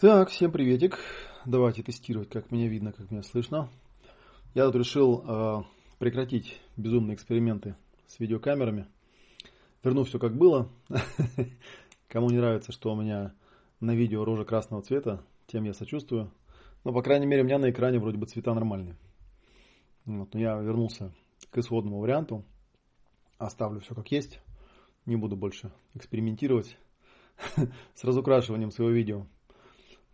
Так, всем приветик. Давайте тестировать, как меня видно, как меня слышно. Я тут решил э, прекратить безумные эксперименты с видеокамерами. Верну все как было. Кому не нравится, что у меня на видео рожа красного цвета, тем я сочувствую. Но, по крайней мере, у меня на экране вроде бы цвета нормальные. Вот, но я вернулся к исходному варианту. Оставлю все как есть. Не буду больше экспериментировать с разукрашиванием своего видео.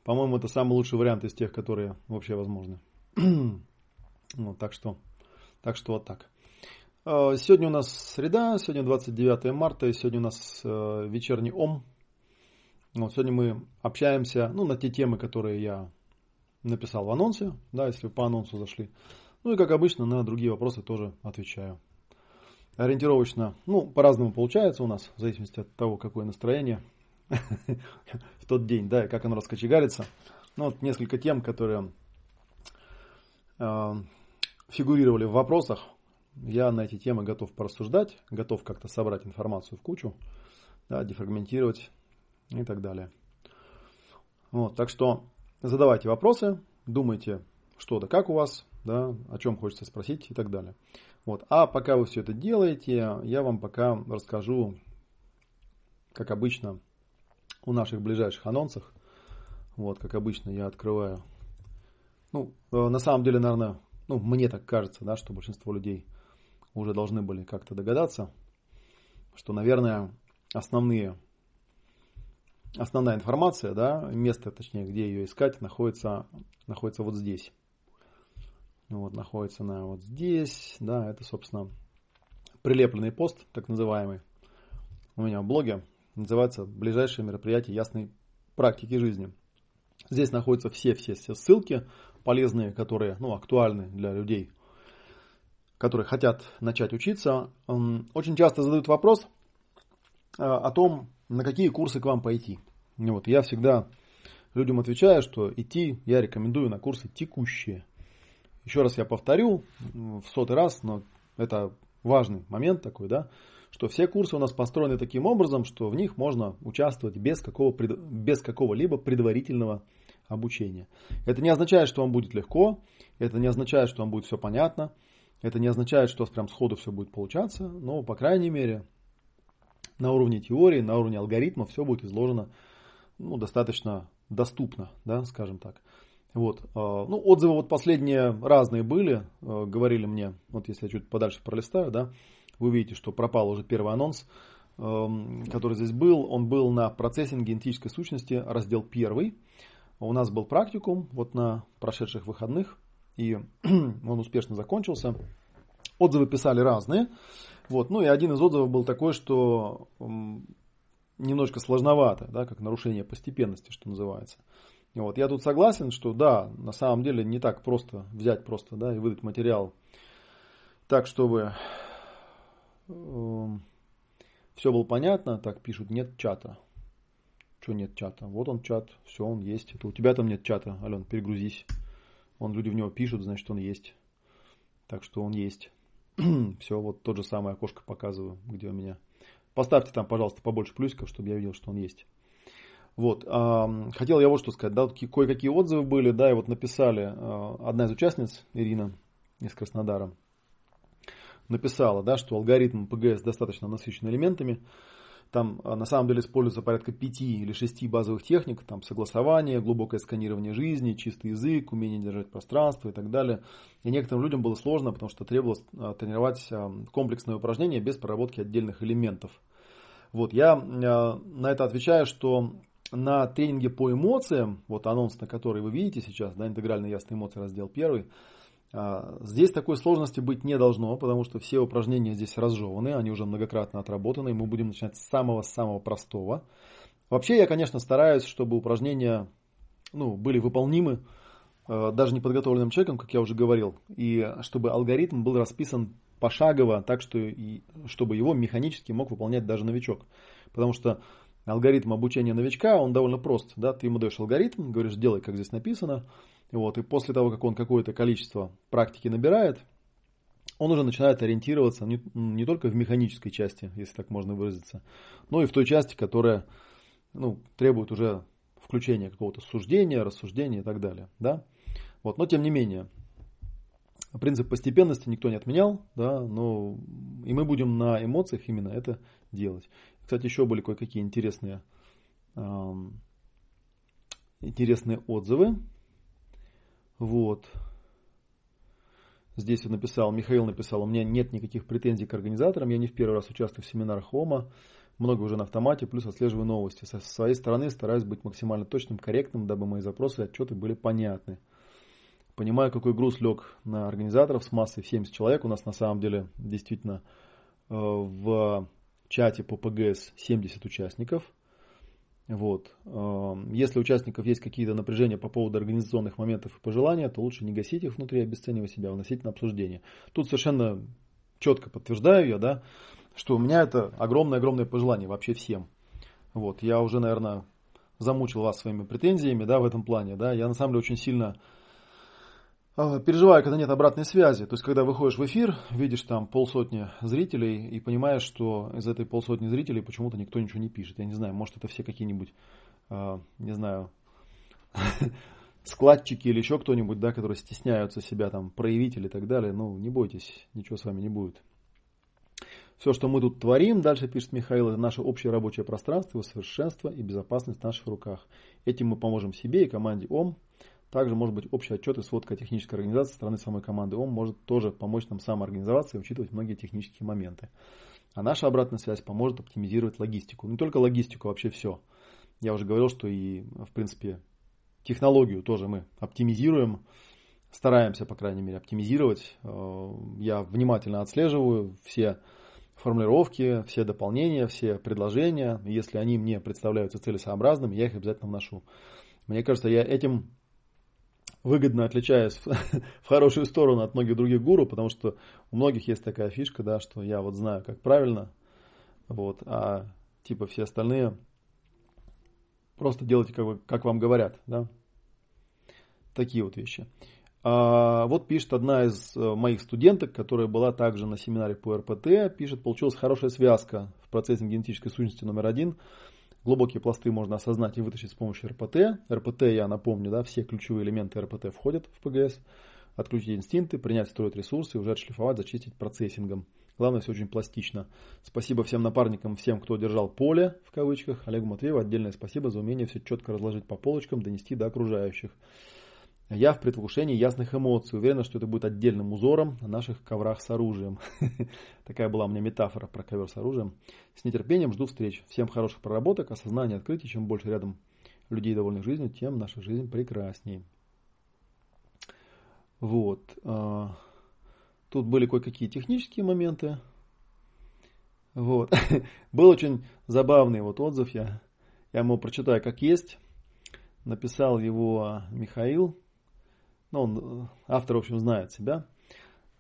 По-моему, это самый лучший вариант из тех, которые вообще возможны. вот, так что, так что вот так. А, сегодня у нас среда, сегодня 29 марта, и сегодня у нас э, вечерний ом. Вот, сегодня мы общаемся ну, на те темы, которые я написал в анонсе, да, если вы по анонсу зашли. Ну и как обычно на другие вопросы тоже отвечаю. Ориентировочно, ну, по-разному получается у нас, в зависимости от того, какое настроение – в тот день, да, и как оно раскочегарится. Ну, вот несколько тем, которые э, фигурировали в вопросах. Я на эти темы готов порассуждать, готов как-то собрать информацию в кучу, да, дефрагментировать и так далее. Вот, так что задавайте вопросы, думайте, что да как у вас, да, о чем хочется спросить и так далее. Вот. А пока вы все это делаете, я вам пока расскажу, как обычно, у наших ближайших анонсах. Вот, как обычно, я открываю. Ну, э, на самом деле, наверное, ну, мне так кажется, да, что большинство людей уже должны были как-то догадаться, что, наверное, основные, основная информация, да, место, точнее, где ее искать, находится, находится вот здесь. Вот, находится на вот здесь, да, это, собственно, прилепленный пост, так называемый, у меня в блоге, называется «Ближайшие мероприятия ясной практики жизни». Здесь находятся все-все-все ссылки полезные, которые ну, актуальны для людей, которые хотят начать учиться. Очень часто задают вопрос а, о том, на какие курсы к вам пойти. Вот я всегда людям отвечаю, что идти я рекомендую на курсы текущие. Еще раз я повторю в сотый раз, но это важный момент такой, да, что все курсы у нас построены таким образом, что в них можно участвовать без, какого, без какого-либо предварительного обучения. Это не означает, что вам будет легко, это не означает, что вам будет все понятно, это не означает, что у вас прям сходу все будет получаться, но, по крайней мере, на уровне теории, на уровне алгоритма все будет изложено ну, достаточно доступно, да, скажем так. Вот. А, ну, отзывы вот последние разные были, а, говорили мне, вот если я чуть подальше пролистаю, да, вы видите, что пропал уже первый анонс, эм, который здесь был. Он был на процессинге генетической сущности, раздел первый. У нас был практикум вот на прошедших выходных, и он успешно закончился. Отзывы писали разные. Вот. Ну и один из отзывов был такой, что немножко сложновато, да, как нарушение постепенности, что называется. Вот. Я тут согласен, что да, на самом деле не так просто взять просто да, и выдать материал так, чтобы все было понятно, так пишут, нет чата. Что нет чата? Вот он чат, все, он есть. Это у тебя там нет чата, Ален, перегрузись. Он люди в него пишут, значит он есть. Так что он есть. все, вот тот же самый окошко показываю, где у меня. Поставьте там, пожалуйста, побольше плюсиков, чтобы я видел, что он есть. Вот, хотел я вот что сказать, да, кое-какие отзывы были, да, и вот написали э, одна из участниц, Ирина из Краснодара, написала, да, что алгоритм ПГС достаточно насыщен элементами. Там а, на самом деле используется порядка пяти или шести базовых техник, там согласование, глубокое сканирование жизни, чистый язык, умение держать пространство и так далее. И некоторым людям было сложно, потому что требовалось а, тренировать а, комплексные упражнения без проработки отдельных элементов. Вот, я на это отвечаю, что на тренинге по эмоциям, вот анонс, на который вы видите сейчас, да, интегральные ясные эмоции, раздел первый, здесь такой сложности быть не должно, потому что все упражнения здесь разжеваны, они уже многократно отработаны, и мы будем начинать с самого-самого простого. Вообще я, конечно, стараюсь, чтобы упражнения ну, были выполнимы а, даже неподготовленным человеком, как я уже говорил, и чтобы алгоритм был расписан пошагово, так что и, чтобы его механически мог выполнять даже новичок. Потому что алгоритм обучения новичка, он довольно прост. Да? Ты ему даешь алгоритм, говоришь, делай, как здесь написано, вот, и после того, как он какое-то количество практики набирает, он уже начинает ориентироваться не, не только в механической части, если так можно выразиться, но и в той части, которая ну, требует уже включения какого-то суждения, рассуждения и так далее. Да? Вот, но тем не менее, принцип постепенности никто не отменял, да, но и мы будем на эмоциях именно это делать. Кстати, еще были кое-какие интересные, эм, интересные отзывы. Вот. Здесь он написал, Михаил написал, у меня нет никаких претензий к организаторам, я не в первый раз участвую в семинарах ОМА, много уже на автомате, плюс отслеживаю новости. Со своей стороны стараюсь быть максимально точным, корректным, дабы мои запросы и отчеты были понятны. Понимаю, какой груз лег на организаторов с массой в 70 человек. У нас на самом деле действительно э, в чате по ПГС 70 участников. Вот. Эм, если у участников есть какие-то напряжения по поводу организационных моментов и пожелания, то лучше не гасить их внутри, обесценивая себя, выносить на обсуждение. Тут совершенно четко подтверждаю я, да, что у меня это огромное-огромное пожелание вообще всем. Вот. Я уже, наверное, замучил вас своими претензиями да, в этом плане. Да. Я на самом деле очень сильно а, переживаю, когда нет обратной связи. То есть, когда выходишь в эфир, видишь там полсотни зрителей и понимаешь, что из этой полсотни зрителей почему-то никто ничего не пишет. Я не знаю, может это все какие-нибудь, а, не знаю, складчики или еще кто-нибудь, да, которые стесняются себя там проявить или так далее. Ну, не бойтесь, ничего с вами не будет. Все, что мы тут творим, дальше пишет Михаил, это наше общее рабочее пространство, его совершенство и безопасность в наших руках. Этим мы поможем себе и команде ОМ также может быть общий отчет и сводка технической организации стороны самой команды ОМ может тоже помочь нам самоорганизоваться и учитывать многие технические моменты. А наша обратная связь поможет оптимизировать логистику. Не только логистику, а вообще все. Я уже говорил, что и, в принципе, технологию тоже мы оптимизируем, стараемся, по крайней мере, оптимизировать. Э, я внимательно отслеживаю все формулировки, все дополнения, все предложения. Если они мне представляются целесообразными, я их обязательно вношу. Мне кажется, я этим выгодно отличаюсь в хорошую сторону от многих других гуру, потому что у многих есть такая фишка, да, что я вот знаю, как правильно, вот, а типа все остальные просто делайте, как, вы, как вам говорят, да. Такие вот вещи. А, вот пишет одна из э, моих студенток, которая была также на семинаре по РПТ, пишет, получилась хорошая связка в процессе генетической сущности номер один – Глубокие пласты можно осознать и вытащить с помощью РПТ. РПТ, я напомню, да, все ключевые элементы РПТ входят в ПГС. Отключить инстинкты, принять, строить ресурсы, уже отшлифовать, зачистить процессингом. Главное, все очень пластично. Спасибо всем напарникам, всем, кто держал поле, в кавычках. Олегу Матвееву отдельное спасибо за умение все четко разложить по полочкам, донести до окружающих. Я в предвкушении ясных эмоций. Уверена, что это будет отдельным узором на наших коврах с оружием. Такая была у меня метафора про ковер с оружием. С нетерпением жду встреч. Всем хороших проработок, осознания, открытий. Чем больше рядом людей, довольных жизнью, тем наша жизнь прекраснее. Вот. А, тут были кое-какие технические моменты. Вот. Был очень забавный вот отзыв. Я, я ему прочитаю как есть. Написал его Михаил ну, он, э, автор, в общем, знает себя,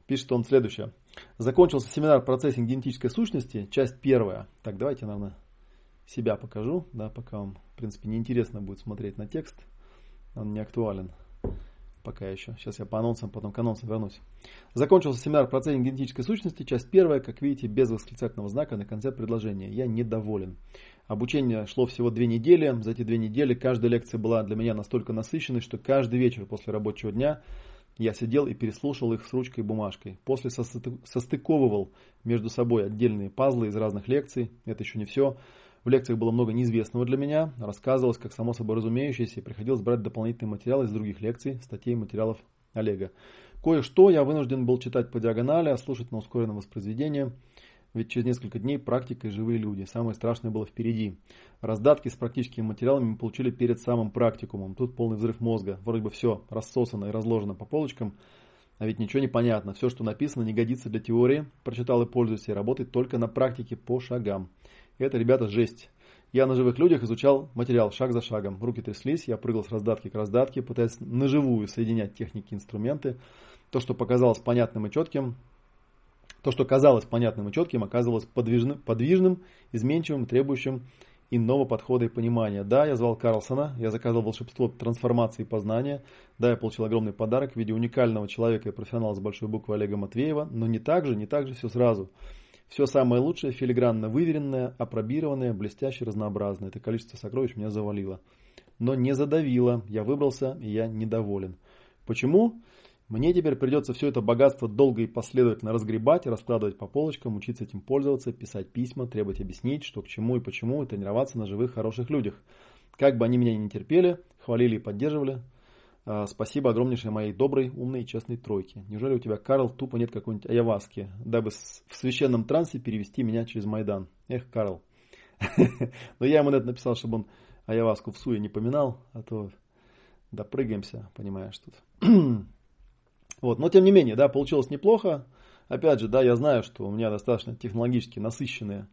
пишет он следующее. Закончился семинар «Процессинг генетической сущности», часть первая. Так, давайте, наверное, себя покажу, да, пока вам, в принципе, неинтересно будет смотреть на текст. Он не актуален пока еще. Сейчас я по анонсам, потом к анонсам вернусь. Закончился семинар «Процессинг генетической сущности», часть первая, как видите, без восклицательного знака на конце предложения. Я недоволен. Обучение шло всего две недели. За эти две недели каждая лекция была для меня настолько насыщенной, что каждый вечер после рабочего дня я сидел и переслушал их с ручкой и бумажкой. После состыковывал между собой отдельные пазлы из разных лекций. Это еще не все. В лекциях было много неизвестного для меня. Рассказывалось, как само собой разумеющееся, и приходилось брать дополнительные материалы из других лекций, статей и материалов Олега. Кое-что я вынужден был читать по диагонали, а слушать на ускоренном воспроизведении – ведь через несколько дней практика и живые люди. Самое страшное было впереди. Раздатки с практическими материалами мы получили перед самым практикумом. Тут полный взрыв мозга. Вроде бы все рассосано и разложено по полочкам, а ведь ничего не понятно. Все, что написано, не годится для теории. Прочитал и пользуюсь, и работает только на практике по шагам. Это, ребята, жесть. Я на живых людях изучал материал шаг за шагом. Руки тряслись, я прыгал с раздатки к раздатке, пытаясь наживую соединять техники и инструменты. То, что показалось понятным и четким, то, что казалось понятным и четким, оказывалось подвижным, подвижным изменчивым, требующим иного подхода и понимания. Да, я звал Карлсона, я заказал волшебство трансформации и познания. Да, я получил огромный подарок в виде уникального человека и профессионала с большой буквы Олега Матвеева, но не так же, не так же все сразу. Все самое лучшее, филигранно выверенное, апробированное, блестяще, разнообразное. Это количество сокровищ меня завалило. но не задавило. Я выбрался, и я недоволен. Почему? Мне теперь придется все это богатство долго и последовательно разгребать, раскладывать по полочкам, учиться этим пользоваться, писать письма, требовать объяснить, что к чему и почему, и тренироваться на живых хороших людях. Как бы они меня не терпели, хвалили и поддерживали, спасибо огромнейшей моей доброй, умной и честной тройке. Неужели у тебя, Карл, тупо нет какой-нибудь аяваски, дабы в священном трансе перевести меня через Майдан? Эх, Карл. Но я ему это написал, чтобы он аяваску в суе не поминал, а то допрыгаемся, понимаешь, тут. Вот, но тем не менее, да, получилось неплохо. Опять же, да, я знаю, что у меня достаточно технологически насыщенные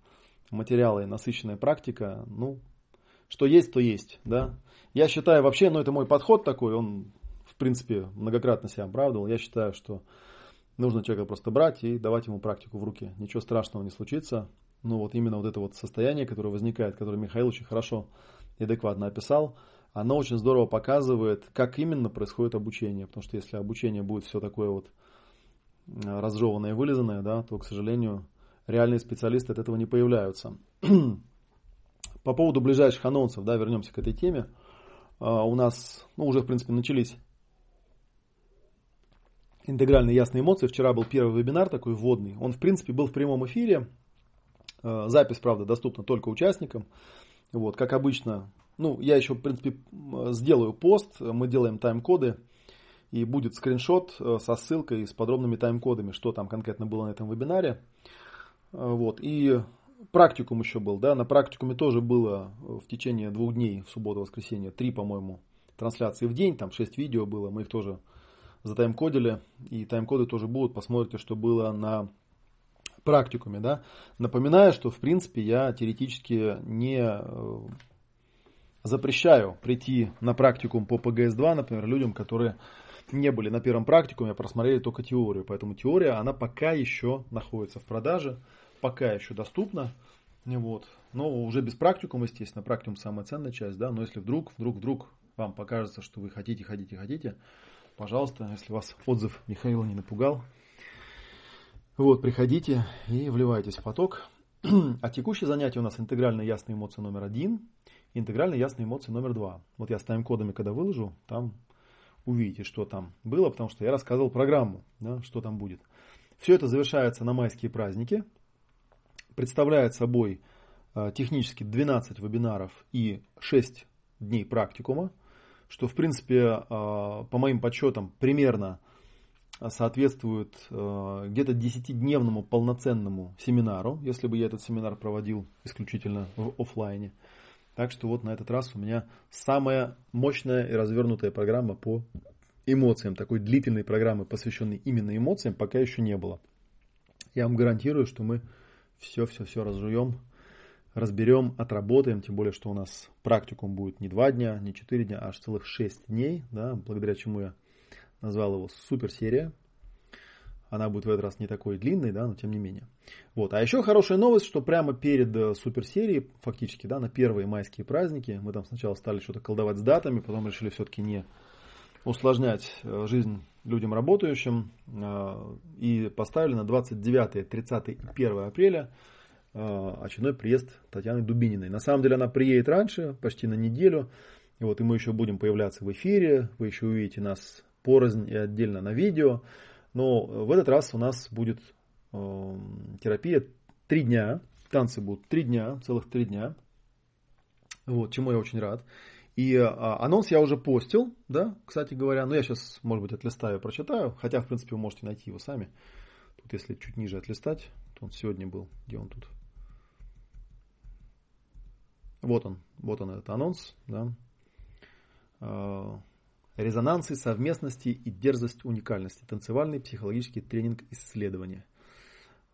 материалы, насыщенная практика. Ну, что есть, то есть, да. Я считаю вообще, ну это мой подход такой, он в принципе многократно себя оправдывал. Я считаю, что нужно человека просто брать и давать ему практику в руки. Ничего страшного не случится. Ну вот именно вот это вот состояние, которое возникает, которое Михаил очень хорошо и адекватно описал, оно очень здорово показывает, как именно происходит обучение. Потому что если обучение будет все такое вот э, разжеванное и вылизанное, да, то, к сожалению, реальные специалисты от этого не появляются. По поводу ближайших анонсов, да, вернемся к этой теме. А, у нас, ну, уже, в принципе, начались интегральные ясные эмоции. Вчера был первый вебинар такой вводный. Он, в принципе, был в прямом эфире. А, запись, правда, доступна только участникам. Вот, как обычно, ну, я еще, в принципе, сделаю пост, мы делаем тайм-коды, и будет скриншот э, со ссылкой с подробными тайм-кодами, что там конкретно было на этом вебинаре. Вот, и практикум еще был, да, на практикуме тоже было в течение двух дней, в субботу-воскресенье, три, по-моему, трансляции в день, там шесть видео было, мы их тоже затайм-кодили, и тайм-коды тоже будут, посмотрите, что было на практикуме, да. Напоминаю, что, в принципе, я теоретически не э, запрещаю прийти на практикум по ПГС-2, например, людям, которые не были на первом практикуме, а просмотрели только теорию. Поэтому теория, она пока еще находится в продаже, пока еще доступна. Вот. Но уже без практикума, естественно, практикум самая ценная часть, да, но если вдруг, вдруг, вдруг вам покажется, что вы хотите, хотите, хотите, пожалуйста, если вас отзыв Михаила не напугал, вот, приходите и вливайтесь в поток. А текущее занятие у нас интегральные ясные эмоции номер один – интегральные ясные эмоции номер два. Вот я с тайм-кодами, когда выложу, там увидите, что там было, потому что я рассказывал программу, да, что там будет. Все это завершается на майские праздники. Представляет собой э, технически 12 вебинаров и 6 дней практикума, что в принципе, э, по моим подсчетам, примерно соответствует э, где-то 10-дневному полноценному семинару, если бы я этот семинар проводил исключительно в офлайне. Так что вот на этот раз у меня самая мощная и развернутая программа по эмоциям. Такой длительной программы, посвященной именно эмоциям, пока еще не было. Я вам гарантирую, что мы все-все-все разжуем, разберем, отработаем. Тем более, что у нас практикум будет не два дня, не четыре дня, а аж целых шесть дней, да, благодаря чему я назвал его суперсерия. Она будет в этот раз не такой длинной, да, но тем не менее. Вот. А еще хорошая новость, что прямо перед э, суперсерией, фактически, да, на первые майские праздники, мы там сначала стали что-то колдовать с датами, потом решили все-таки не усложнять э, жизнь людям работающим э, и поставили на 29, 30 и 1 апреля очередной приезд Татьяны Дубининой. На самом деле она приедет раньше, почти на неделю. И вот и мы еще будем появляться в эфире, вы еще увидите нас порознь и отдельно на видео. Но в этот раз у нас будет э, терапия три дня. Танцы будут три дня, целых три дня. Вот, чему я очень рад. И э, анонс я уже постил, да, кстати говоря. Но я сейчас, может быть, отлистаю, прочитаю. Хотя, в принципе, вы можете найти его сами. Тут, если чуть ниже отлистать, то он сегодня был. Где он тут? Вот он, вот он этот анонс, да. Э, Резонансы, совместности и дерзость уникальности. Танцевальный психологический тренинг исследования.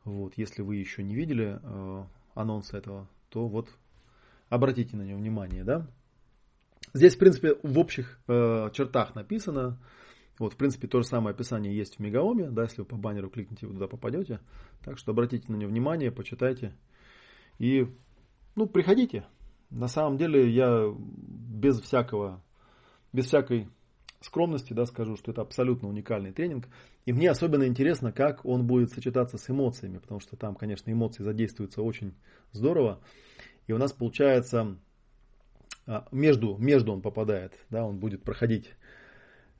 Вот, если вы еще не видели э, анонс этого, то вот обратите на него внимание, да. Здесь, в принципе, в общих э, чертах написано. Вот, в принципе, то же самое описание есть в Мегаоме, да, если вы по баннеру кликните, вы туда попадете. Так что обратите на него внимание, почитайте. И, ну, приходите. На самом деле, я без всякого, без всякой скромности, да, скажу, что это абсолютно уникальный тренинг. И мне особенно интересно, как он будет сочетаться с эмоциями, потому что там, конечно, эмоции задействуются очень здорово. И у нас получается между, между он попадает, да, он будет проходить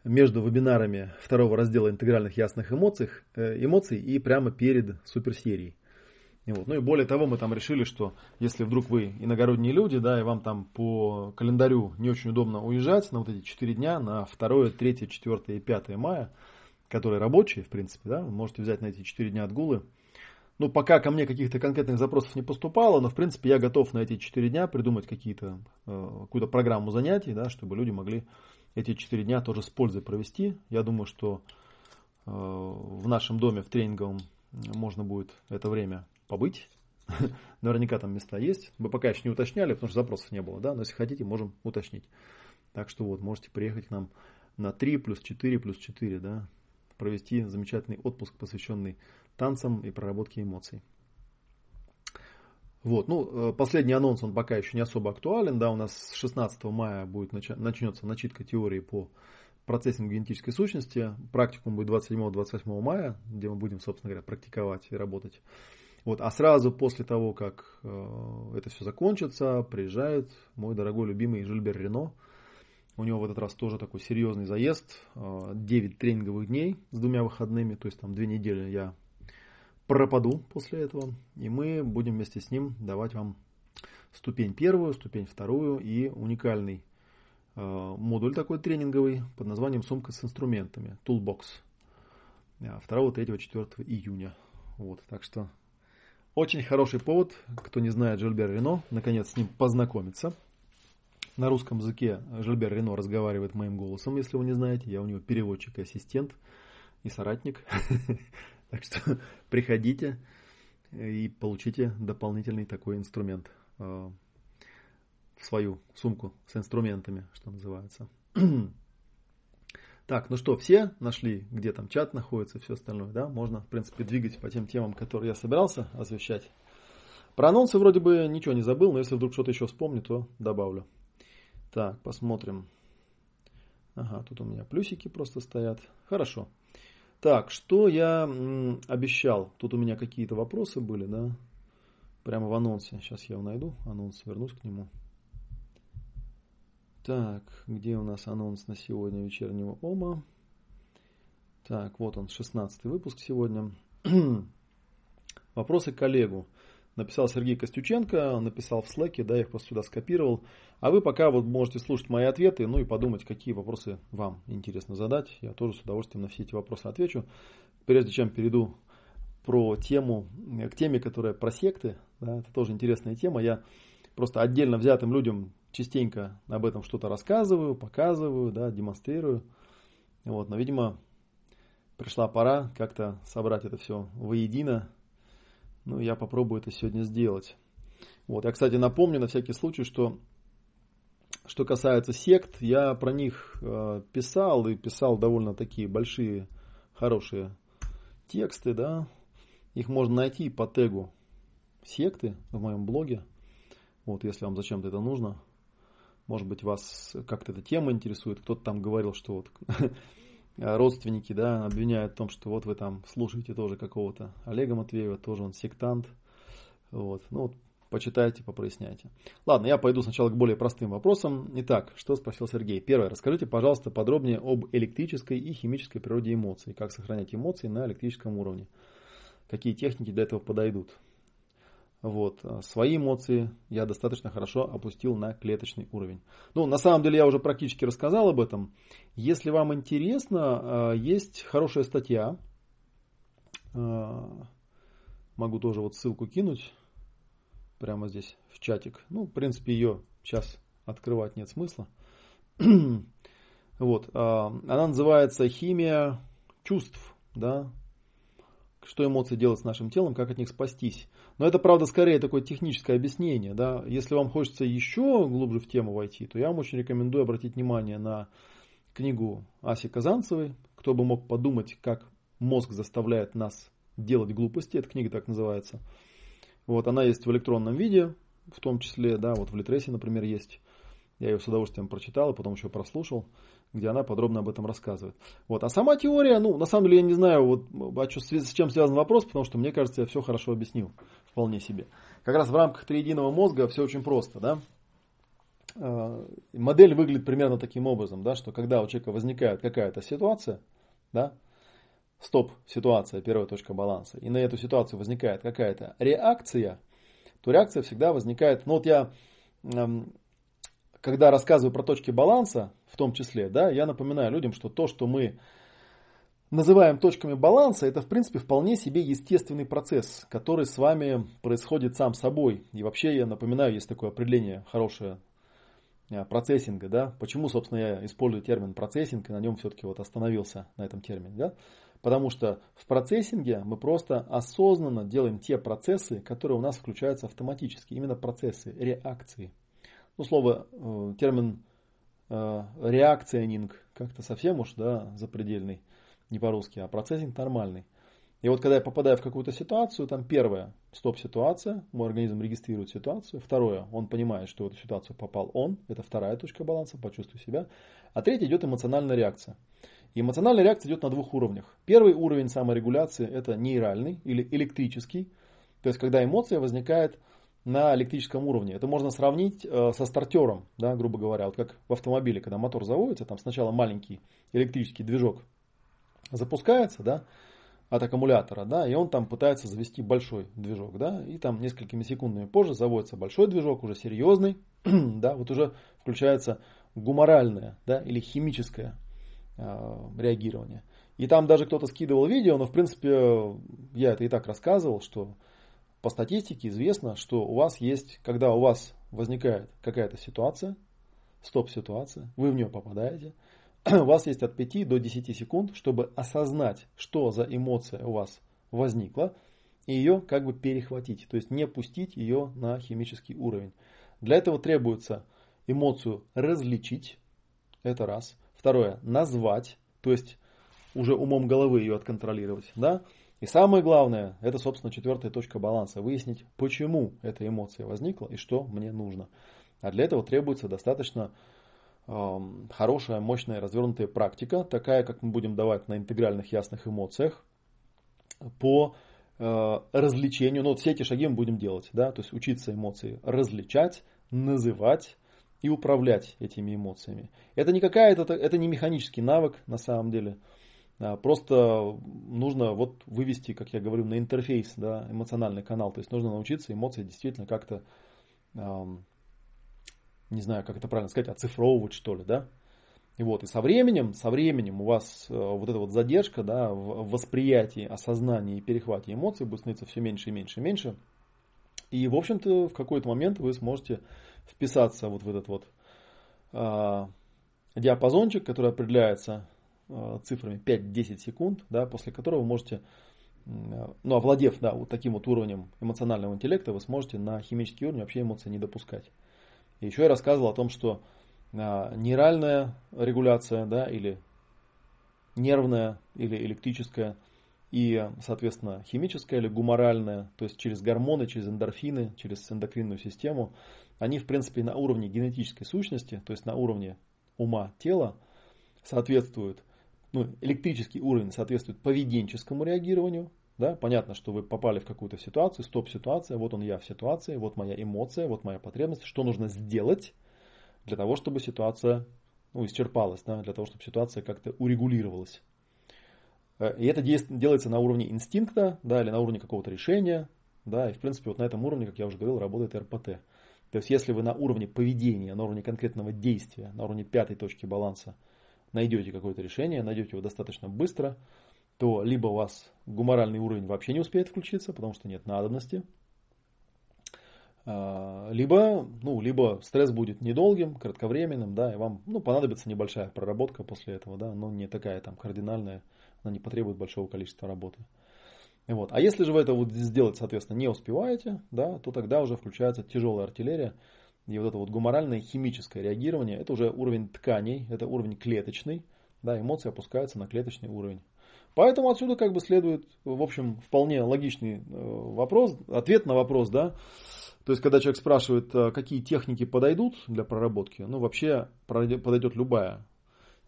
между вебинарами второго раздела интегральных ясных эмоций, э, эмоций и прямо перед суперсерией. И вот. Ну и более того, мы там решили, что если вдруг вы иногородние люди, да, и вам там по календарю не очень удобно уезжать на вот эти 4 дня, на 2, 3, 4 и 5 мая, которые рабочие, в принципе, да, вы можете взять на эти 4 дня отгулы. Ну, пока ко мне каких-то конкретных запросов не поступало, но, в принципе, я готов на эти 4 дня придумать какие-то, э, какую-то программу занятий, да, чтобы люди могли эти 4 дня тоже с пользой провести. Я думаю, что э, в нашем доме, в тренинговом, можно будет это время побыть. Наверняка там места есть. Мы пока еще не уточняли, потому что запросов не было, да, но если хотите, можем уточнить. Так что вот, можете приехать к нам на 3 плюс 4 плюс 4, да, провести замечательный отпуск, посвященный танцам и проработке эмоций. Вот, ну, э, последний анонс, он пока еще не особо актуален, да, у нас с 16 мая будет начнется начитка теории по процессингу генетической сущности, практикум будет 27-28 мая, где мы будем, собственно говоря, практиковать и работать. Вот, а сразу после того, как э, это все закончится, приезжает мой дорогой любимый Жильбер Рено. У него в этот раз тоже такой серьезный заезд, э, 9 тренинговых дней с двумя выходными, то есть там две недели я пропаду после этого, и мы будем вместе с ним давать вам ступень первую, ступень вторую и уникальный э, модуль такой тренинговый под названием «Сумка с инструментами» Toolbox 2, 3, 4 июня. Вот, так что очень хороший повод, кто не знает Жильбер Рено, наконец с ним познакомиться. На русском языке Жильбер Рено разговаривает моим голосом, если вы не знаете. Я у него переводчик и ассистент и соратник. Так что приходите и получите дополнительный такой инструмент э, в свою сумку с инструментами, что называется. Так, ну что, все нашли, где там чат находится, все остальное, да? Можно, в принципе, двигать по тем темам, которые я собирался освещать. Про анонсы вроде бы ничего не забыл, но если вдруг что-то еще вспомню, то добавлю. Так, посмотрим. Ага, тут у меня плюсики просто стоят. Хорошо. Так, что я обещал? Тут у меня какие-то вопросы были, да? Прямо в анонсе. Сейчас я его найду. Анонс, вернусь к нему. Так, где у нас анонс на сегодня вечернего ОМА? Так, вот он, 16 выпуск сегодня. Вопросы к коллегу. Написал Сергей Костюченко, написал в Slack, да, я их просто сюда скопировал. А вы пока вот можете слушать мои ответы, ну и подумать, какие вопросы вам интересно задать. Я тоже с удовольствием на все эти вопросы отвечу. Прежде чем перейду про тему, к теме, которая про секты, да, это тоже интересная тема. Я просто отдельно взятым людям частенько об этом что-то рассказываю, показываю, да, демонстрирую. Вот, но, видимо, пришла пора как-то собрать это все воедино. Ну, я попробую это сегодня сделать. Вот, я, кстати, напомню на всякий случай, что что касается сект, я про них э, писал и писал довольно такие большие, хорошие тексты, да. Их можно найти по тегу секты в моем блоге. Вот, если вам зачем-то это нужно. Может быть, вас как-то эта тема интересует. Кто-то там говорил, что вот родственники, да, обвиняют в том, что вот вы там слушаете тоже какого-то Олега Матвеева, тоже он сектант. Вот, ну вот, почитайте, попроясняйте. Ладно, я пойду сначала к более простым вопросам. Итак, что спросил Сергей? Первое. Расскажите, пожалуйста, подробнее об электрической и химической природе эмоций. Как сохранять эмоции на электрическом уровне? Какие техники для этого подойдут? Вот. А свои эмоции я достаточно хорошо опустил на клеточный уровень. Ну, на самом деле я уже практически рассказал об этом. Если вам интересно, а, есть хорошая статья. А, могу тоже вот ссылку кинуть прямо здесь в чатик. Ну, в принципе, ее сейчас открывать нет смысла. вот. Она называется «Химия чувств». Да? Что эмоции делают с нашим телом, как от них спастись. Но это, правда, скорее такое техническое объяснение. Да? Если вам хочется еще глубже в тему войти, то я вам очень рекомендую обратить внимание на книгу Аси Казанцевой «Кто бы мог подумать, как мозг заставляет нас делать глупости». Эта книга так называется. Вот, она есть в электронном виде, в том числе, да, вот в Литресе, например, есть. Я ее с удовольствием прочитал, и потом еще прослушал где она подробно об этом рассказывает. Вот. А сама теория, ну, на самом деле, я не знаю, вот, а что, с чем связан вопрос, потому что, мне кажется, я все хорошо объяснил, вполне себе. Как раз в рамках триединого мозга все очень просто, да. э, модель выглядит примерно таким образом, да, что когда у человека возникает какая-то ситуация, да, стоп-ситуация, первая точка баланса, и на эту ситуацию возникает какая-то реакция, то реакция всегда возникает, ну вот я, когда рассказываю про точки баланса, в том числе, да, я напоминаю людям, что то, что мы называем точками баланса, это в принципе вполне себе естественный процесс, который с вами происходит сам собой. И вообще я напоминаю, есть такое определение хорошее э, процессинга, да, почему, собственно, я использую термин процессинг и на нем все-таки вот остановился на этом термине, да, Потому что в процессинге мы просто осознанно делаем те процессы, которые у нас включаются автоматически. Именно процессы, реакции. Ну, слово, э, термин реакционинг как-то совсем уж да, запредельный, не по-русски, а процессинг нормальный. И вот когда я попадаю в какую-то ситуацию, там первое, стоп-ситуация, мой организм регистрирует ситуацию. Второе, он понимает, что в эту ситуацию попал он, это вторая точка баланса, почувствуй себя. А третье идет эмоциональная реакция. И эмоциональная реакция идет на двух уровнях. Первый уровень саморегуляции – это нейральный или электрический. То есть, когда эмоция возникает на электрическом уровне. Это можно сравнить э, со стартером, да, грубо говоря. Вот как в автомобиле, когда мотор заводится, там сначала маленький электрический движок запускается, да, от аккумулятора, да, и он там пытается завести большой движок, да, и там несколькими секундами позже заводится большой движок, уже серьезный, да, вот уже включается гуморальное, да, или химическое Э, реагирования. И там даже кто-то скидывал видео, но в принципе я это и так рассказывал, что по статистике известно, что у вас есть, когда у вас возникает какая-то ситуация, стоп-ситуация, вы в нее попадаете, у вас есть от 5 до 10 секунд, чтобы осознать, что за эмоция у вас возникла, и ее как бы перехватить, то есть не пустить ее на химический уровень. Для этого требуется эмоцию различить, это раз – Второе, назвать, то есть уже умом головы ее отконтролировать. Да? И самое главное, это, собственно, четвертая точка баланса. Выяснить, почему эта эмоция возникла и что мне нужно. А для этого требуется достаточно э, хорошая, мощная, развернутая практика, такая, как мы будем давать на интегральных ясных эмоциях, по э, развлечению. Ну, вот все эти шаги мы будем делать. Да? То есть учиться эмоции различать, называть, и управлять этими эмоциями. Это не какая-то, это не механический навык на самом деле. А, просто нужно вот вывести, как я говорю, на интерфейс, да, эмоциональный канал. То есть нужно научиться эмоции действительно как-то, не знаю, как это правильно сказать, оцифровывать что ли, да. И вот, и со временем, со временем у вас э, вот эта вот задержка, да, в восприятии, осознании и перехвате эмоций будет становиться все меньше и меньше и меньше. И, в общем-то, в какой-то момент вы сможете вписаться вот в этот вот э, диапазончик, который определяется цифрами 5-10 секунд, да, после которого вы можете, э, ну, овладев да, вот таким вот уровнем эмоционального интеллекта, вы сможете на химический уровень вообще эмоции не допускать. И еще я рассказывал о том, что э, нейральная регуляция, да, или нервная, или электрическая – и, соответственно, химическая или гуморальная, то есть через гормоны, через эндорфины, через эндокринную систему, они, в принципе, на уровне генетической сущности, то есть на уровне ума тела, соответствуют, ну, электрический уровень соответствует поведенческому реагированию, да, понятно, что вы попали в какую-то ситуацию, стоп-ситуация, вот он я в ситуации, вот моя эмоция, вот моя потребность, что нужно сделать для того, чтобы ситуация ну, исчерпалась, да, для того, чтобы ситуация как-то урегулировалась. Э, и это делается на уровне инстинкта, да, или на уровне какого-то решения, да, и в принципе вот на этом уровне, как я уже говорил, работает РПТ. То есть если вы на уровне поведения, на уровне конкретного действия, на уровне пятой точки баланса найдете какое-то решение, найдете его достаточно быстро, то либо у вас гуморальный уровень вообще не успеет включиться, потому что нет надобности, а, либо, ну, либо стресс будет недолгим, кратковременным, да, и вам ну, понадобится небольшая проработка после этого, да, но не такая там кардинальная, она не потребует большого количества работы. Вот. А если же вы это вот сделать, соответственно, не успеваете, да, то тогда уже включается тяжелая артиллерия, и вот это вот гуморальное химическое реагирование, это уже уровень тканей, это уровень клеточный, да, эмоции опускаются на клеточный уровень. Поэтому отсюда как бы следует, в общем, вполне логичный э, вопрос, ответ на вопрос, да, то есть, когда человек спрашивает, э, какие техники подойдут для проработки, ну, вообще подойдет любая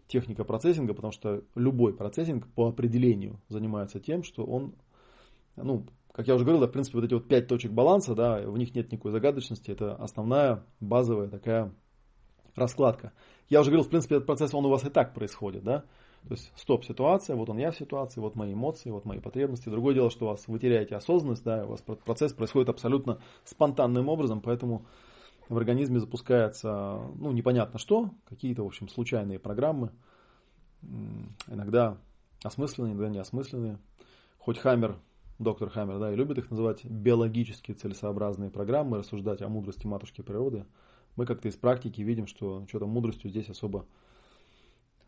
техника процессинга, потому что любой процессинг по определению занимается тем, что он, ну, как я уже говорил, да, в принципе, вот эти вот пять точек баланса, да, в них нет никакой загадочности, это основная, базовая такая раскладка. Я уже говорил, в принципе, этот процесс, он у вас и так происходит, да? То есть стоп-ситуация, вот он я в ситуации, вот мои эмоции, вот мои потребности. Другое дело, что у вас вы теряете осознанность, да, у вас процесс происходит абсолютно спонтанным образом, поэтому в организме запускается, ну, непонятно что, какие-то, в общем, случайные программы, иногда осмысленные, иногда неосмысленные. Хоть Хаммер, доктор Хаммер, да, и любит их называть биологически целесообразные программы, рассуждать о мудрости матушки природы, мы как-то из практики видим, что что-то мудростью здесь особо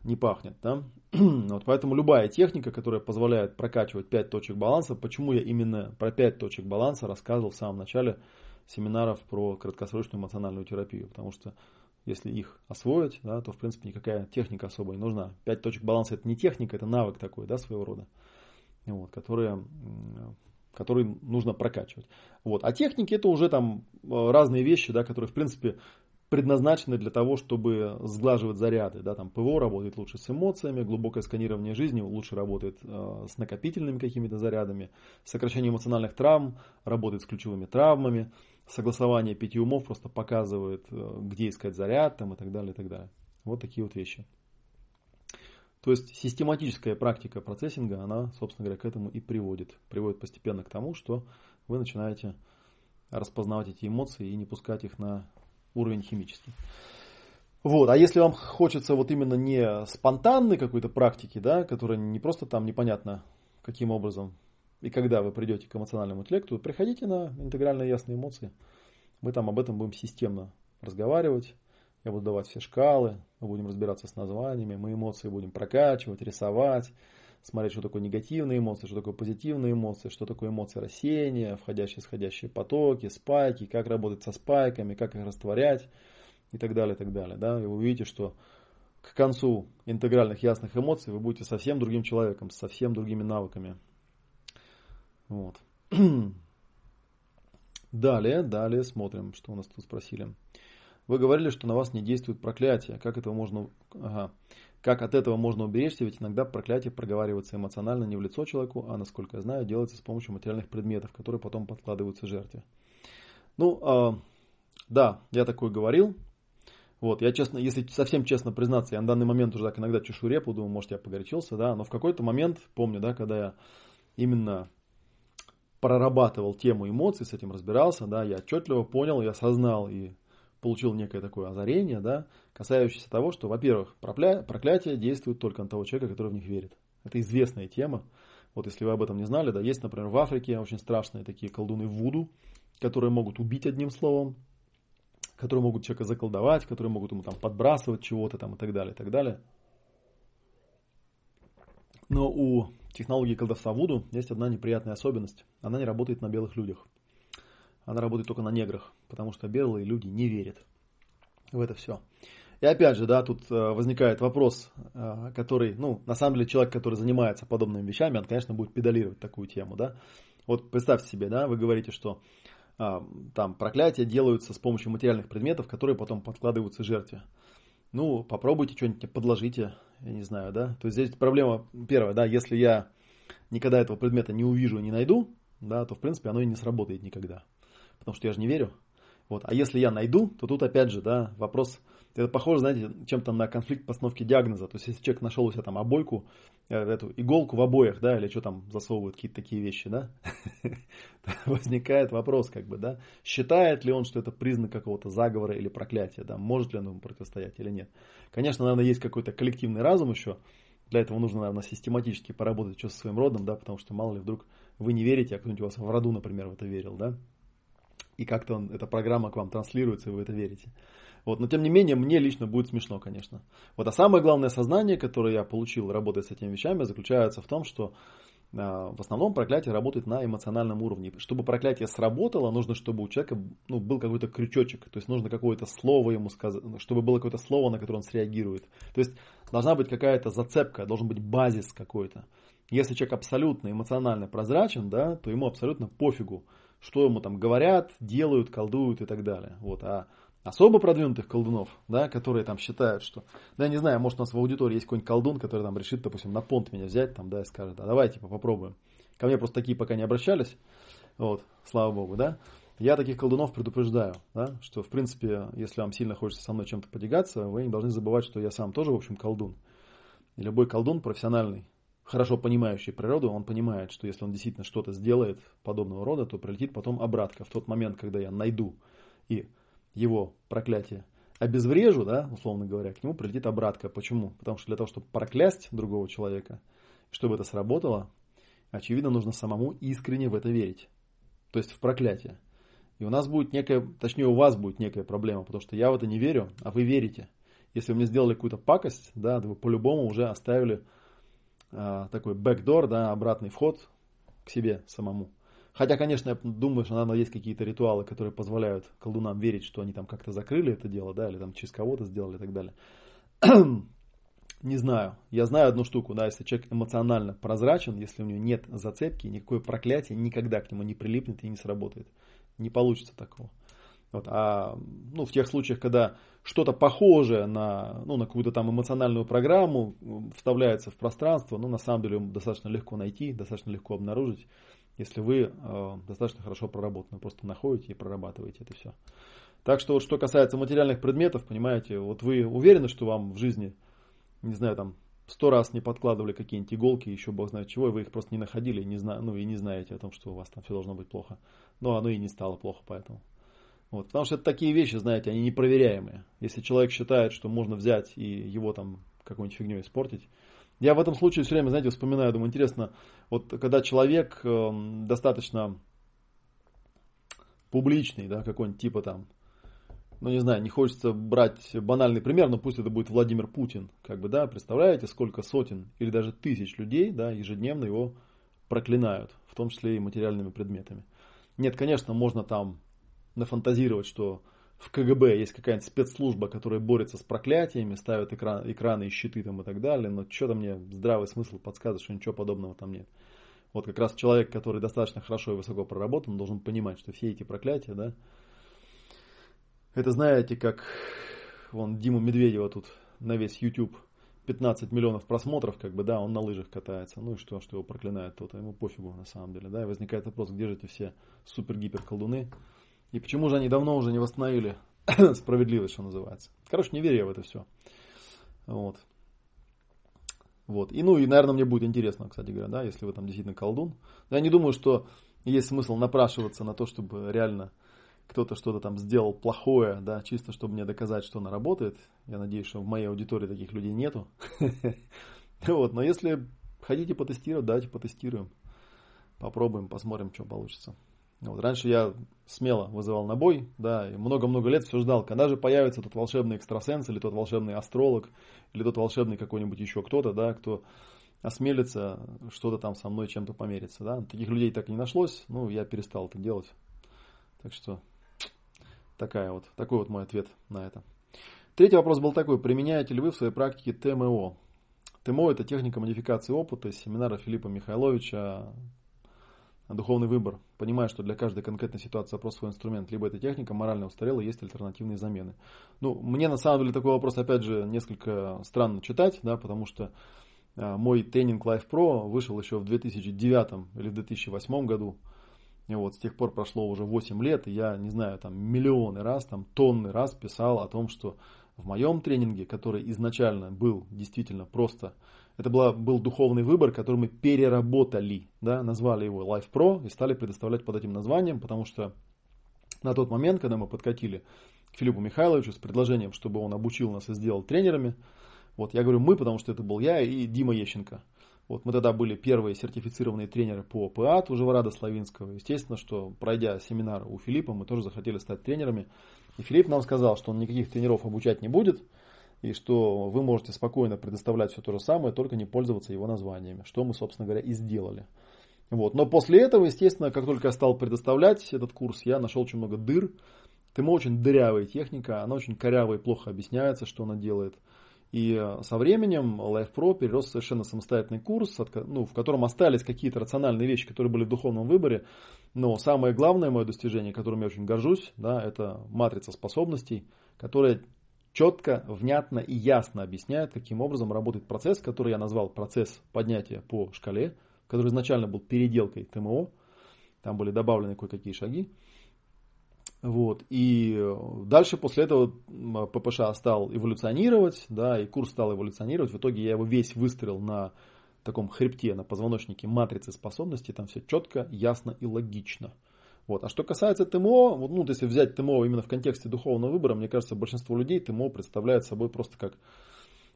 не пахнет. Да? вот поэтому любая техника, которая позволяет прокачивать 5 точек баланса, почему я именно про 5 точек баланса рассказывал в самом начале семинаров про краткосрочную эмоциональную терапию, потому что если их освоить, да, то в принципе никакая техника особо не нужна. 5 точек баланса это не техника, это навык такой, да, своего рода, вот, который, который нужно прокачивать. Вот. А техники это уже там э, разные вещи, да, которые в принципе предназначены для того, чтобы сглаживать заряды. Да, там ПВО работает лучше с эмоциями, глубокое сканирование жизни лучше работает э, с накопительными какими-то зарядами, сокращение эмоциональных травм работает с ключевыми травмами, согласование пяти умов просто показывает, э, где искать заряд там, и так далее, и так далее. Вот такие вот вещи. То есть систематическая практика процессинга, она, собственно говоря, к этому и приводит. Приводит постепенно к тому, что вы начинаете распознавать эти эмоции и не пускать их на уровень химический. Вот, а если вам хочется вот именно не спонтанной какой-то практики, да, которая не просто там непонятно каким образом и когда вы придете к эмоциональному интеллекту, приходите на интегральные ясные эмоции. Мы там об этом будем системно разговаривать. Я буду давать все шкалы, мы будем разбираться с названиями, мы эмоции будем прокачивать, рисовать, смотреть, что такое негативные эмоции, что такое позитивные эмоции, что такое эмоции рассеяния, входящие, исходящие потоки, спайки, как работать со спайками, как их растворять и так далее, и так далее. Да? И вы увидите, что к концу интегральных ясных эмоций вы будете совсем другим человеком, с совсем другими навыками. Вот. Далее, далее смотрим, что у нас тут спросили. Вы говорили, что на вас не действует проклятие. Как этого можно... Ага. Как от этого можно уберечься, ведь иногда проклятие проговаривается эмоционально не в лицо человеку, а, насколько я знаю, делается с помощью материальных предметов, которые потом подкладываются жертве. Ну, э, да, я такое говорил. Вот, я честно, если совсем честно признаться, я на данный момент уже так иногда чешу репу, думаю, может, я погорячился, да, но в какой-то момент, помню, да, когда я именно прорабатывал тему эмоций, с этим разбирался, да, я отчетливо понял, я осознал и получил некое такое озарение, да, касающееся того, что, во-первых, проклятие действует только на того человека, который в них верит. Это известная тема. Вот если вы об этом не знали, да, есть, например, в Африке очень страшные такие колдуны Вуду, которые могут убить одним словом, которые могут человека заколдовать, которые могут ему там подбрасывать чего-то там и так далее, и так далее. Но у технологии колдовства Вуду есть одна неприятная особенность. Она не работает на белых людях. Она работает только на неграх, потому что белые люди не верят в это все. И опять же, да, тут э, возникает вопрос, э, который, ну, на самом деле человек, который занимается подобными вещами, он, конечно, будет педалировать такую тему, да. Вот представьте себе, да, вы говорите, что а, там проклятия делаются с помощью материальных предметов, которые потом подкладываются жертве. Ну, попробуйте что-нибудь подложите, я не знаю, да. То есть здесь проблема первая, да, если я никогда этого предмета не увижу и не найду, да, то в принципе оно и не сработает никогда потому что я же не верю. Вот. А если я найду, то тут опять же, да, вопрос, это похоже, знаете, чем-то на конфликт постановки диагноза. То есть, если человек нашел у себя там обойку, э, эту иголку в обоях, да, или что там засовывают, какие-то такие вещи, да, возникает вопрос, как бы, да, считает ли он, что это признак какого-то заговора или проклятия, да, может ли он ему противостоять или нет. Конечно, наверное, есть какой-то коллективный разум еще, для этого нужно, наверное, систематически поработать что со своим родом, да, потому что мало ли вдруг вы не верите, а кто-нибудь у вас в роду, например, в это верил, да, и как-то он, эта программа к вам транслируется, и вы это верите. Вот, но тем не менее, мне лично будет смешно, конечно. Вот, а самое главное сознание, которое я получил, работая с этими вещами, заключается в том, что э, в основном проклятие работает на эмоциональном уровне. Чтобы проклятие сработало, нужно, чтобы у человека ну, был какой-то крючочек. То есть нужно какое-то слово ему сказать, чтобы было какое-то слово, на которое он среагирует. То есть должна быть какая-то зацепка, должен быть базис какой-то. Если человек абсолютно эмоционально прозрачен, да, то ему абсолютно пофигу, что ему там говорят, делают, колдуют и так далее. Вот. А особо продвинутых колдунов, да, которые там считают, что, да, не знаю, может у нас в аудитории есть какой-нибудь колдун, который там решит, допустим, на понт меня взять, там, да, и скажет, а давай, типа, попробуем. Ко мне просто такие пока не обращались, вот, слава богу, да. Я таких колдунов предупреждаю, да, что, в принципе, если вам сильно хочется со мной чем-то потягаться, вы не должны забывать, что я сам тоже, в общем, колдун. И любой колдун профессиональный, хорошо понимающий природу, он понимает, что если он действительно что-то сделает подобного рода, то прилетит потом обратка в тот момент, когда я найду и его проклятие обезврежу, да, условно говоря, к нему прилетит обратка. Почему? Потому что для того, чтобы проклясть другого человека, чтобы это сработало, очевидно, нужно самому искренне в это верить. То есть в проклятие. И у нас будет некая, точнее у вас будет некая проблема, потому что я в это не верю, а вы верите. Если вы мне сделали какую-то пакость, да, вы по-любому уже оставили а, такой бэкдор, да, обратный вход к себе самому. Хотя, конечно, я думаю, что, наверное, есть какие-то ритуалы, которые позволяют колдунам верить, что они там как-то закрыли это дело, да, или там через кого-то сделали и так далее. Не знаю. Я знаю одну штуку, да, если человек эмоционально прозрачен, если у него нет зацепки, никакое проклятие никогда к нему не прилипнет и не сработает. Не получится такого. Вот, а ну, в тех случаях, когда что-то похожее на, ну, на какую-то там эмоциональную программу вставляется в пространство, ну, на самом деле достаточно легко найти, достаточно легко обнаружить, если вы э, достаточно хорошо проработаны, просто находите и прорабатываете это все. Так что вот что касается материальных предметов, понимаете, вот вы уверены, что вам в жизни, не знаю, там сто раз не подкладывали какие-нибудь иголки, еще бог знает чего, и вы их просто не находили, не зна- ну и не знаете о том, что у вас там все должно быть плохо. Но оно и не стало плохо поэтому. Вот, потому что это такие вещи, знаете, они непроверяемые. Если человек считает, что можно взять и его там какой-нибудь фигней испортить. Я в этом случае все время, знаете, вспоминаю, думаю, интересно, вот когда человек э, достаточно публичный, да, какой-нибудь типа там, ну не знаю, не хочется брать банальный пример, но пусть это будет Владимир Путин, как бы, да, представляете, сколько сотен или даже тысяч людей, да, ежедневно его проклинают, в том числе и материальными предметами. Нет, конечно, можно там нафантазировать, что в КГБ есть какая-нибудь спецслужба, которая борется с проклятиями, ставит экран, экраны и щиты там и так далее, но что-то мне здравый смысл подсказывает, что ничего подобного там нет. Вот как раз человек, который достаточно хорошо и высоко проработан, должен понимать, что все эти проклятия, да, это знаете, как вон Диму Медведева тут на весь YouTube 15 миллионов просмотров, как бы, да, он на лыжах катается, ну и что, что его проклинает тот, а ему пофигу на самом деле, да, и возникает вопрос, где же эти все супер-гипер колдуны, и почему же они давно уже не восстановили справедливость, что называется. Короче, не верю я в это все. Вот. Вот. И, ну, и, наверное, мне будет интересно, кстати говоря, да, если вы там действительно колдун. Я не думаю, что есть смысл напрашиваться на то, чтобы реально кто-то что-то там сделал плохое, да, чисто чтобы мне доказать, что она работает. Я надеюсь, что в моей аудитории таких людей нету. Вот, но если хотите потестировать, давайте потестируем. Попробуем, посмотрим, что получится. Вот, раньше я смело вызывал на бой, да, и много-много лет все ждал, когда же появится тот волшебный экстрасенс, или тот волшебный астролог, или тот волшебный какой-нибудь еще кто-то, да, кто осмелится что-то там со мной чем-то помериться, да. Таких людей так и не нашлось, ну, я перестал это делать. Так что такая вот, такой вот мой ответ на это. Третий вопрос был такой, применяете ли вы в своей практике ТМО? ТМО это техника модификации опыта семинара Филиппа Михайловича духовный выбор, понимая, что для каждой конкретной ситуации вопрос свой инструмент, либо эта техника морально устарела, есть альтернативные замены. Ну, мне на самом деле такой вопрос, опять же, несколько странно читать, да, потому что э, мой тренинг Life Pro вышел еще в 2009 или 2008 году. И вот с тех пор прошло уже 8 лет, и я, не знаю, там миллионы раз, там тонны раз писал о том, что в моем тренинге, который изначально был действительно просто это была, был духовный выбор, который мы переработали, да, назвали его Life Pro и стали предоставлять под этим названием, потому что на тот момент, когда мы подкатили к Филиппу Михайловичу с предложением, чтобы он обучил нас и сделал тренерами, вот я говорю мы, потому что это был я и Дима Ещенко. Вот мы тогда были первые сертифицированные тренеры по ПАТ у Живорада Славинского. Естественно, что пройдя семинар у Филиппа, мы тоже захотели стать тренерами. И Филипп нам сказал, что он никаких тренеров обучать не будет, и что вы можете спокойно предоставлять все то же самое, только не пользоваться его названиями, что мы, собственно говоря, и сделали. Вот. Но после этого, естественно, как только я стал предоставлять этот курс, я нашел очень много дыр. Тема очень дырявая техника, она очень корявая и плохо объясняется, что она делает. И э, со временем Life Pro перерос в совершенно самостоятельный курс, ну, в котором остались какие-то рациональные вещи, которые были в духовном выборе. Но самое главное мое достижение, которым я очень горжусь, да, это матрица способностей, которая четко, внятно и ясно объясняет, каким образом работает процесс, который я назвал процесс поднятия по шкале, который изначально был переделкой ТМО. Там были добавлены кое-какие шаги. Вот. И дальше после этого ППШ стал эволюционировать, да, и курс стал эволюционировать. В итоге я его весь выстроил на таком хребте, на позвоночнике матрицы способностей. Там все четко, ясно и логично. Вот. А что касается ТМО, вот, ну, если взять ТМО именно в контексте духовного выбора, мне кажется, большинство людей ТМО представляет собой просто как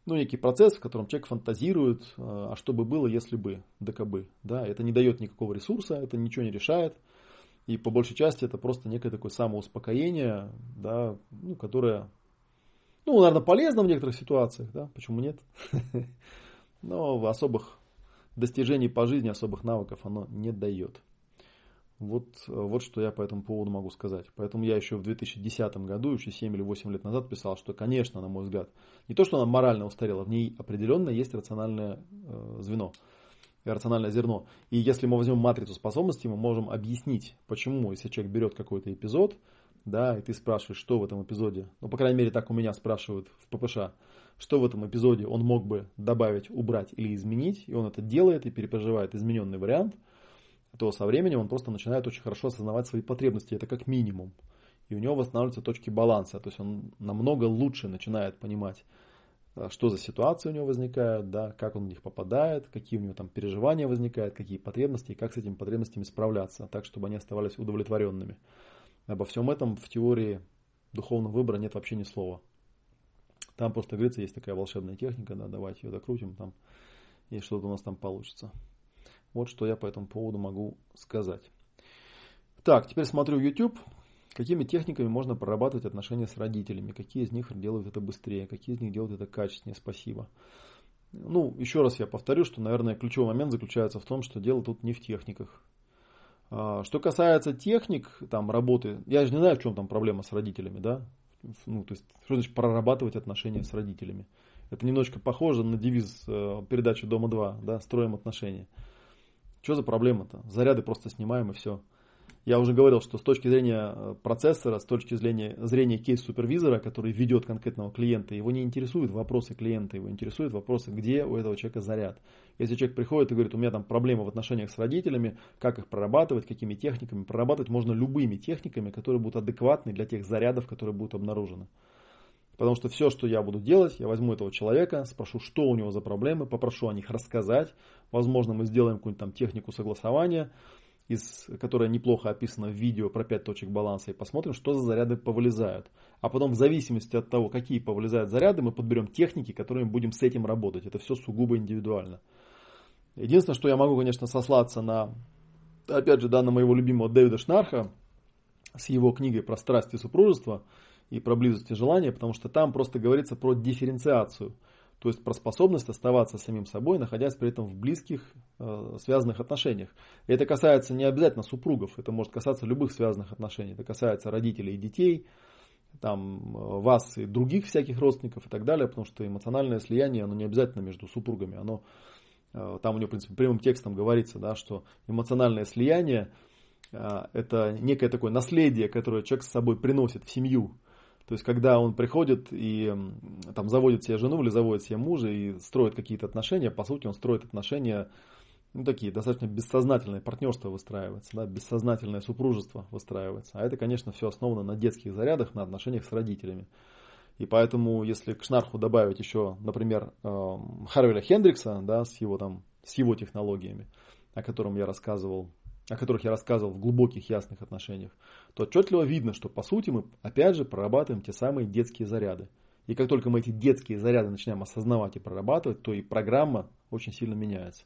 ну, некий процесс, в котором человек фантазирует, а что бы было, если бы, ДКБ. Да? Это не дает никакого ресурса, это ничего не решает. И по большей части это просто некое такое самоуспокоение, да, ну, которое, ну, наверное, полезно в некоторых ситуациях, да, почему нет? Но особых достижений по жизни, особых навыков оно не дает. Вот, вот что я по этому поводу могу сказать. Поэтому я еще в 2010 году, еще 7 или 8 лет назад писал, что, конечно, на мой взгляд, не то, что она морально устарела, в ней определенно есть рациональное э, звено рациональное зерно. И если мы возьмем матрицу способностей, мы можем объяснить, почему, если человек берет какой-то эпизод, да, и ты спрашиваешь, что в этом эпизоде, ну, по крайней мере, так у меня спрашивают в ППШ, что в этом эпизоде он мог бы добавить, убрать или изменить, и он это делает и перепроживает измененный вариант, то со временем он просто начинает очень хорошо осознавать свои потребности, это как минимум. И у него восстанавливаются точки баланса, то есть он намного лучше начинает понимать, Э, что за ситуации у него возникают, да, как он в них попадает, какие у него там переживания возникают, какие потребности и как с этими потребностями справляться, так, чтобы они оставались удовлетворенными. Обо всем этом в теории духовного выбора нет вообще ни слова. Там просто говорится, есть такая волшебная техника, да, давайте ее докрутим там, и что-то у нас там получится. Вот что я по этому поводу могу сказать. Так, теперь смотрю YouTube. Какими техниками можно прорабатывать отношения с родителями? Какие из них делают это быстрее? Какие из них делают это качественнее? Спасибо. Ну, еще раз я повторю, что, наверное, ключевой момент заключается в том, что дело тут не в техниках. А, что касается техник, там, работы, я же не знаю, в чем там проблема с родителями, да? Ну, то есть, что значит прорабатывать отношения с родителями? Это немножко похоже на девиз э, передачи «Дома-2», да, «Строим отношения». Что за проблема-то? Заряды просто снимаем и все. Я уже говорил, что с точки зрения э, процессора, с точки зрения, зрения кейс-супервизора, который ведет конкретного клиента, его не интересуют вопросы клиента, его интересуют вопросы, где у этого человека заряд. Если человек приходит и говорит, у меня там проблемы в отношениях с родителями, как их прорабатывать, какими техниками, прорабатывать можно любыми техниками, которые будут адекватны для тех зарядов, которые будут обнаружены. Потому что все, что я буду делать, я возьму этого человека, спрошу, что у него за проблемы, попрошу о них рассказать. Возможно, мы сделаем какую-нибудь там технику согласования, из, которая неплохо описана в видео про 5 точек баланса, и посмотрим, что за заряды повылезают. А потом в зависимости от того, какие повылезают заряды, мы подберем техники, которыми будем с этим работать. Это все сугубо индивидуально. Единственное, что я могу, конечно, сослаться на, опять же, да, на моего любимого Дэвида Шнарха с его книгой про страсть и супружество и про близость и желание, потому что там просто говорится про дифференциацию – то есть про способность оставаться самим собой, находясь при этом в близких, э, связанных отношениях. И это касается не обязательно супругов, это может касаться любых связанных отношений. Это касается родителей и детей, там, э, вас и других всяких родственников и так далее, потому что эмоциональное слияние, оно не обязательно между супругами. Оно, э, там у него, в принципе, прямым текстом говорится, да, что эмоциональное слияние э, это некое такое наследие, которое человек с собой приносит в семью. То есть, когда он приходит и там заводит себе жену или заводит себе мужа и строит какие-то отношения, по сути, он строит отношения, ну, такие достаточно бессознательные, партнерство выстраивается, да, бессознательное супружество выстраивается. А это, конечно, все основано на детских зарядах, на отношениях с родителями. И поэтому, если к Шнарху добавить еще, например, эм, Харвеля Хендрикса, да, с его, там, с его технологиями, о котором я рассказывал о которых я рассказывал в глубоких ясных отношениях, то отчетливо видно, что по сути мы опять же прорабатываем те самые детские заряды. И как только мы эти детские заряды начинаем осознавать и прорабатывать, то и программа очень сильно меняется.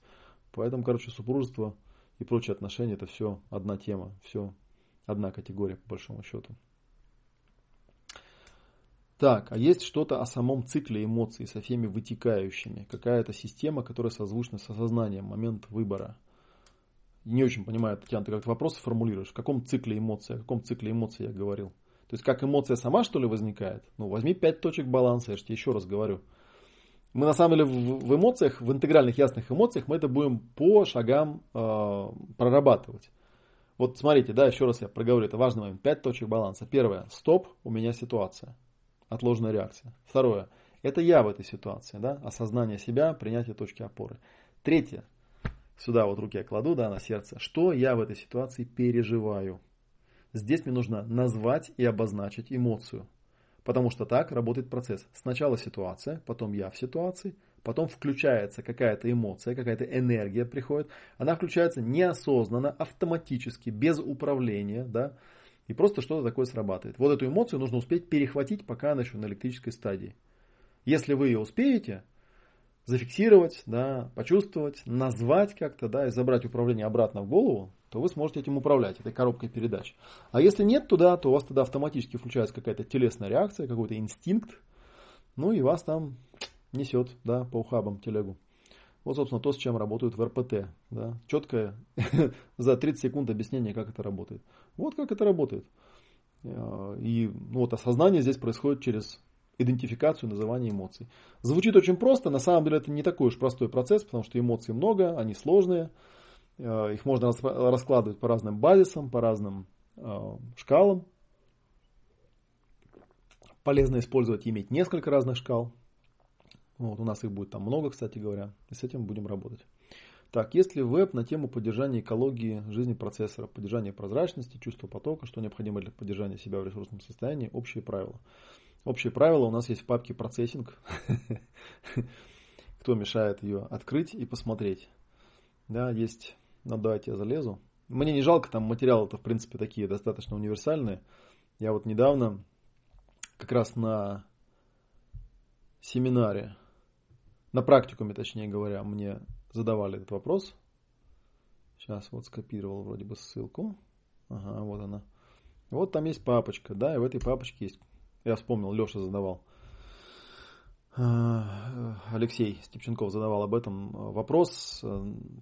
Поэтому, короче, супружество и прочие отношения это все одна тема, все одна категория по большому счету. Так, а есть что-то о самом цикле эмоций со всеми вытекающими? Какая-то система, которая созвучна с осознанием, момент выбора – не очень понимаю, Татьяна, ты как вопрос формулируешь, в каком цикле эмоций, о каком цикле эмоций я говорил. То есть как эмоция сама что ли возникает? Ну возьми пять точек баланса, я же тебе еще раз говорю. Мы на самом деле в, в эмоциях, в интегральных ясных эмоциях мы это будем по шагам э, прорабатывать. Вот смотрите, да, еще раз я проговорю, это важный момент. Пять точек баланса. Первое, стоп, у меня ситуация. Отложенная реакция. Второе, это я в этой ситуации, да, осознание себя, принятие точки опоры. Третье, сюда вот руки я кладу, да, на сердце, что я в этой ситуации переживаю. Здесь мне нужно назвать и обозначить эмоцию. Потому что так работает процесс. Сначала ситуация, потом я в ситуации, потом включается какая-то эмоция, какая-то энергия приходит. Она включается неосознанно, автоматически, без управления, да, и просто что-то такое срабатывает. Вот эту эмоцию нужно успеть перехватить, пока она еще на электрической стадии. Если вы ее успеете, зафиксировать, да, почувствовать, назвать как-то, да, и забрать управление обратно в голову, то вы сможете этим управлять, этой коробкой передач. А если нет туда, то у вас тогда автоматически включается какая-то телесная реакция, какой-то инстинкт, ну и вас там несет, да, по ухабам телегу. Вот, собственно, то, с чем работают в РПТ. Да? Четкое за 30 секунд объяснение, как это работает. Вот как это работает. Э, и ну, вот осознание здесь происходит через идентификацию, называние эмоций. Звучит очень просто, на самом деле это не такой уж простой процесс, потому что эмоций много, они сложные, э, их можно раскладывать по разным базисам, по разным э, шкалам. Полезно использовать и иметь несколько разных шкал. Вот, у нас их будет там много, кстати говоря, и с этим будем работать. Так, есть ли веб на тему поддержания экологии жизни процессора, поддержания прозрачности, чувства потока, что необходимо для поддержания себя в ресурсном состоянии, общие правила. Общие правила у нас есть в папке процессинг. Кто мешает ее открыть и посмотреть. Да, есть. Ну, давайте я залезу. Мне не жалко, там материалы-то, в принципе, такие достаточно универсальные. Я вот недавно как раз на семинаре, на практикуме, точнее говоря, мне задавали этот вопрос. Сейчас вот скопировал вроде бы ссылку. Ага, вот она. Вот там есть папочка, да, и в этой папочке есть я вспомнил, Леша задавал. А, Алексей Степченков задавал об этом вопрос.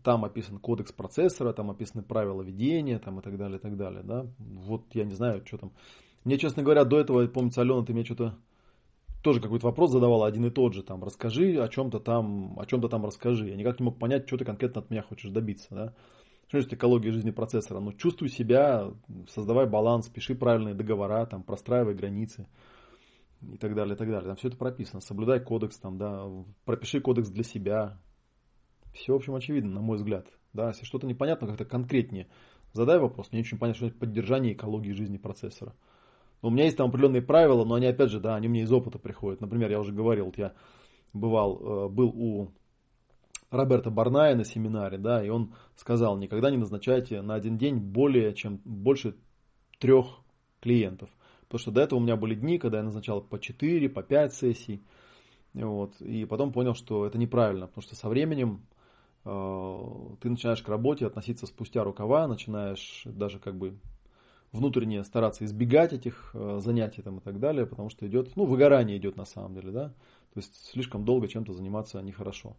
Там описан кодекс процессора, там описаны правила ведения там и так далее, и так далее. Да? Вот я не знаю, что там. Мне, честно говоря, до этого, помнится, Алена, ты мне что-то тоже какой-то вопрос задавала, один и тот же. Там, расскажи о чем-то там, о чем-то там расскажи. Я никак не мог понять, что ты конкретно от меня хочешь добиться. Да? Что есть экология жизни процессора? Ну, чувствуй себя, создавай баланс, пиши правильные договора, там, простраивай границы и так далее, и так далее. Там все это прописано. Соблюдай кодекс, там, да, пропиши кодекс для себя. Все, в общем, очевидно, на мой взгляд. Да, если что-то непонятно, как-то конкретнее, задай вопрос. Мне очень понятно, что это поддержание экологии жизни процессора. Но у меня есть там определенные правила, но они, опять же, да, они мне из опыта приходят. Например, я уже говорил, вот я бывал, э, был у Роберта Барная на семинаре, да, и он сказал, никогда не назначайте на один день более чем больше трех клиентов. Потому что до этого у меня были дни, когда я назначал по 4, по 5 сессий. Вот, и потом понял, что это неправильно, потому что со временем э, ты начинаешь к работе относиться спустя рукава, начинаешь даже как бы внутренне стараться избегать этих э, занятий там, и так далее, потому что идет, ну, выгорание идет на самом деле, да, то есть слишком долго чем-то заниматься нехорошо.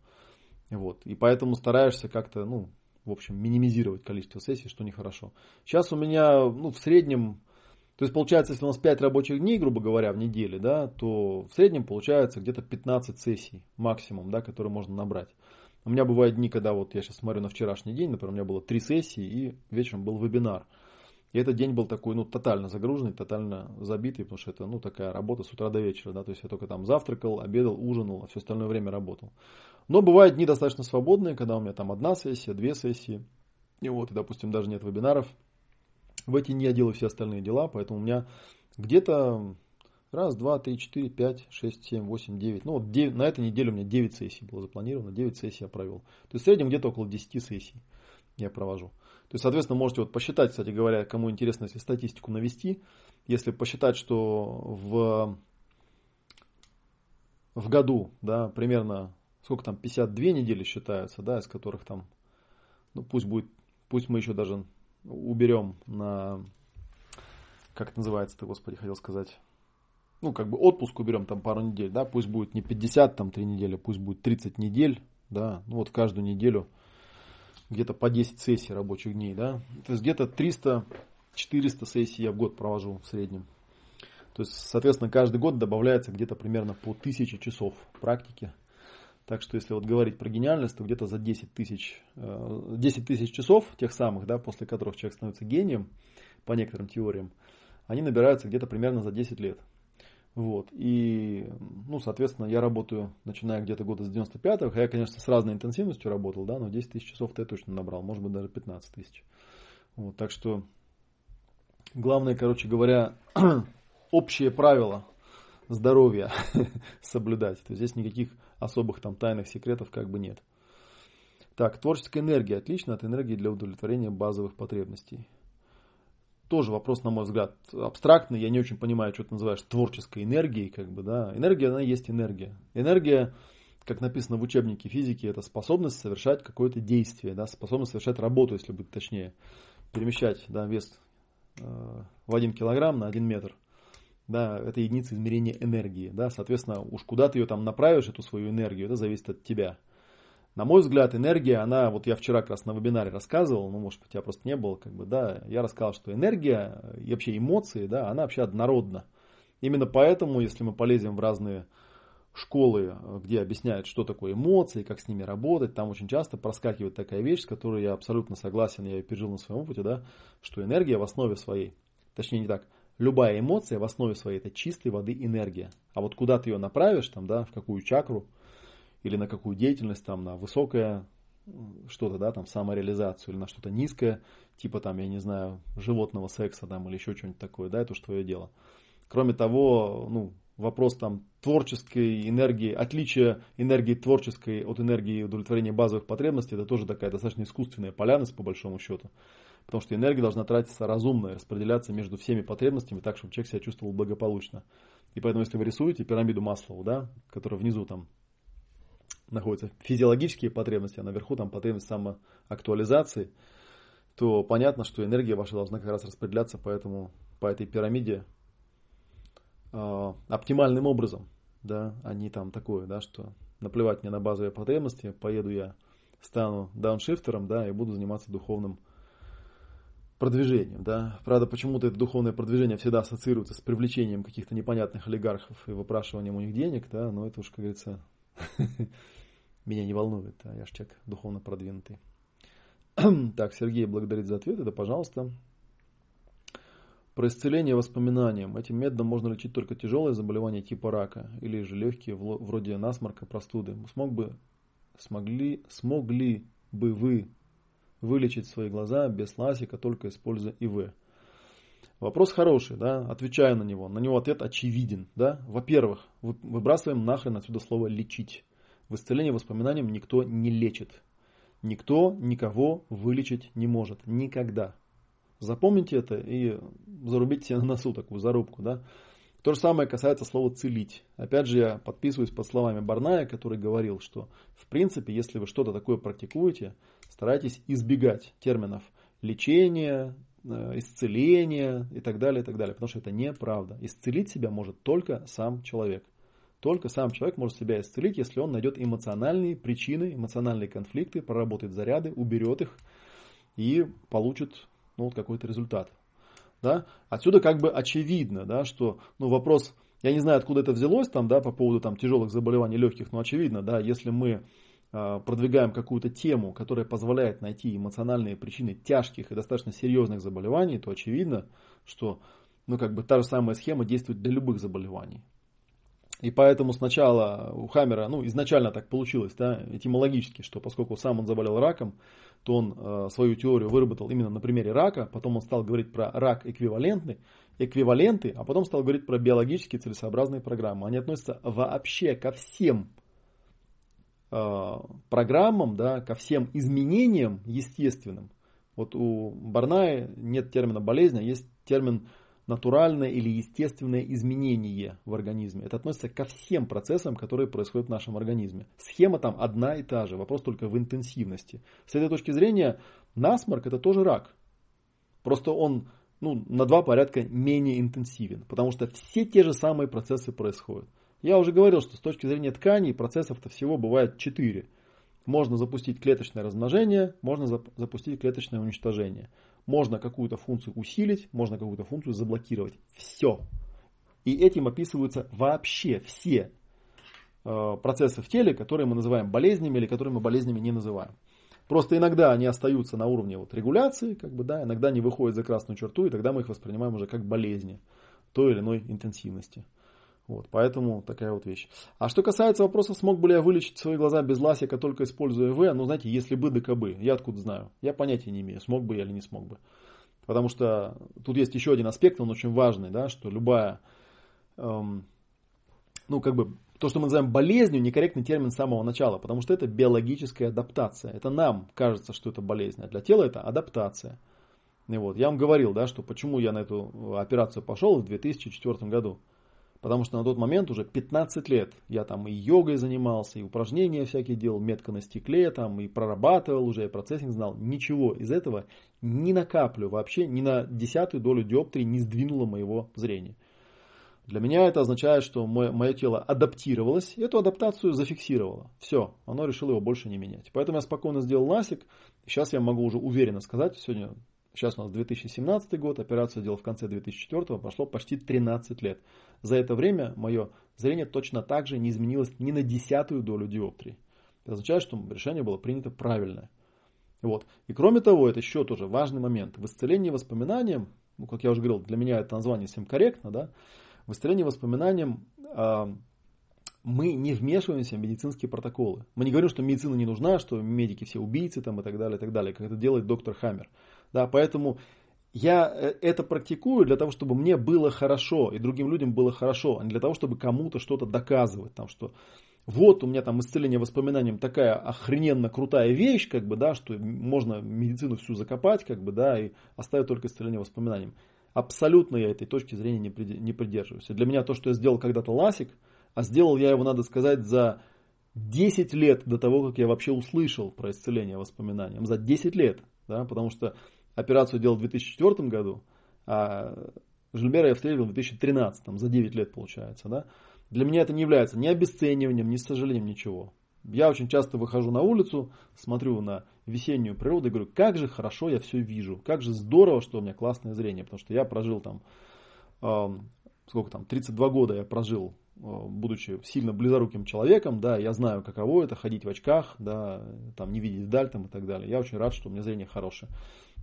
Вот. И поэтому стараешься как-то, ну, в общем, минимизировать количество сессий, что нехорошо. Сейчас у меня, ну, в среднем, то есть получается, если у нас 5 рабочих дней, грубо говоря, в неделе, да, то в среднем получается где-то 15 сессий максимум, да, которые можно набрать. У меня бывают дни, когда вот я сейчас смотрю на вчерашний день, например, у меня было 3 сессии и вечером был вебинар. И этот день был такой, ну, тотально загруженный, тотально забитый, потому что это, ну, такая работа с утра до вечера, да, то есть я только там завтракал, обедал, ужинал, а все остальное время работал. Но бывают дни достаточно свободные, когда у меня там одна сессия, две сессии, и вот, и, допустим, даже нет вебинаров. В эти дни я делаю все остальные дела, поэтому у меня где-то раз, два, три, четыре, пять, шесть, семь, восемь, девять. Ну, вот 9, на этой неделе у меня 9 сессий было запланировано, 9 сессий я провел. То есть в среднем где-то около 10 сессий я провожу. То есть, соответственно, можете вот посчитать, кстати говоря, кому интересно, если статистику навести, если посчитать, что в, в году, да, примерно, сколько там, 52 недели считаются, да, из которых там, ну, пусть будет, пусть мы еще даже уберем на, как это называется-то, господи, хотел сказать, ну, как бы отпуск уберем там пару недель, да, пусть будет не 50, там, 3 недели, пусть будет 30 недель, да, ну, вот каждую неделю где-то по 10 сессий рабочих дней, да, то есть где-то 300-400 сессий я в год провожу в среднем. То есть, соответственно, каждый год добавляется где-то примерно по 1000 часов практики. Так что, если вот говорить про гениальность, то где-то за 10 тысяч, 10 э, тысяч часов, тех самых, да, после которых человек становится гением, по некоторым теориям, они набираются где-то примерно за 10 лет. Вот. И, ну, соответственно, я работаю, начиная где-то года с 95-го. Я, конечно, с разной интенсивностью работал, да, но 10 тысяч часов я точно набрал, может быть, даже 15 тысяч. Вот, так что Главное, короче говоря, общие правила здоровья соблюдать. То есть здесь никаких особых там тайных секретов как бы нет. Так, творческая энергия отлично от энергии для удовлетворения базовых потребностей. Тоже вопрос, на мой взгляд, абстрактный. Я не очень понимаю, что ты называешь творческой энергией. Как бы, да. Энергия, она есть энергия. Энергия, как написано в учебнике физики, это способность совершать какое-то действие, да, способность совершать работу, если быть точнее. Перемещать да, вес э, в 1 килограмм на 1 метр да, это единица измерения энергии, да, соответственно, уж куда ты ее там направишь, эту свою энергию, это зависит от тебя. На мой взгляд, энергия, она, вот я вчера как раз на вебинаре рассказывал, ну, может быть, тебя просто не было, как бы, да, я рассказал, что энергия и вообще эмоции, да, она вообще однородна. Именно поэтому, если мы полезем в разные школы, где объясняют, что такое эмоции, как с ними работать, там очень часто проскакивает такая вещь, с которой я абсолютно согласен, я ее пережил на своем опыте, да, что энергия в основе своей, точнее не так, любая эмоция в основе своей это чистой воды энергия. А вот куда ты ее направишь, там, да, в какую чакру или на какую деятельность, там, на высокое что-то, да, там, самореализацию или на что-то низкое, типа там, я не знаю, животного секса там или еще что-нибудь такое, да, это уж твое дело. Кроме того, ну, вопрос там творческой энергии, отличие энергии творческой от энергии удовлетворения базовых потребностей, это тоже такая достаточно искусственная полярность по большому счету. Потому что энергия должна тратиться разумно и распределяться между всеми потребностями так, чтобы человек себя чувствовал благополучно. И поэтому, если вы рисуете пирамиду Маслоу, да, которая внизу там находятся физиологические потребности, а наверху там потребность самоактуализации, то понятно, что энергия ваша должна как раз распределяться по, этому, по этой пирамиде э, оптимальным образом, да, а не там такое, да, что наплевать мне на базовые потребности, поеду я, стану дауншифтером, да, и буду заниматься духовным продвижением. Да? Правда, почему-то это духовное продвижение всегда ассоциируется с привлечением каких-то непонятных олигархов и выпрашиванием у них денег, да, но это уж, как говорится, меня не волнует, да, я же человек духовно продвинутый. так, Сергей благодарит за ответ, это пожалуйста. Про исцеление воспоминанием. Этим методом можно лечить только тяжелые заболевания типа рака или же легкие, вроде насморка, простуды. Смог бы, смогли, смогли бы вы вылечить свои глаза без ласика, только используя ИВ? Вопрос хороший, да, отвечаю на него. На него ответ очевиден, да. Во-первых, выбрасываем нахрен отсюда слово лечить. В исцелении воспоминаниям никто не лечит. Никто никого вылечить не может. Никогда. Запомните это и зарубите себе на носу такую зарубку, да. То же самое касается слова «целить». Опять же, я подписываюсь под словами Барная, который говорил, что в принципе, если вы что-то такое практикуете, старайтесь избегать терминов лечение, э, исцеление и так далее, и так далее, потому что это неправда. Исцелить себя может только сам человек. Только сам человек может себя исцелить, если он найдет эмоциональные причины, эмоциональные конфликты, проработает заряды, уберет их и получит ну, вот какой-то результат. Да? Отсюда как бы очевидно, да, что ну, вопрос, я не знаю, откуда это взялось там, да, по поводу там, тяжелых заболеваний легких, но очевидно, да, если мы продвигаем какую-то тему, которая позволяет найти эмоциональные причины тяжких и достаточно серьезных заболеваний, то очевидно, что ну, как бы та же самая схема действует для любых заболеваний. И поэтому сначала у Хаммера, ну, изначально так получилось, да, этимологически, что поскольку сам он заболел раком, то он э, свою теорию выработал именно на примере рака, потом он стал говорить про рак эквивалентный, эквиваленты, а потом стал говорить про биологические целесообразные программы. Они относятся вообще ко всем э, программам, да, ко всем изменениям естественным. Вот у Барная нет термина болезнь, а есть термин натуральное или естественное изменение в организме. Это относится ко всем процессам, которые происходят в нашем организме. Схема там одна и та же, вопрос только в интенсивности. С этой точки зрения насморк это тоже рак. Просто он ну, на два порядка менее интенсивен, потому что все те же самые процессы происходят. Я уже говорил, что с точки зрения тканей процессов-то всего бывает четыре. Можно запустить клеточное размножение, можно запустить клеточное уничтожение. Можно какую-то функцию усилить, можно какую-то функцию заблокировать. Все. И этим описываются вообще все э, процессы в теле, которые мы называем болезнями или которые мы болезнями не называем. Просто иногда они остаются на уровне вот регуляции, как бы, да, иногда они выходят за красную черту, и тогда мы их воспринимаем уже как болезни той или иной интенсивности. Вот, поэтому такая вот вещь. А что касается вопроса, смог бы ли я вылечить свои глаза без ласика, только используя ИВ, ну, знаете, если бы да кабы, я откуда знаю? Я понятия не имею, смог бы я или не смог бы. Потому что тут есть еще один аспект, он очень важный, да, что любая, эм, ну, как бы, то, что мы называем болезнью, некорректный термин с самого начала, потому что это биологическая адаптация. Это нам кажется, что это болезнь, а для тела это адаптация. И вот, я вам говорил, да, что почему я на эту операцию пошел в 2004 году. Потому что на тот момент уже 15 лет я там и йогой занимался, и упражнения всякие делал, метка на стекле, там и прорабатывал уже, и процессинг знал. Ничего из этого ни на каплю вообще, ни на десятую долю диоптрии не сдвинуло моего зрения. Для меня это означает, что мое, мое тело адаптировалось, и эту адаптацию зафиксировало. Все, оно решило его больше не менять. Поэтому я спокойно сделал ласик. Сейчас я могу уже уверенно сказать, сегодня Сейчас у нас 2017 год, операцию делал в конце 2004, прошло почти 13 лет. За это время мое зрение точно так же не изменилось ни на десятую долю диоптрии. Это означает, что решение было принято правильное. Вот. И кроме того, это еще тоже важный момент. В исцелении воспоминаниям, ну, как я уже говорил, для меня это название всем корректно, да, в исцелении воспоминаниям э, мы не вмешиваемся в медицинские протоколы. Мы не говорим, что медицина не нужна, что медики все убийцы там, и так далее, и так далее, как это делает доктор Хаммер. Да, поэтому я э, это практикую для того, чтобы мне было хорошо и другим людям было хорошо, а не для того, чтобы кому-то что-то доказывать. Там, что вот у меня там исцеление воспоминанием такая охрененно крутая вещь, как бы, да, что можно медицину всю закопать, как бы, да, и оставить только исцеление воспоминанием. Абсолютно я этой точки зрения не придерживаюсь. И для меня то, что я сделал когда-то ласик, а сделал я его, надо сказать, за 10 лет до того, как я вообще услышал про исцеление воспоминанием. За 10 лет. Да, потому что операцию делал в 2004 году, а Жильбера я встретил в 2013, за 9 лет получается. Да? Для меня это не является ни обесцениванием, ни сожалением, ничего. Я очень часто выхожу на улицу, смотрю на весеннюю природу и говорю, как же хорошо я все вижу, как же здорово, что у меня классное зрение, потому что я прожил там, э, сколько там, 32 года я прожил, э, будучи сильно близоруким человеком, да, я знаю, каково это, ходить в очках, да, там, не видеть вдаль там, и так далее. Я очень рад, что у меня зрение хорошее.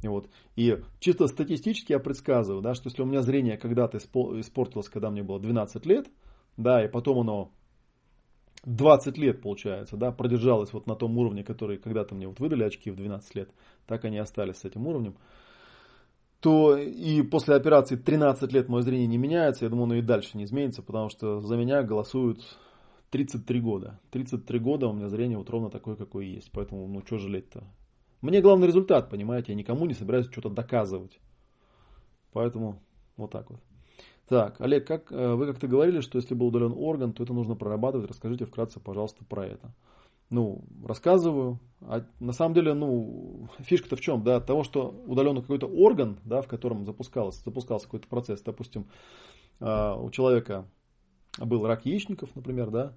Вот. и чисто статистически я предсказываю, да, что если у меня зрение когда-то испортилось, когда мне было 12 лет, да, и потом оно 20 лет, получается, да, продержалось вот на том уровне, который когда-то мне вот выдали очки в 12 лет, так они остались с этим уровнем, то и после операции 13 лет мое зрение не меняется, я думаю, оно и дальше не изменится, потому что за меня голосуют 33 года. 33 года у меня зрение вот ровно такое, какое есть, поэтому, ну, что жалеть-то? Мне главный результат, понимаете, я никому не собираюсь что-то доказывать. Поэтому вот так вот. Так, Олег, как, э, вы как-то говорили, что если был удален орган, то это нужно прорабатывать. Расскажите вкратце, пожалуйста, про это. Ну, рассказываю. А на самом деле, ну, фишка-то в чем? Да, от того, что удален какой-то орган, да, в котором запускался, запускался какой-то процесс. Допустим, э, у человека был рак яичников, например, да,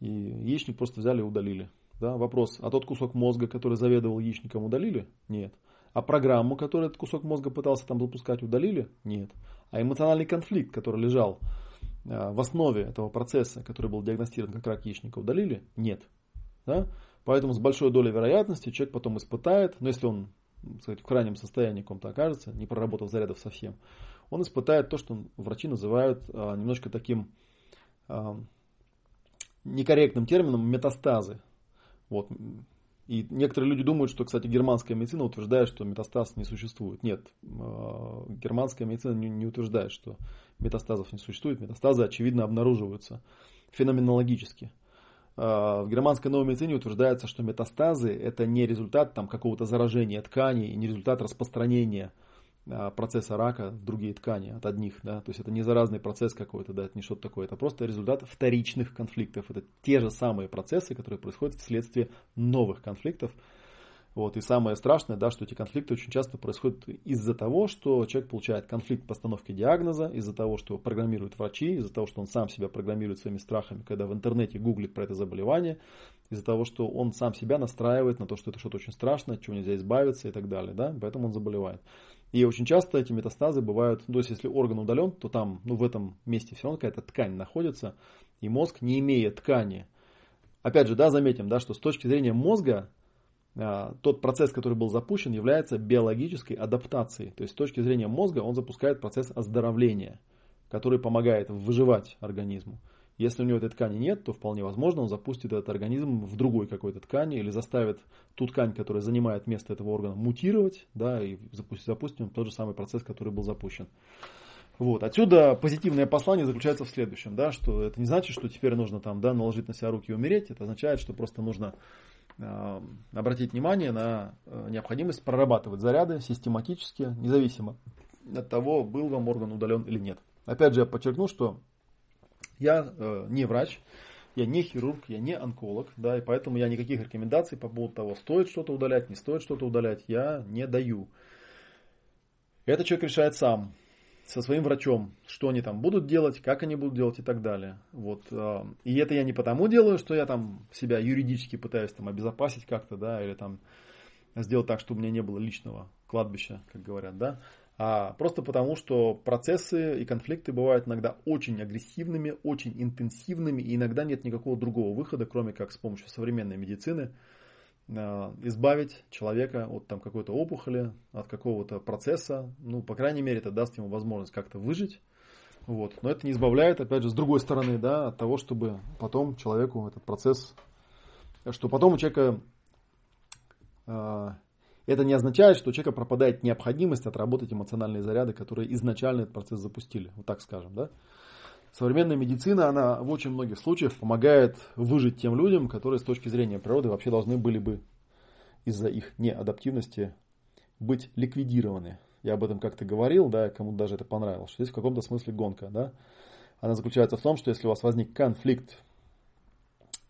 и яичник просто взяли и удалили. Да, вопрос, а тот кусок мозга, который заведовал яичником, удалили? Нет. А программу, которую этот кусок мозга пытался там запускать, удалили? Нет. А эмоциональный конфликт, который лежал а, в основе этого процесса, который был диагностирован как рак яичника, удалили? Нет. Да? Поэтому с большой долей вероятности человек потом испытает, но если он сказать, в крайнем состоянии каком-то окажется, не проработав зарядов совсем, он испытает то, что врачи называют а, немножко таким а, некорректным термином метастазы. Вот. И некоторые люди думают, что, кстати, германская медицина утверждает, что метастаз не существует. Нет, э, германская медицина не, утверждает, что метастазов не существует. Метастазы, очевидно, обнаруживаются феноменологически. Э, в германской новой медицине утверждается, что метастазы это не результат там, какого-то заражения тканей, не результат распространения процесса рака в другие ткани от одних, да, то есть это не заразный процесс какой-то, да, это не что-то такое, это просто результат вторичных конфликтов, это те же самые процессы, которые происходят вследствие новых конфликтов, вот, и самое страшное, да, что эти конфликты очень часто происходят из-за того, что человек получает конфликт постановки диагноза, из-за того, что его программируют врачи, из-за того, что он сам себя программирует своими страхами, когда в интернете гуглит про это заболевание, из-за того, что он сам себя настраивает на то, что это что-то очень страшное, от чего нельзя избавиться и так далее, да, поэтому он заболевает. И очень часто эти метастазы бывают, ну, то есть если орган удален, то там, ну, в этом месте все равно какая-то ткань находится, и мозг, не имея ткани, опять же, да, заметим, да, что с точки зрения мозга, а, тот процесс, который был запущен, является биологической адаптацией. То есть с точки зрения мозга он запускает процесс оздоровления, который помогает выживать организму. Если у него этой ткани нет, то вполне возможно он запустит этот организм в другой какой-то ткани или заставит ту ткань, которая занимает место этого органа, мутировать, да, и запустить, запустим тот же самый процесс, который был запущен. Вот. Отсюда позитивное послание заключается в следующем, да, что это не значит, что теперь нужно там, да, наложить на себя руки и умереть, это означает, что просто нужно э, обратить внимание на э, необходимость прорабатывать заряды систематически, независимо от того, был вам орган удален или нет. Опять же, я подчеркну, что я э, не врач, я не хирург, я не онколог, да, и поэтому я никаких рекомендаций по поводу того, стоит что-то удалять, не стоит что-то удалять, я не даю. Это человек решает сам, со своим врачом, что они там будут делать, как они будут делать и так далее. Вот. Э, и это я не потому делаю, что я там себя юридически пытаюсь там обезопасить как-то, да, или там сделать так, чтобы у меня не было личного кладбища, как говорят, да а просто потому, что процессы и конфликты бывают иногда очень агрессивными, очень интенсивными, и иногда нет никакого другого выхода, кроме как с помощью современной медицины а, избавить человека от там, какой-то опухоли, от какого-то процесса. Ну, по крайней мере, это даст ему возможность как-то выжить. Вот. Но это не избавляет, опять же, с другой стороны, да, от того, чтобы потом человеку этот процесс, что потом у человека а, это не означает, что у человека пропадает необходимость отработать эмоциональные заряды, которые изначально этот процесс запустили. Вот так скажем, да? Современная медицина, она в очень многих случаях помогает выжить тем людям, которые с точки зрения природы вообще должны были бы из-за их неадаптивности быть ликвидированы. Я об этом как-то говорил, да, кому-то даже это понравилось, что здесь в каком-то смысле гонка, да. Она заключается в том, что если у вас возник конфликт,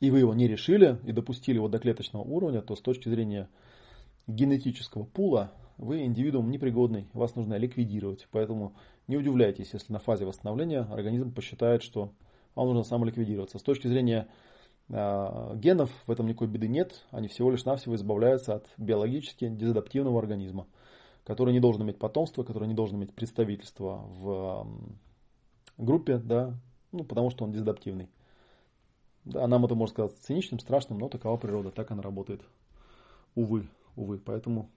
и вы его не решили, и допустили его до клеточного уровня, то с точки зрения генетического пула вы индивидуум непригодный, вас нужно ликвидировать. Поэтому не удивляйтесь, если на фазе восстановления организм посчитает, что вам нужно самоликвидироваться. С точки зрения э, генов в этом никакой беды нет, они всего лишь навсего избавляются от биологически дезадаптивного организма, который не должен иметь потомство, который не должен иметь представительство в э, группе, да, ну, потому что он дезадаптивный. Да, нам это можно сказать циничным, страшным, но такова природа, так она работает. Увы увы. Поэтому,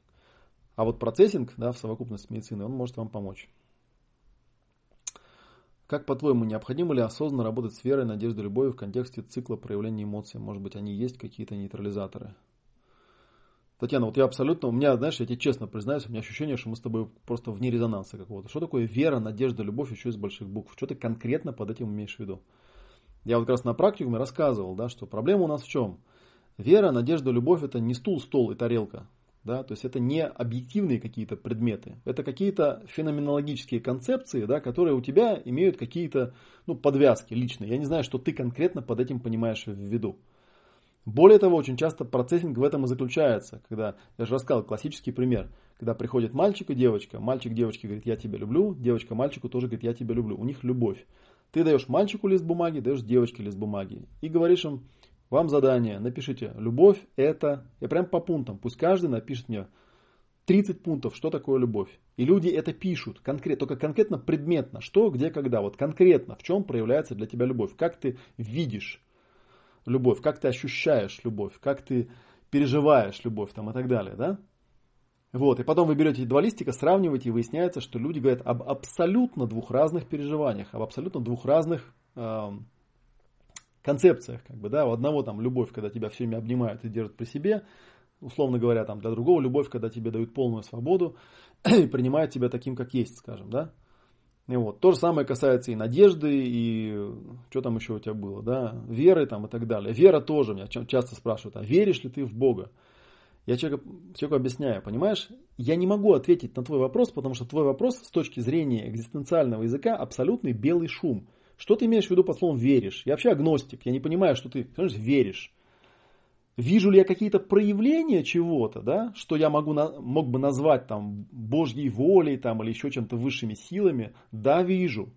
а вот процессинг, да, в совокупности с медициной, он может вам помочь. Как, по-твоему, необходимо ли осознанно работать с верой, надеждой, любовью в контексте цикла проявления эмоций? Может быть, они есть какие-то нейтрализаторы? Татьяна, вот я абсолютно, у меня, знаешь, я тебе честно признаюсь, у меня ощущение, что мы с тобой просто вне резонанса какого-то. Что такое вера, надежда, любовь еще из больших букв? Что ты конкретно под этим имеешь в виду? Я вот как раз на практикуме рассказывал, да, что проблема у нас в чем? Вера, надежда, любовь это не стул, стол и тарелка. Да? То есть это не объективные какие-то предметы. Это какие-то феноменологические концепции, да, которые у тебя имеют какие-то ну, подвязки личные. Я не знаю, что ты конкретно под этим понимаешь в виду. Более того, очень часто процессинг в этом и заключается. Когда, я же рассказал классический пример, когда приходит мальчик и девочка, мальчик девочке говорит, я тебя люблю, девочка мальчику тоже говорит, я тебя люблю. У них любовь. Ты даешь мальчику лист бумаги, даешь девочке лист бумаги. И говоришь им, вам задание, напишите, любовь это, я прям по пунктам, пусть каждый напишет мне 30 пунктов, что такое любовь. И люди это пишут, конкретно, только конкретно предметно, что, где, когда, вот конкретно, в чем проявляется для тебя любовь, как ты видишь любовь, как ты ощущаешь любовь, как ты переживаешь любовь там и так далее, да? Вот, и потом вы берете два листика, сравниваете, и выясняется, что люди говорят об абсолютно двух разных переживаниях, об абсолютно двух разных э, концепциях, как бы, да, у одного там любовь, когда тебя все время обнимают и держат при себе, условно говоря, там для другого любовь, когда тебе дают полную свободу и принимают тебя таким, как есть, скажем, да. И вот. То же самое касается и надежды, и что там еще у тебя было, да, веры там и так далее. Вера тоже меня часто спрашивают, а веришь ли ты в Бога? Я человеку, человеку объясняю, понимаешь, я не могу ответить на твой вопрос, потому что твой вопрос с точки зрения экзистенциального языка абсолютный белый шум. Что ты имеешь в виду под словом веришь? Я вообще агностик, я не понимаю, что ты конечно, веришь. Вижу ли я какие-то проявления чего-то, да, что я могу, мог бы назвать там Божьей волей там, или еще чем-то высшими силами? Да, вижу.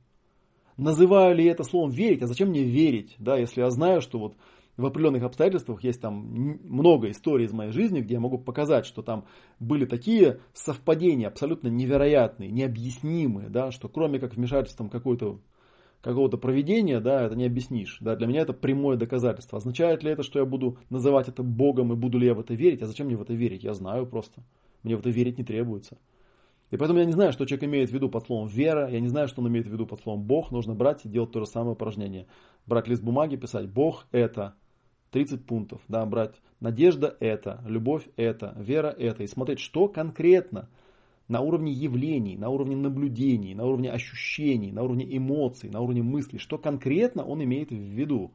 Называю ли это словом верить? А зачем мне верить, да, если я знаю, что вот в определенных обстоятельствах есть там много историй из моей жизни, где я могу показать, что там были такие совпадения абсолютно невероятные, необъяснимые, да, что кроме как вмешательством какой-то какого-то проведения, да, это не объяснишь. Да, для меня это прямое доказательство. Означает ли это, что я буду называть это Богом и буду ли я в это верить? А зачем мне в это верить? Я знаю просто. Мне в это верить не требуется. И поэтому я не знаю, что человек имеет в виду под словом вера, я не знаю, что он имеет в виду под словом Бог. Нужно брать и делать то же самое упражнение. Брать лист бумаги, писать Бог это 30 пунктов. Да, брать надежда это, любовь это, вера это. И смотреть, что конкретно на уровне явлений, на уровне наблюдений, на уровне ощущений, на уровне эмоций, на уровне мыслей, что конкретно он имеет в виду.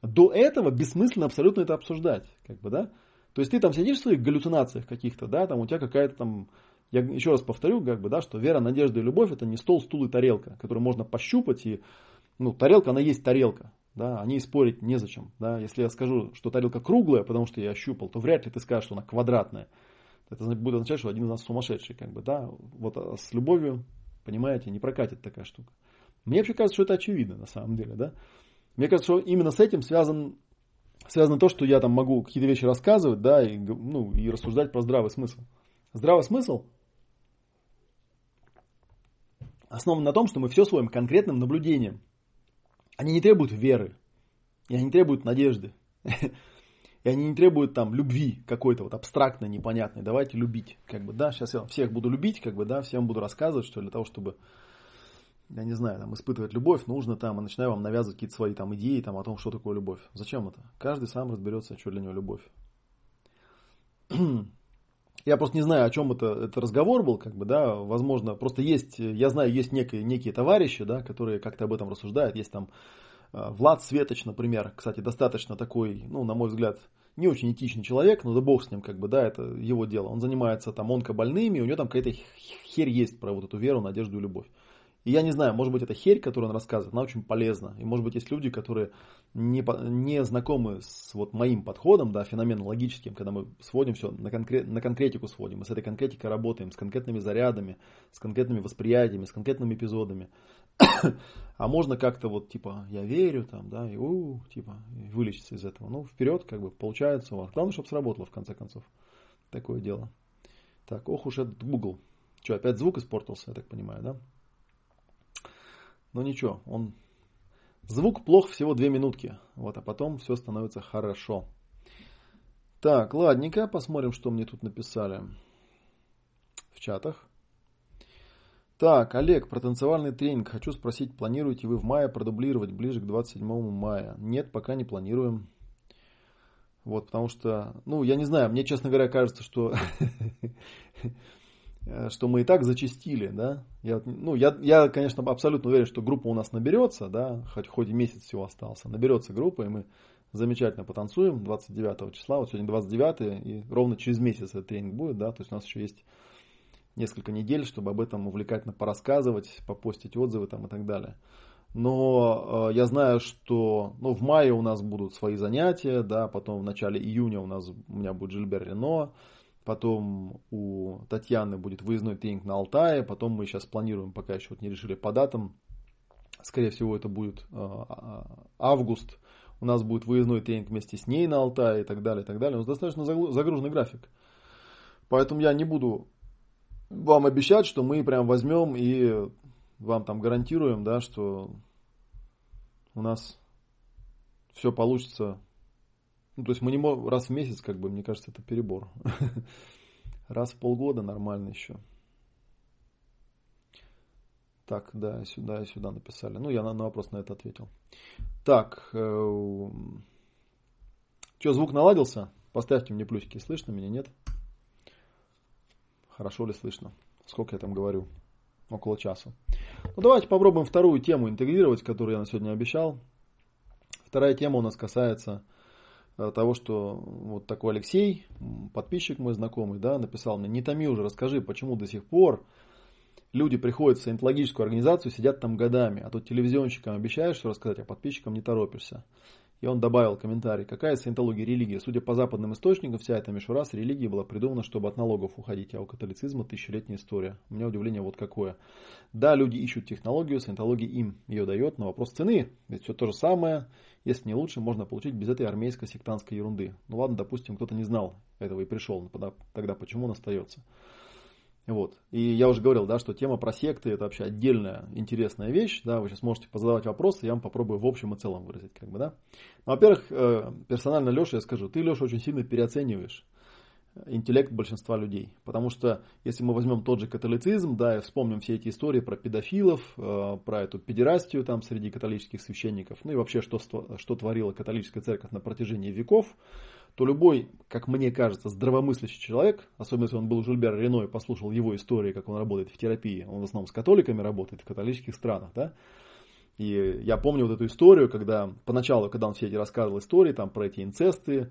До этого бессмысленно абсолютно это обсуждать. Как бы, да? То есть ты там сидишь в своих галлюцинациях каких-то, да, там у тебя какая-то там я еще раз повторю, как бы, да, что вера, надежда и любовь это не стол, стул и тарелка, которую можно пощупать. И, ну, тарелка, она есть тарелка. Да, о ней спорить незачем. Да. Если я скажу, что тарелка круглая, потому что я ощупал, то вряд ли ты скажешь, что она квадратная. Это будет означать, что один из нас сумасшедший. Как бы, да. Вот а с любовью, понимаете, не прокатит такая штука. Мне вообще кажется, что это очевидно на самом деле. Да. Мне кажется, что именно с этим связан, связано то, что я там могу какие-то вещи рассказывать, да, и, ну, и рассуждать про здравый смысл. Здравый смысл – основан на том, что мы все своим конкретным наблюдением. Они не требуют веры, и они требуют надежды, и они не требуют там любви какой-то вот абстрактной, непонятной. Давайте любить, как бы, да, сейчас я всех буду любить, как бы, да, всем буду рассказывать, что для того, чтобы, я не знаю, там, испытывать любовь, нужно там, и начинаю вам навязывать какие-то свои там идеи там о том, что такое любовь. Зачем это? Каждый сам разберется, что для него любовь. Я просто не знаю, о чем это, это разговор был, как бы, да, возможно, просто есть, я знаю, есть некие, некие товарищи, да, которые как-то об этом рассуждают, есть там Влад Светоч, например, кстати, достаточно такой, ну, на мой взгляд, не очень этичный человек, но да бог с ним, как бы, да, это его дело. Он занимается там онкобольными, у него там какая-то херь есть про вот эту веру, надежду и любовь. И я не знаю, может быть, эта херь, которую он рассказывает, она очень полезна. И может быть, есть люди, которые не, не знакомы с вот моим подходом, да, феноменологическим, когда мы сводим все на, конкрет, на конкретику сводим. Мы с этой конкретикой работаем, с конкретными зарядами, с конкретными восприятиями, с конкретными эпизодами. а можно как-то вот, типа, я верю, там, да, и у, типа, вылечиться из этого. Ну, вперед, как бы, получается у вас. Главное, чтобы сработало, в конце концов. Такое дело. Так, ох уж этот Google. Что, опять звук испортился, я так понимаю, да? Но ничего, он... Звук плох всего две минутки, вот, а потом все становится хорошо. Так, ладненько, посмотрим, что мне тут написали в чатах. Так, Олег, про танцевальный тренинг. Хочу спросить, планируете вы в мае продублировать ближе к 27 мая? Нет, пока не планируем. Вот, потому что, ну, я не знаю, мне, честно говоря, кажется, что что мы и так зачастили, да. Я, ну, я, я, конечно, абсолютно уверен, что группа у нас наберется, да, хоть, хоть месяц всего остался. Наберется группа, и мы замечательно потанцуем 29 числа. Вот сегодня 29, и ровно через месяц этот тренинг будет, да, то есть у нас еще есть несколько недель, чтобы об этом увлекательно порассказывать, попостить отзывы там и так далее. Но э, я знаю, что ну, в мае у нас будут свои занятия, да, потом в начале июня у нас у меня будет Жильбер Рено, Потом у Татьяны будет выездной тренинг на Алтае. Потом мы сейчас планируем, пока еще вот не решили по датам. Скорее всего, это будет э, а, август. У нас будет выездной тренинг вместе с ней на Алтае и так далее, и так далее. У нас достаточно загруженный график. Поэтому я не буду вам обещать, что мы прям возьмем и вам там гарантируем, да, что у нас все получится ну, то есть мы не можем раз в месяц, как бы, мне кажется, это перебор. Раз в полгода нормально еще. Так, да, сюда и сюда написали. Ну, я на, на вопрос на это ответил. Так, э, что, звук наладился? Поставьте мне плюсики. Слышно меня, нет? Хорошо ли слышно? Сколько я там говорю? Около часа. Ну, давайте попробуем вторую тему интегрировать, которую я на сегодня обещал. Вторая тема у нас касается Э, того, что вот такой Алексей, подписчик мой знакомый, да, написал мне, не томи уже, расскажи, почему до сих пор люди приходят в саентологическую организацию, сидят там годами, а тут телевизионщикам обещаешь что рассказать, а подписчикам не торопишься. И он добавил комментарий, какая саентология религия? Судя по западным источникам, вся эта мишура с религией была придумана, чтобы от налогов уходить, а у католицизма тысячелетняя история. У меня удивление вот какое. Да, люди ищут технологию, саентология им ее дает, но вопрос цены, ведь все то же самое, если не лучше, можно получить без этой армейской сектантской ерунды. Ну ладно, допустим, кто-то не знал этого и пришел, тогда почему он остается? Вот. И я уже говорил, да, что тема про секты это вообще отдельная интересная вещь. Да, вы сейчас можете позадавать вопросы, я вам попробую в общем и целом выразить. Как бы, да. ну, во-первых, э, персонально Леша я скажу, ты, Леша, очень сильно переоцениваешь интеллект большинства людей. Потому что если мы возьмем тот же католицизм, да, и вспомним все эти истории про педофилов, э, про эту педерастию там среди католических священников, ну и вообще, что, что творила католическая церковь на протяжении веков, то любой, как мне кажется, здравомыслящий человек, особенно если он был Жильбер Рено и послушал его истории, как он работает в терапии, он в основном с католиками работает в католических странах, да, и я помню вот эту историю, когда поначалу, когда он все эти рассказывал истории там про эти инцесты,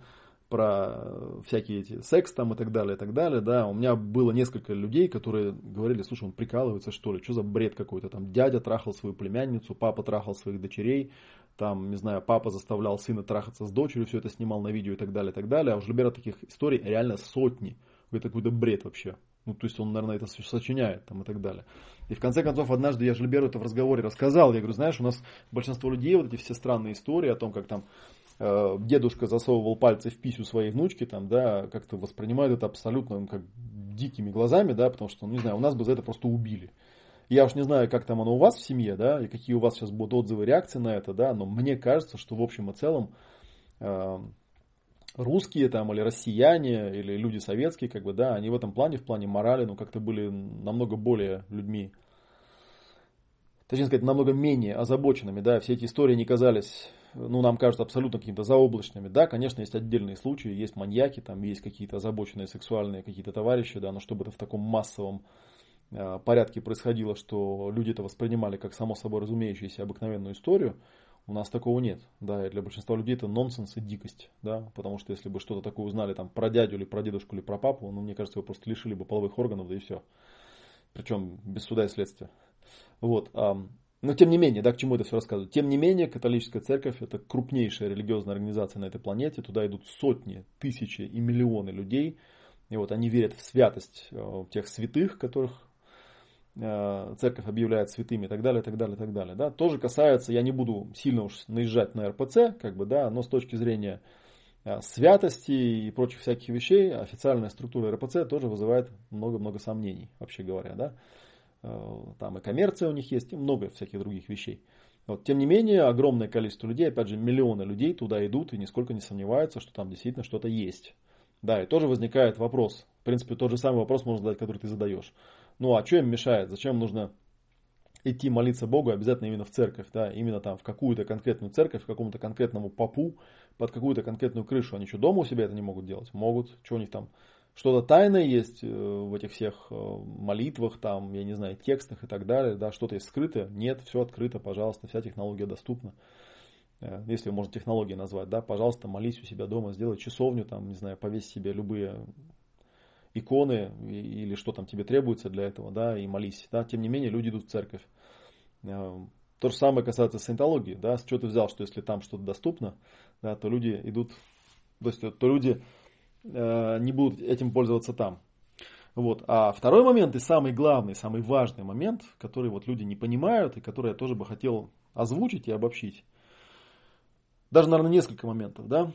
про всякие эти секс там и так далее, и так далее, да, у меня было несколько людей, которые говорили, слушай, он прикалывается что ли, что за бред какой-то, там дядя трахал свою племянницу, папа трахал своих дочерей, там, не знаю, папа заставлял сына трахаться с дочерью, все это снимал на видео и так далее, и так далее, а у Жильбера таких историй реально сотни, это какой-то бред вообще, ну, то есть он, наверное, это сочиняет там и так далее. И в конце концов, однажды я Жильберу это в разговоре рассказал. Я говорю, знаешь, у нас большинство людей, вот эти все странные истории о том, как там дедушка засовывал пальцы в писю своей внучки, там, да, как-то воспринимают это абсолютно ну, как дикими глазами, да, потому что, ну, не знаю, у нас бы за это просто убили. Я уж не знаю, как там оно у вас в семье, да, и какие у вас сейчас будут отзывы, реакции на это, да, но мне кажется, что в общем и целом э, русские там или россияне или люди советские, как бы, да, они в этом плане, в плане морали, ну, как-то были намного более людьми, точнее сказать, намного менее озабоченными, да, все эти истории не казались ну, нам кажутся абсолютно какими-то заоблачными. Да, конечно, есть отдельные случаи, есть маньяки, там есть какие-то озабоченные сексуальные какие-то товарищи, да, но чтобы это в таком массовом э, порядке происходило, что люди это воспринимали как само собой разумеющуюся обыкновенную историю, у нас такого нет. Да, и для большинства людей это нонсенс и дикость. Да, потому что если бы что-то такое узнали там про дядю или про дедушку или про папу, ну, мне кажется, его просто лишили бы половых органов, да и все. Причем без суда и следствия. Вот. Но тем не менее, да, к чему это все рассказываю? Тем не менее, католическая церковь это крупнейшая религиозная организация на этой планете. Туда идут сотни, тысячи и миллионы людей. И вот они верят в святость э, тех святых, которых э, церковь объявляет святыми и так далее, и так далее, и так далее. Да. Тоже касается, я не буду сильно уж наезжать на РПЦ, как бы, да, но с точки зрения э, святости и прочих всяких вещей, официальная структура РПЦ тоже вызывает много-много сомнений, вообще говоря, да. Э, там и коммерция у них есть, и много всяких других вещей. Вот, тем не менее, огромное количество людей, опять же, миллионы людей туда идут и нисколько не сомневаются, что там действительно что-то есть. Да, и тоже возникает вопрос, в принципе, тот же самый вопрос можно задать, который ты задаешь. Ну, а что им мешает? Зачем нужно идти молиться Богу обязательно именно в церковь, да, именно там в какую-то конкретную церковь, к какому-то конкретному попу, под какую-то конкретную крышу. Они что, дома у себя это не могут делать? Могут. Что у них там что-то тайное есть э, в этих всех э, молитвах, там, я не знаю, текстах и так далее, да, что-то есть скрыто, нет, все открыто, пожалуйста, вся технология доступна. Э, если можно технологией назвать, да, пожалуйста, молись у себя дома, сделай часовню, там, не знаю, повесь себе любые иконы или что там тебе требуется для этого, да, и молись, да, тем не менее люди идут в церковь. То же самое касается саентологии, да, с чего ты взял, что если там что-то доступно, да, то люди идут, то есть то люди не будут этим пользоваться там. Вот. А второй момент и самый главный, самый важный момент, который вот люди не понимают и который я тоже бы хотел озвучить и обобщить. Даже, наверное, несколько моментов. Да?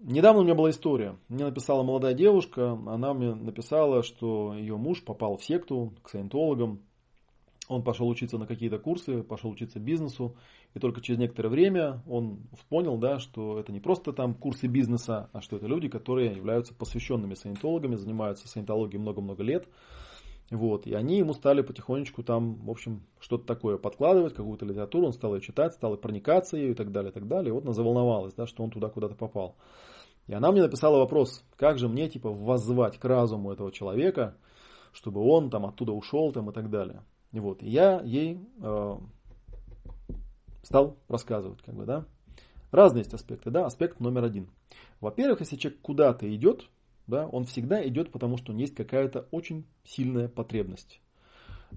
Недавно у меня была история. Мне написала молодая девушка, она мне написала, что ее муж попал в секту к саентологам, он пошел учиться на какие-то курсы, пошел учиться бизнесу, и только через некоторое время он понял, да, что это не просто там курсы бизнеса, а что это люди, которые являются посвященными саентологами, занимаются саентологией много-много лет. Вот, и они ему стали потихонечку там, в общем, что-то такое подкладывать, какую-то литературу, он стал ее читать, стал проникаться ею и так далее, и так далее. И вот она заволновалась, да, что он туда куда-то попал. И она мне написала вопрос, как же мне, типа, воззвать к разуму этого человека, чтобы он там оттуда ушел там и так далее. Вот, и я ей э, стал рассказывать, как бы, да. Разные есть аспекты, да. Аспект номер один. Во-первых, если человек куда-то идет, да, он всегда идет, потому что есть какая-то очень сильная потребность.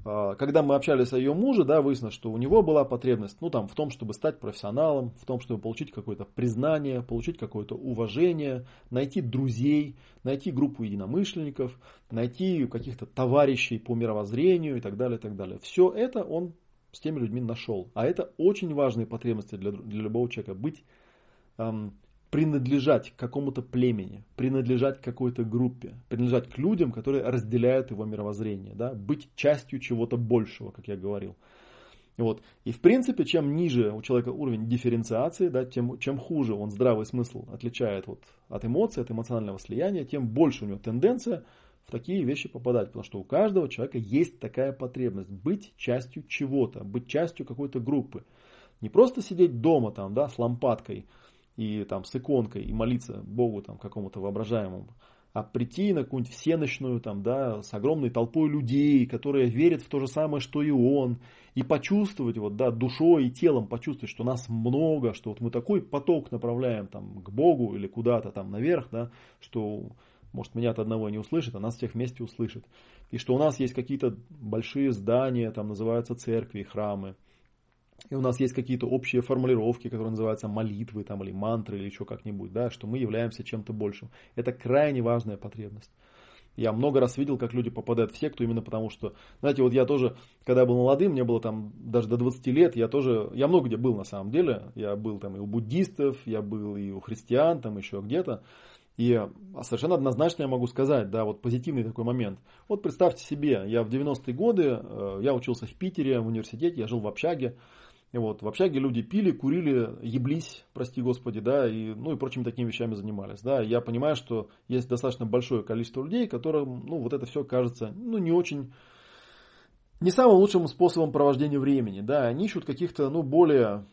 А, когда мы общались о ее муже, да, выяснилось, что у него была потребность ну, там, в том, чтобы стать профессионалом, в том, чтобы получить какое-то признание, получить какое-то уважение, найти друзей, найти группу единомышленников, найти каких-то товарищей по мировоззрению и так далее, и так далее. Все это он с теми людьми нашел. А это очень важные потребности для, для любого человека. Быть эм, принадлежать к какому-то племени, принадлежать к какой-то группе, принадлежать к людям, которые разделяют его мировоззрение, да, быть частью чего-то большего, как я говорил. Вот. И в принципе, чем ниже у человека уровень дифференциации, да, тем, чем хуже он здравый смысл отличает вот от эмоций, от эмоционального слияния, тем больше у него тенденция в такие вещи попадать. Потому что у каждого человека есть такая потребность быть частью чего-то, быть частью какой-то группы. Не просто сидеть дома там, да, с лампадкой и там с иконкой и молиться Богу там какому-то воображаемому, а прийти на какую-нибудь всеночную, там, да, с огромной толпой людей, которые верят в то же самое, что и он, и почувствовать, вот, да, душой и телом почувствовать, что нас много, что вот мы такой поток направляем там, к Богу или куда-то там наверх, да, что, может, меня-то одного не услышит, а нас всех вместе услышит. И что у нас есть какие-то большие здания, там называются церкви, храмы, и у нас есть какие-то общие формулировки, которые называются молитвы там, или мантры, или еще как-нибудь, да, что мы являемся чем-то большим. Это крайне важная потребность. Я много раз видел, как люди попадают в секту именно потому, что, знаете, вот я тоже, когда был молодым, мне было там даже до 20 лет, я тоже, я много где был на самом деле, я был там и у буддистов, я был и у христиан, там еще где-то, и совершенно однозначно я могу сказать, да, вот позитивный такой момент. Вот представьте себе, я в 90-е годы, э, я учился в Питере, в университете, я жил в общаге, и вот в общаге люди пили, курили, еблись, прости господи, да, и, ну и прочими такими вещами занимались, да. Я понимаю, что есть достаточно большое количество людей, которым, ну, вот это все кажется, ну, не очень, не самым лучшим способом провождения времени, да. Они ищут каких-то, ну, более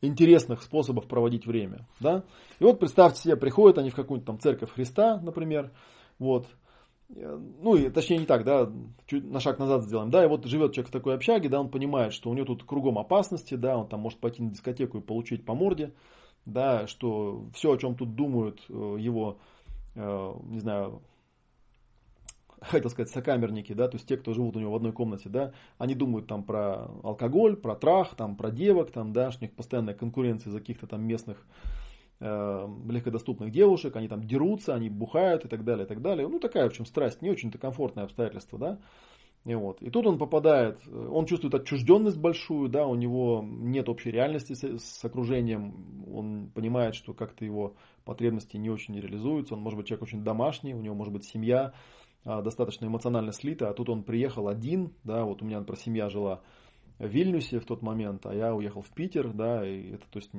интересных способов проводить время, да. И вот представьте себе, приходят они в какую-нибудь там церковь Христа, например, вот, ну, и, точнее не так, да, чуть на шаг назад сделаем, да, и вот живет человек в такой общаге, да, он понимает, что у него тут кругом опасности, да, он там может пойти на дискотеку и получить по морде, да, что все, о чем тут думают э, его, э, не знаю, хотел сказать, сокамерники, да, то есть те, кто живут у него в одной комнате, да, они думают там про алкоголь, про трах, там, про девок, там, да, что у них постоянная конкуренция за каких-то там местных э, легкодоступных девушек, они там дерутся, они бухают и так далее, и так далее. Ну, такая, в общем, страсть, не очень-то комфортное обстоятельство, да. И, вот. и тут он попадает, он чувствует отчужденность большую, да, у него нет общей реальности с, с окружением, он понимает, что как-то его потребности не очень реализуются, он может быть человек очень домашний, у него может быть семья достаточно эмоционально слита, а тут он приехал один, да, вот у меня, например, семья жила в Вильнюсе в тот момент, а я уехал в Питер, да, и это, то есть,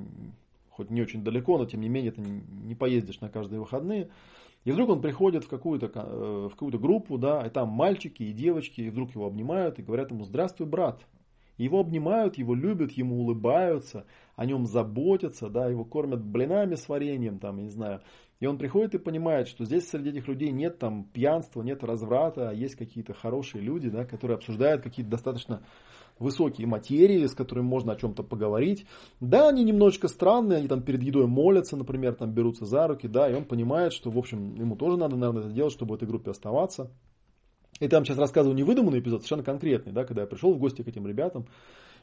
хоть не очень далеко, но тем не менее ты не поездишь на каждые выходные. И вдруг он приходит в какую-то, э, в какую-то группу, да, и там мальчики и девочки, и вдруг его обнимают и говорят ему «Здравствуй, брат». Его обнимают, его любят, ему улыбаются, о нем заботятся, да, его кормят блинами с вареньем, там, я не знаю. И он приходит и понимает, что здесь среди этих людей нет там пьянства, нет разврата, а есть какие-то хорошие люди, да, которые обсуждают какие-то достаточно высокие материи, с которыми можно о чем-то поговорить. Да, они немножечко странные, они там перед едой молятся, например, там берутся за руки, да, и он понимает, что, в общем, ему тоже надо, наверное, это делать, чтобы в этой группе оставаться. Я вам сейчас рассказываю не выдуманный эпизод, совершенно конкретный, да, когда я пришел в гости к этим ребятам,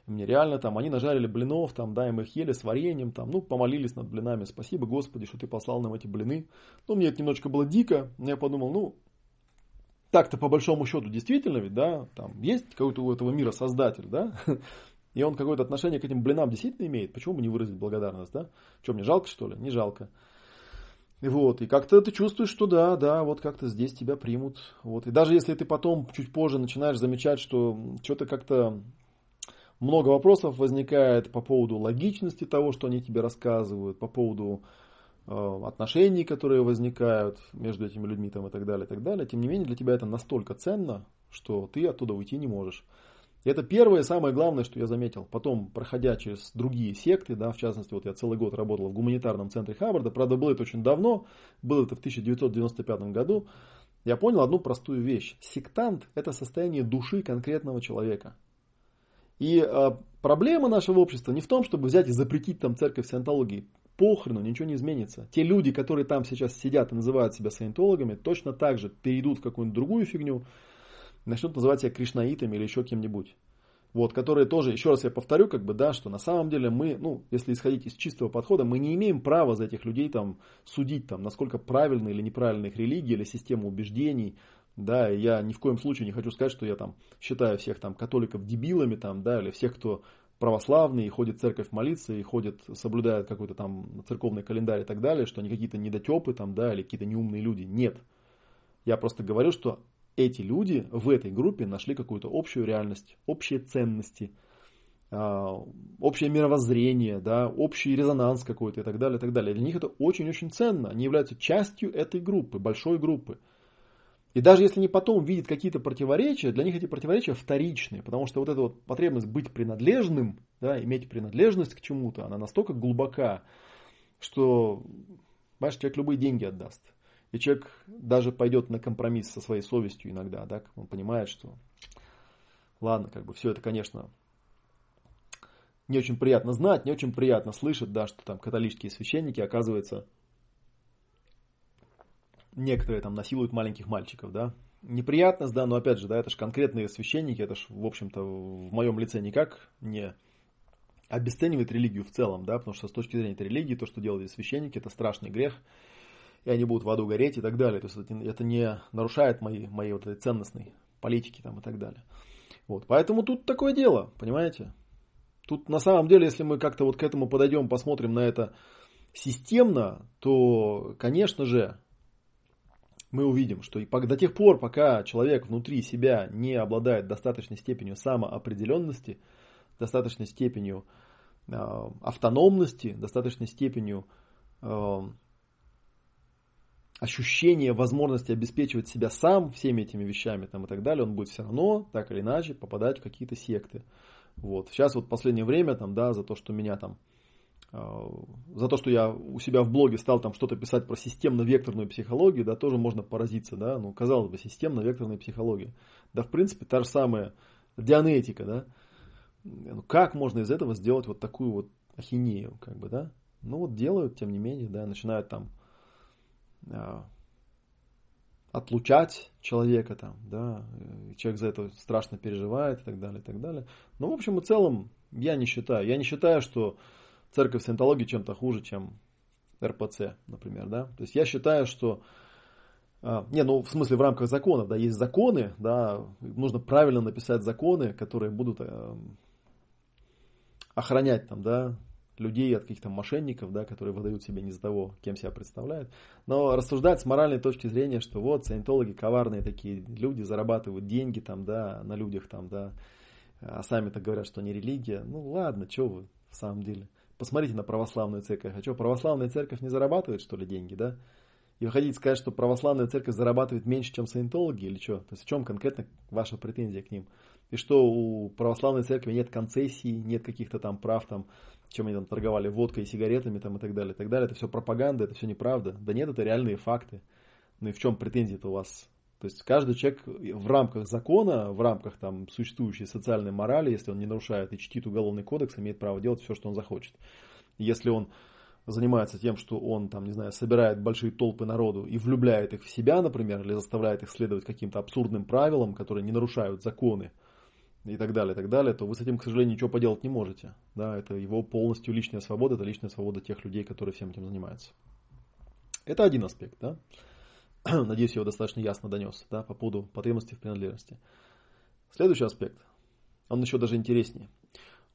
мне реально там, они нажарили блинов, там, да, и мы их ели с вареньем, там, ну, помолились над блинами, спасибо, Господи, что ты послал нам эти блины. Ну, мне это немножечко было дико, но я подумал, ну, так-то по большому счету действительно ведь, да, там есть какой-то у этого мира создатель, да, и он какое-то отношение к этим блинам действительно имеет, почему бы не выразить благодарность, да? Что, мне жалко, что ли? Не жалко. Вот, и как-то ты чувствуешь, что да, да, вот как-то здесь тебя примут. Вот. И даже если ты потом, чуть позже, начинаешь замечать, что что-то как-то много вопросов возникает по поводу логичности того, что они тебе рассказывают, по поводу Э, отношений, которые возникают между этими людьми там, и так далее, и так далее. Тем не менее, для тебя это настолько ценно, что ты оттуда уйти не можешь. И это первое самое главное, что я заметил. Потом, проходя через другие секты, да, в частности, вот я целый год работал в гуманитарном центре Хаббарда, правда, было это очень давно, было это в 1995 году, я понял одну простую вещь. Сектант – это состояние души конкретного человека. И э, проблема нашего общества не в том, чтобы взять и запретить там церковь сиентологии похрену, ничего не изменится. Те люди, которые там сейчас сидят и называют себя саентологами, точно так же перейдут в какую-нибудь другую фигню, начнут называть себя кришнаитами или еще кем-нибудь. Вот, которые тоже, еще раз я повторю, как бы, да, что на самом деле мы, ну, если исходить из чистого подхода, мы не имеем права за этих людей там судить, там, насколько правильны или неправильны их религии или система убеждений, да, и я ни в коем случае не хочу сказать, что я там считаю всех там католиков дебилами, там, да, или всех, кто православные, ходит в церковь молиться, и ходит, соблюдает какой-то там церковный календарь и так далее, что они какие-то недотепы там, да, или какие-то неумные люди. Нет. Я просто говорю, что эти люди в этой группе нашли какую-то общую реальность, общие ценности, а, общее мировоззрение, да, общий резонанс какой-то и так далее, и так далее. Для них это очень-очень ценно. Они являются частью этой группы, большой группы. И даже если они потом видят какие-то противоречия, для них эти противоречия вторичные, потому что вот эта вот потребность быть принадлежным, да, иметь принадлежность к чему-то, она настолько глубока, что, понимаешь, человек любые деньги отдаст. И человек даже пойдет на компромисс со своей совестью иногда, да, он понимает, что ладно, как бы все это, конечно, не очень приятно знать, не очень приятно слышать, да, что там католические священники, оказывается, некоторые там насилуют маленьких мальчиков, да. Неприятность, да, но опять же, да, это же конкретные священники, это же, в общем-то, в моем лице никак не обесценивает религию в целом, да, потому что с точки зрения этой религии, то, что делали священники, это страшный грех, и они будут в аду гореть и так далее. То есть это не нарушает мои, мои вот этой ценностной политики там и так далее. Вот, поэтому тут такое дело, понимаете? Тут на самом деле, если мы как-то вот к этому подойдем, посмотрим на это системно, то, конечно же, мы увидим, что до тех пор, пока человек внутри себя не обладает достаточной степенью самоопределенности, достаточной степенью э, автономности, достаточной степенью э, ощущения возможности обеспечивать себя сам всеми этими вещами там, и так далее, он будет все равно, так или иначе, попадать в какие-то секты. Вот. Сейчас вот последнее время, там, да, за то, что меня там а, за то, что я у себя в блоге стал там что-то писать про системно-векторную психологию, да, тоже можно поразиться, да, ну, казалось бы, системно-векторная психология. Да, в принципе, та же самая дианетика, да. Ну, как можно из этого сделать вот такую вот ахинею, как бы, да? Ну, вот делают, тем не менее, да, начинают там отлучать человека там, да, человек за это страшно переживает и так далее, и так далее. Но, в общем и целом, я не считаю. Я не считаю, что церковь саентологии чем-то хуже, чем РПЦ, например, да. То есть я считаю, что а, не, ну в смысле в рамках законов, да, есть законы, да, нужно правильно написать законы, которые будут э, охранять там, да, людей от каких-то мошенников, да, которые выдают себя не за того, кем себя представляют. Но рассуждать с моральной точки зрения, что вот саентологи коварные такие люди, зарабатывают деньги там, да, на людях там, да, а сами-то говорят, что не религия. Ну ладно, что вы в самом деле. Посмотрите на православную церковь. А что, православная церковь не зарабатывает, что ли, деньги, да? И вы хотите сказать, что православная церковь зарабатывает меньше, чем саентологи или что? То есть в чем конкретно ваша претензия к ним? И что у православной церкви нет концессий, нет каких-то там прав, там, чем они там торговали водкой и сигаретами там, и так далее, и так далее. Это все пропаганда, это все неправда. Да нет, это реальные факты. Ну и в чем претензии-то у вас то есть каждый человек в рамках закона, в рамках там, существующей социальной морали, если он не нарушает и чтит уголовный кодекс, имеет право делать все, что он захочет. Если он занимается тем, что он, там, не знаю, собирает большие толпы народу и влюбляет их в себя, например, или заставляет их следовать каким-то абсурдным правилам, которые не нарушают законы, и так далее, и так далее, то вы с этим, к сожалению, ничего поделать не можете. Да, это его полностью личная свобода, это личная свобода тех людей, которые всем этим занимаются. Это один аспект, да. Надеюсь, я его достаточно ясно донес да, по поводу потребности в принадлежности. Следующий аспект, он еще даже интереснее.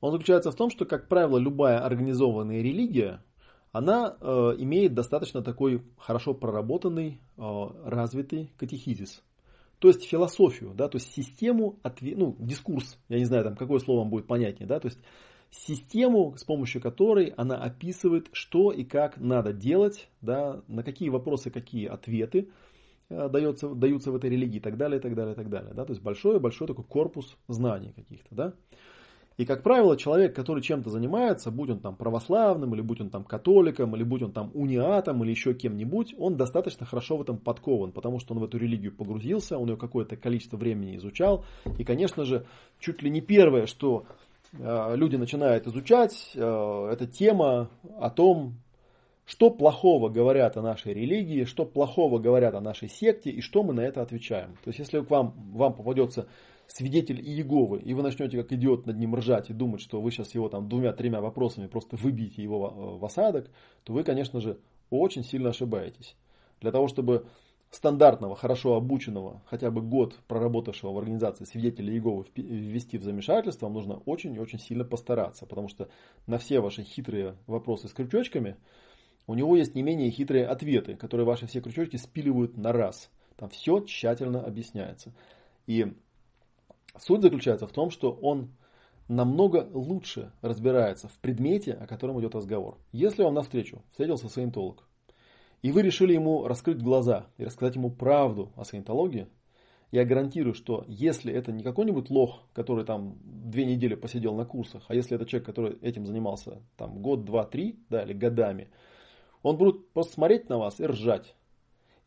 Он заключается в том, что, как правило, любая организованная религия, она э, имеет достаточно такой хорошо проработанный, э, развитый катехизис. То есть философию, да, то есть систему, ну, дискурс, я не знаю, там, какое слово вам будет понятнее, да, то есть систему, с помощью которой она описывает, что и как надо делать, да, на какие вопросы какие ответы э, дается, даются в этой религии и так далее, и так далее, и так далее. Да? То есть большой-большой такой корпус знаний каких-то. Да? И, как правило, человек, который чем-то занимается, будь он там православным, или будь он там католиком, или будь он там униатом, или еще кем-нибудь, он достаточно хорошо в этом подкован, потому что он в эту религию погрузился, он ее какое-то количество времени изучал. И, конечно же, чуть ли не первое, что Э, люди начинают изучать, э, эта тема о том, что плохого говорят о нашей религии, что плохого говорят о нашей секте и что мы на это отвечаем. То есть, если к вам, вам попадется свидетель Иеговы, и вы начнете как идиот над ним ржать и думать, что вы сейчас его там двумя-тремя вопросами просто выбьете его э, в осадок, то вы, конечно же, очень сильно ошибаетесь. Для того, чтобы стандартного, хорошо обученного, хотя бы год проработавшего в организации свидетеля Иеговы ввести в замешательство, вам нужно очень и очень сильно постараться, потому что на все ваши хитрые вопросы с крючочками у него есть не менее хитрые ответы, которые ваши все крючочки спиливают на раз. Там все тщательно объясняется. И суть заключается в том, что он намного лучше разбирается в предмете, о котором идет разговор. Если вам навстречу встретился саентолог, и вы решили ему раскрыть глаза и рассказать ему правду о саентологии, я гарантирую, что если это не какой-нибудь лох, который там две недели посидел на курсах, а если это человек, который этим занимался там год, два, три, да, или годами, он будет просто смотреть на вас и ржать.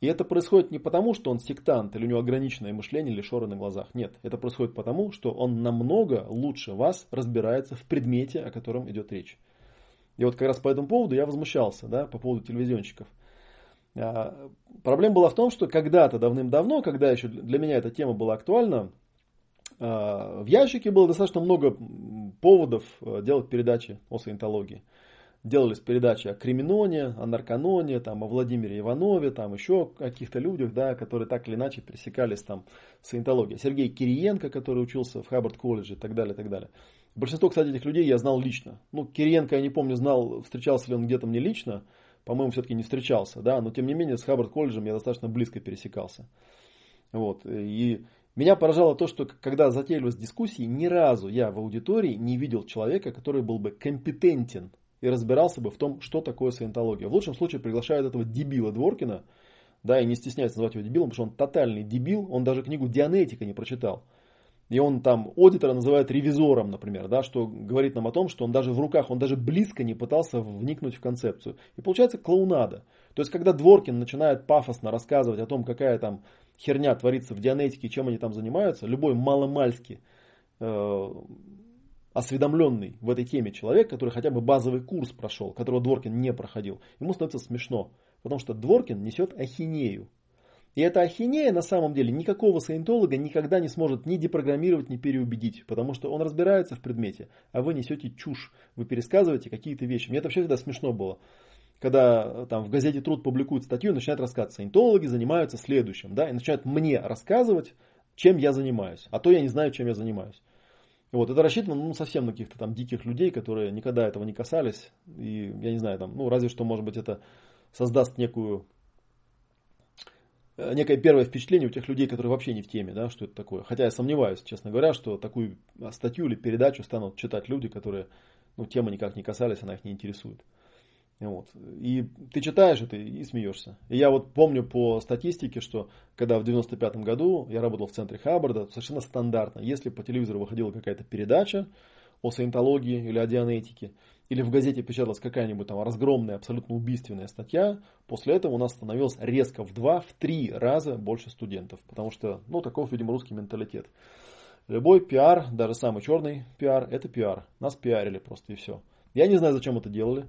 И это происходит не потому, что он сектант или у него ограниченное мышление или шоры на глазах. Нет, это происходит потому, что он намного лучше вас разбирается в предмете, о котором идет речь. И вот как раз по этому поводу я возмущался, да, по поводу телевизионщиков. А, проблема была в том, что когда-то давным-давно, когда еще для меня эта тема была актуальна, а, в ящике было достаточно много поводов а, делать передачи о саентологии. Делались передачи о Криминоне, о Нарканоне, там, о Владимире Иванове, там еще о каких-то людях, да, которые так или иначе пересекались там с саентологией. Сергей Кириенко, который учился в Хаббард колледже и так далее, и так далее. Большинство, кстати, этих людей я знал лично. Ну, Кириенко, я не помню, знал, встречался ли он где-то мне лично, по-моему, все-таки не встречался, да, но тем не менее с Хаббард колледжем я достаточно близко пересекался. Вот, и меня поражало то, что когда затеялись дискуссии, ни разу я в аудитории не видел человека, который был бы компетентен и разбирался бы в том, что такое саентология. В лучшем случае приглашают этого дебила Дворкина, да, и не стесняется называть его дебилом, потому что он тотальный дебил, он даже книгу Дианетика не прочитал. И он там аудитора называет ревизором, например, да, что говорит нам о том, что он даже в руках, он даже близко не пытался вникнуть в концепцию. И получается клоунада. То есть, когда Дворкин начинает пафосно рассказывать о том, какая там херня творится в дианетике, чем они там занимаются, любой маломальский э, осведомленный в этой теме человек, который хотя бы базовый курс прошел, которого Дворкин не проходил, ему становится смешно. Потому что Дворкин несет ахинею. И эта ахинея на самом деле никакого саентолога никогда не сможет ни депрограммировать, ни переубедить, потому что он разбирается в предмете, а вы несете чушь, вы пересказываете какие-то вещи. Мне это вообще всегда смешно было. Когда там в газете Труд публикуют статью начинают рассказывать, саентологи занимаются следующим, да, и начинают мне рассказывать, чем я занимаюсь, а то я не знаю, чем я занимаюсь. Вот, это рассчитано ну, совсем на каких-то там диких людей, которые никогда этого не касались. И я не знаю, там, ну, разве что, может быть, это создаст некую Э, некое первое впечатление у тех людей, которые вообще не в теме, да, что это такое. Хотя я сомневаюсь, честно говоря, что такую статью или передачу станут читать люди, которые ну, темы никак не касались, она их не интересует. Вот. И ты читаешь это и смеешься. И я вот помню по статистике, что когда в 95 году я работал в центре Хаббарда, совершенно стандартно, если по телевизору выходила какая-то передача о саентологии или о дианетике, или в газете печаталась какая-нибудь там разгромная, абсолютно убийственная статья, после этого у нас становилось резко в два, в три раза больше студентов. Потому что, ну, таков, видимо, русский менталитет. Любой пиар, даже самый черный пиар, это пиар. Нас пиарили просто и все. Я не знаю, зачем это делали.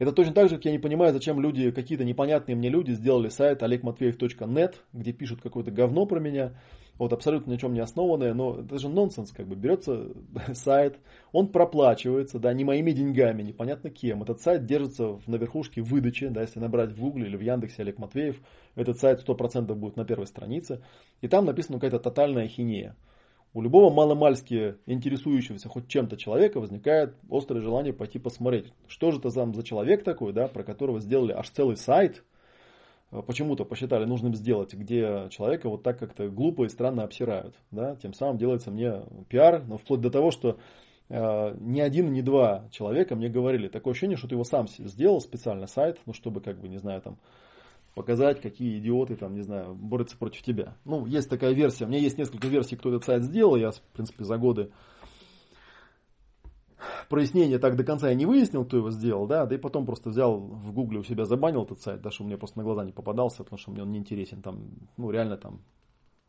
Это точно так же, как я не понимаю, зачем люди, какие-то непонятные мне люди сделали сайт olegmatveev.net, где пишут какое-то говно про меня, вот абсолютно ни чем не основанное, но это же нонсенс, как бы берется сайт, он проплачивается, да, не моими деньгами, непонятно кем. Этот сайт держится на верхушке выдачи, да, если набрать в Гугле или в Яндексе Олег Матвеев, этот сайт 100% будет на первой странице, и там написана какая-то тотальная хинея. У любого маломальски интересующегося хоть чем-то человека возникает острое желание пойти посмотреть, что же это за человек такой, да, про которого сделали аж целый сайт, э, почему-то посчитали нужным сделать, где человека вот так как-то глупо и странно обсирают. Да? Тем самым делается мне пиар, но вплоть до того, что э, ни один, ни два человека мне говорили, такое ощущение, что ты его сам сделал специально сайт, ну чтобы, как бы, не знаю, там, показать, какие идиоты там, не знаю, борются против тебя. Ну, есть такая версия. У меня есть несколько версий, кто этот сайт сделал. Я, в принципе, за годы прояснения так до конца я не выяснил, кто его сделал, да, да и потом просто взял в гугле у себя забанил этот сайт, да, что мне просто на глаза не попадался, потому что мне он не интересен, там, ну, реально там,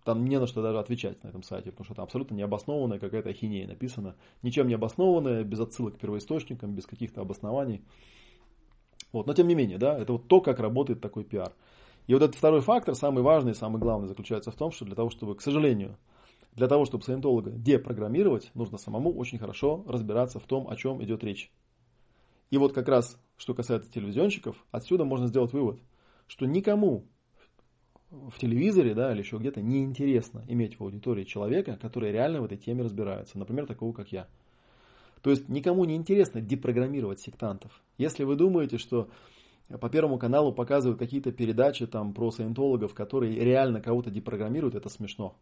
там не на что даже отвечать на этом сайте, потому что там абсолютно необоснованная какая-то ахинея написана, ничем не обоснованная, без отсылок к первоисточникам, без каких-то обоснований. Вот, но тем не менее, да, это вот то, как работает такой пиар. И вот этот второй фактор, самый важный, самый главный, заключается в том, что для того, чтобы, к сожалению, для того, чтобы саентолога депрограммировать, нужно самому очень хорошо разбираться в том, о чем идет речь. И вот как раз, что касается телевизионщиков, отсюда можно сделать вывод, что никому в телевизоре да, или еще где-то неинтересно иметь в аудитории человека, который реально в этой теме разбирается. Например, такого, как я. То есть никому не интересно депрограммировать сектантов. Если вы думаете, что по Первому каналу показывают какие-то передачи там про саентологов, которые реально кого-то депрограммируют, это смешно.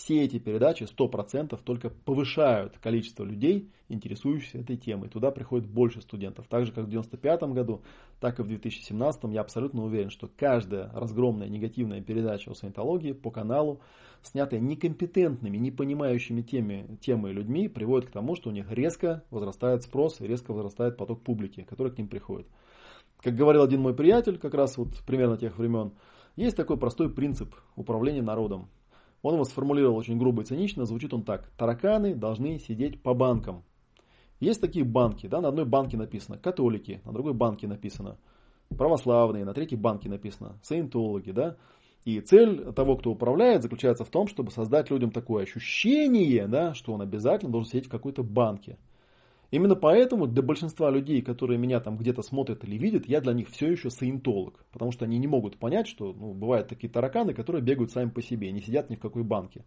Все эти передачи 100% только повышают количество людей, интересующихся этой темой. Туда приходит больше студентов. Так же, как в 1995 году, так и в 2017 я абсолютно уверен, что каждая разгромная негативная передача о саентологии по каналу, снятая некомпетентными, не понимающими темы, темы людьми, приводит к тому, что у них резко возрастает спрос и резко возрастает поток публики, который к ним приходит. Как говорил один мой приятель, как раз вот примерно тех времен, есть такой простой принцип управления народом. Он его сформулировал очень грубо и цинично, звучит он так. Тараканы должны сидеть по банкам. Есть такие банки, да, на одной банке написано католики, на другой банке написано православные, на третьей банке написано саентологи, да. И цель того, кто управляет, заключается в том, чтобы создать людям такое ощущение, да, что он обязательно должен сидеть в какой-то банке. Именно поэтому для большинства людей, которые меня там где-то смотрят или видят, я для них все еще саентолог. Потому что они не могут понять, что ну, бывают такие тараканы, которые бегают сами по себе, не сидят ни в какой банке.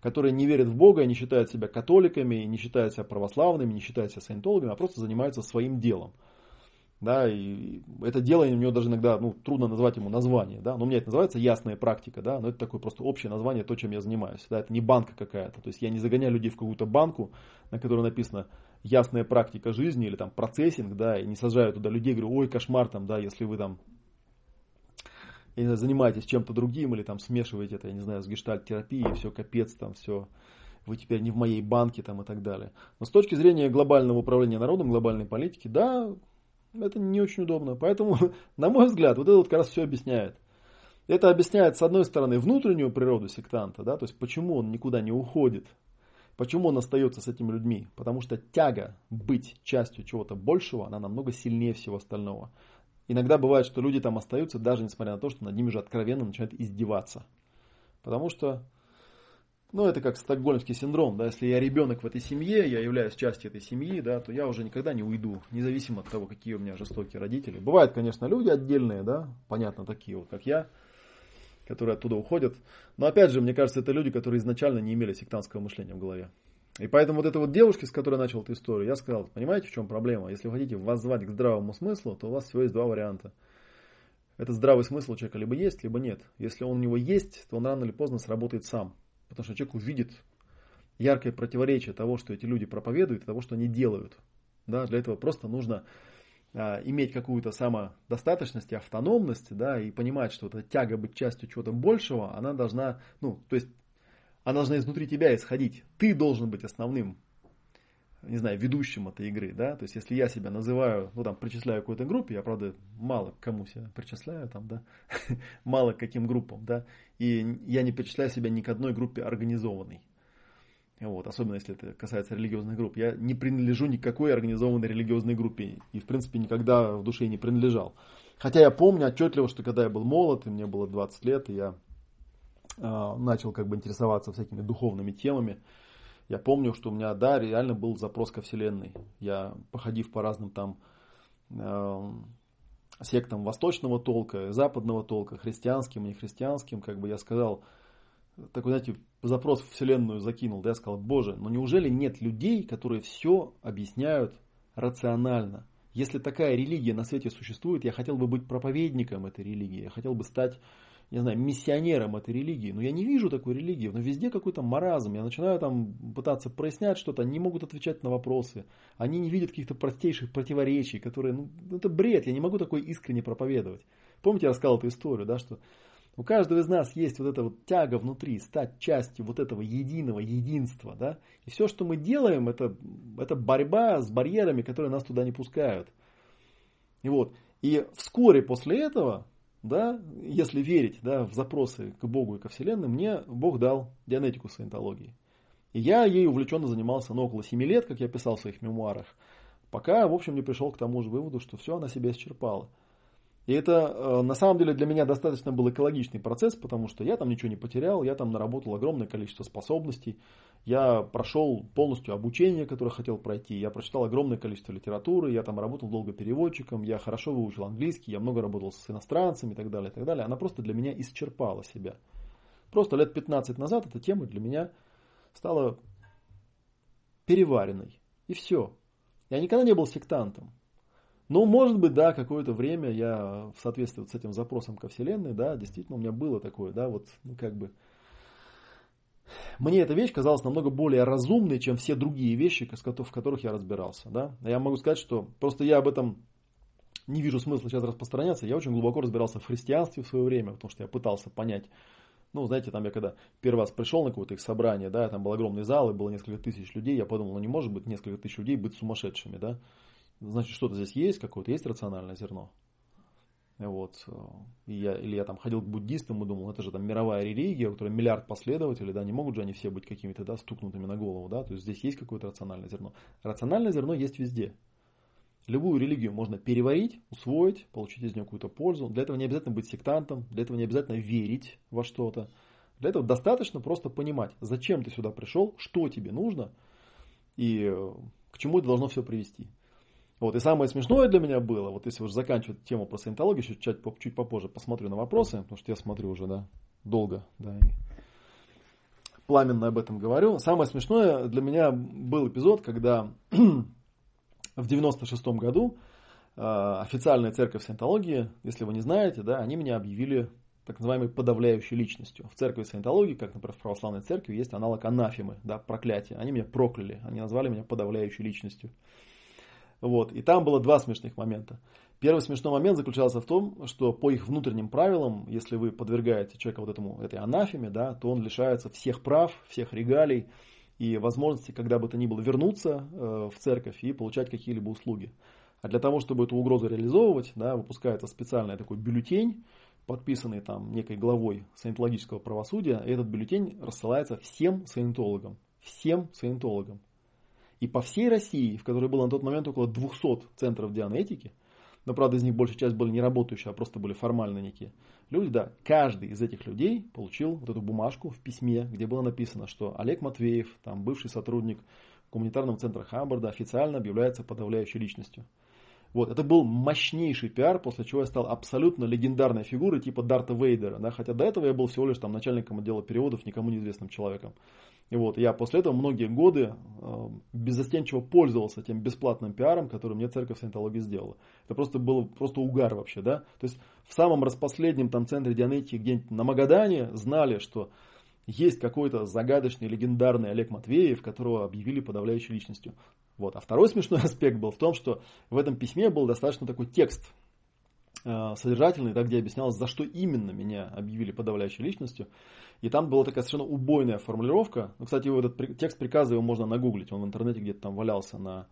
Которые не верят в Бога, не считают себя католиками, не считают себя православными, не считают себя саентологами, а просто занимаются своим делом. Да, и это дело у него даже иногда ну, трудно назвать ему название. Да, но у меня это называется ясная практика, да, но это такое просто общее название, то, чем я занимаюсь. Да, это не банка какая-то. То есть я не загоняю людей в какую-то банку, на которой написано ясная практика жизни или там процессинг, да, и не сажаю туда людей, говорю, ой, кошмар там, да, если вы там я не знаю, занимаетесь чем-то другим или там смешиваете это, я не знаю, с гештальт-терапией, все капец там, все, вы теперь не в моей банке там и так далее. Но с точки зрения глобального управления народом, глобальной политики, да, это не очень удобно. Поэтому, на мой взгляд, вот это вот как раз все объясняет. Это объясняет, с одной стороны, внутреннюю природу сектанта, да, то есть почему он никуда не уходит, Почему он остается с этими людьми? Потому что тяга быть частью чего-то большего, она намного сильнее всего остального. Иногда бывает, что люди там остаются, даже несмотря на то, что над ними же откровенно начинают издеваться. Потому что, ну, это как стокгольмский синдром, да, если я ребенок в этой семье, я являюсь частью этой семьи, да, то я уже никогда не уйду, независимо от того, какие у меня жестокие родители. Бывают, конечно, люди отдельные, да, понятно, такие вот, как я, которые оттуда уходят. Но опять же, мне кажется, это люди, которые изначально не имели сектантского мышления в голове. И поэтому вот эта вот девушка, с которой начал эту историю, я сказал, понимаете, в чем проблема? Если вы хотите воззвать к здравому смыслу, то у вас всего есть два варианта. Этот здравый смысл у человека либо есть, либо нет. Если он у него есть, то он рано или поздно сработает сам. Потому что человек увидит яркое противоречие того, что эти люди проповедуют, и того, что они делают. Да, для этого просто нужно иметь какую-то самодостаточность и автономность, да, и понимать, что эта тяга быть частью чего-то большего, она должна, ну, то есть, она должна изнутри тебя исходить. Ты должен быть основным, не знаю, ведущим этой игры, да, то есть, если я себя называю, ну, там, причисляю к какой-то группе, я, правда, мало кому себя причисляю, там, да, мало к каким группам, да, и я не причисляю себя ни к одной группе организованной, вот, особенно если это касается религиозных групп. Я не принадлежу никакой организованной религиозной группе и, в принципе, никогда в душе не принадлежал. Хотя я помню отчетливо, что когда я был молод, и мне было 20 лет, и я э, начал как бы интересоваться всякими духовными темами, я помню, что у меня, да, реально был запрос ко Вселенной. Я, походив по разным там э, сектам восточного толка, западного толка, христианским нехристианским, как бы я сказал, такой, знаете, запрос в Вселенную закинул, да, я сказал, боже, но неужели нет людей, которые все объясняют рационально? Если такая религия на свете существует, я хотел бы быть проповедником этой религии, я хотел бы стать, не знаю, миссионером этой религии, но я не вижу такой религии, но везде какой-то маразм, я начинаю там пытаться прояснять что-то, они не могут отвечать на вопросы, они не видят каких-то простейших противоречий, которые, ну, это бред, я не могу такой искренне проповедовать. Помните, я рассказал эту историю, да, что у каждого из нас есть вот эта вот тяга внутри, стать частью вот этого единого единства, да. И все, что мы делаем, это, это борьба с барьерами, которые нас туда не пускают. И вот, и вскоре после этого, да, если верить, да, в запросы к Богу и ко Вселенной, мне Бог дал дианетику саентологии. И я ей увлеченно занимался, ну, около 7 лет, как я писал в своих мемуарах, пока, в общем, не пришел к тому же выводу, что все она себя исчерпала. И это э, на самом деле для меня достаточно был экологичный процесс, потому что я там ничего не потерял, я там наработал огромное количество способностей, я прошел полностью обучение, которое хотел пройти, я прочитал огромное количество литературы, я там работал долго переводчиком, я хорошо выучил английский, я много работал с иностранцами и так далее, и так далее. Она просто для меня исчерпала себя. Просто лет 15 назад эта тема для меня стала переваренной. И все. Я никогда не был сектантом. Ну, может быть, да, какое-то время я в соответствии с этим запросом ко Вселенной, да, действительно у меня было такое, да, вот, ну, как бы, мне эта вещь казалась намного более разумной, чем все другие вещи, в которых я разбирался, да. Я могу сказать, что просто я об этом не вижу смысла сейчас распространяться. Я очень глубоко разбирался в христианстве в свое время, потому что я пытался понять, ну, знаете, там я когда первый раз пришел на какое-то их собрание, да, там был огромный зал, и было несколько тысяч людей, я подумал, ну, не может быть несколько тысяч людей быть сумасшедшими, да. Значит, что-то здесь есть, какое-то есть рациональное зерно. Вот. И я, или я там ходил к буддистам и думал, это же там мировая религия, у которой миллиард последователей, да, не могут же они все быть какими-то, да, стукнутыми на голову, да, то есть здесь есть какое-то рациональное зерно. Рациональное зерно есть везде. Любую религию можно переварить, усвоить, получить из нее какую-то пользу. Для этого не обязательно быть сектантом, для этого не обязательно верить во что-то. Для этого достаточно просто понимать, зачем ты сюда пришел, что тебе нужно и э, к чему это должно все привести. Вот, и самое смешное для меня было, вот если уже заканчивать тему про саентологию, еще чуть, чуть попозже посмотрю на вопросы, потому что я смотрю уже, да, долго, да, и пламенно об этом говорю. Самое смешное для меня был эпизод, когда в 96 году э, официальная церковь саентологии, если вы не знаете, да, они меня объявили так называемой подавляющей личностью. В церкви саентологии, как, например, в православной церкви, есть аналог анафемы, да, проклятие. Они меня прокляли, они назвали меня подавляющей личностью. Вот. И там было два смешных момента. Первый смешной момент заключался в том, что по их внутренним правилам, если вы подвергаете человека вот этому, этой анафеме, да, то он лишается всех прав, всех регалий, и возможности, когда бы то ни было, вернуться э, в церковь и получать какие-либо услуги. А для того, чтобы эту угрозу реализовывать, да, выпускается специальный такой бюллетень, подписанный там некой главой саентологического правосудия, и этот бюллетень рассылается всем саентологам. Всем саентологам. И по всей России, в которой было на тот момент около 200 центров дианетики, но, правда, из них большая часть были не работающие, а просто были формально некие люди, да, каждый из этих людей получил вот эту бумажку в письме, где было написано, что Олег Матвеев, там бывший сотрудник гуманитарного центра Хамбарда, официально объявляется подавляющей личностью. Вот, это был мощнейший пиар, после чего я стал абсолютно легендарной фигурой типа Дарта Вейдера, да, хотя до этого я был всего лишь там начальником отдела переводов, никому неизвестным человеком. И вот я после этого многие годы э, беззастенчиво пользовался тем бесплатным пиаром, который мне церковь саентологии сделала. Это просто было просто угар вообще, да. То есть в самом распоследнем там центре Дианетики где-нибудь на Магадане знали, что есть какой-то загадочный, легендарный Олег Матвеев, которого объявили подавляющей личностью. Вот. А второй смешной аспект был в том, что в этом письме был достаточно такой текст э, содержательный, да, где объяснялось, за что именно меня объявили подавляющей личностью. И там была такая совершенно убойная формулировка. Ну, кстати, этот текст приказа его можно нагуглить. Он в интернете где-то там валялся на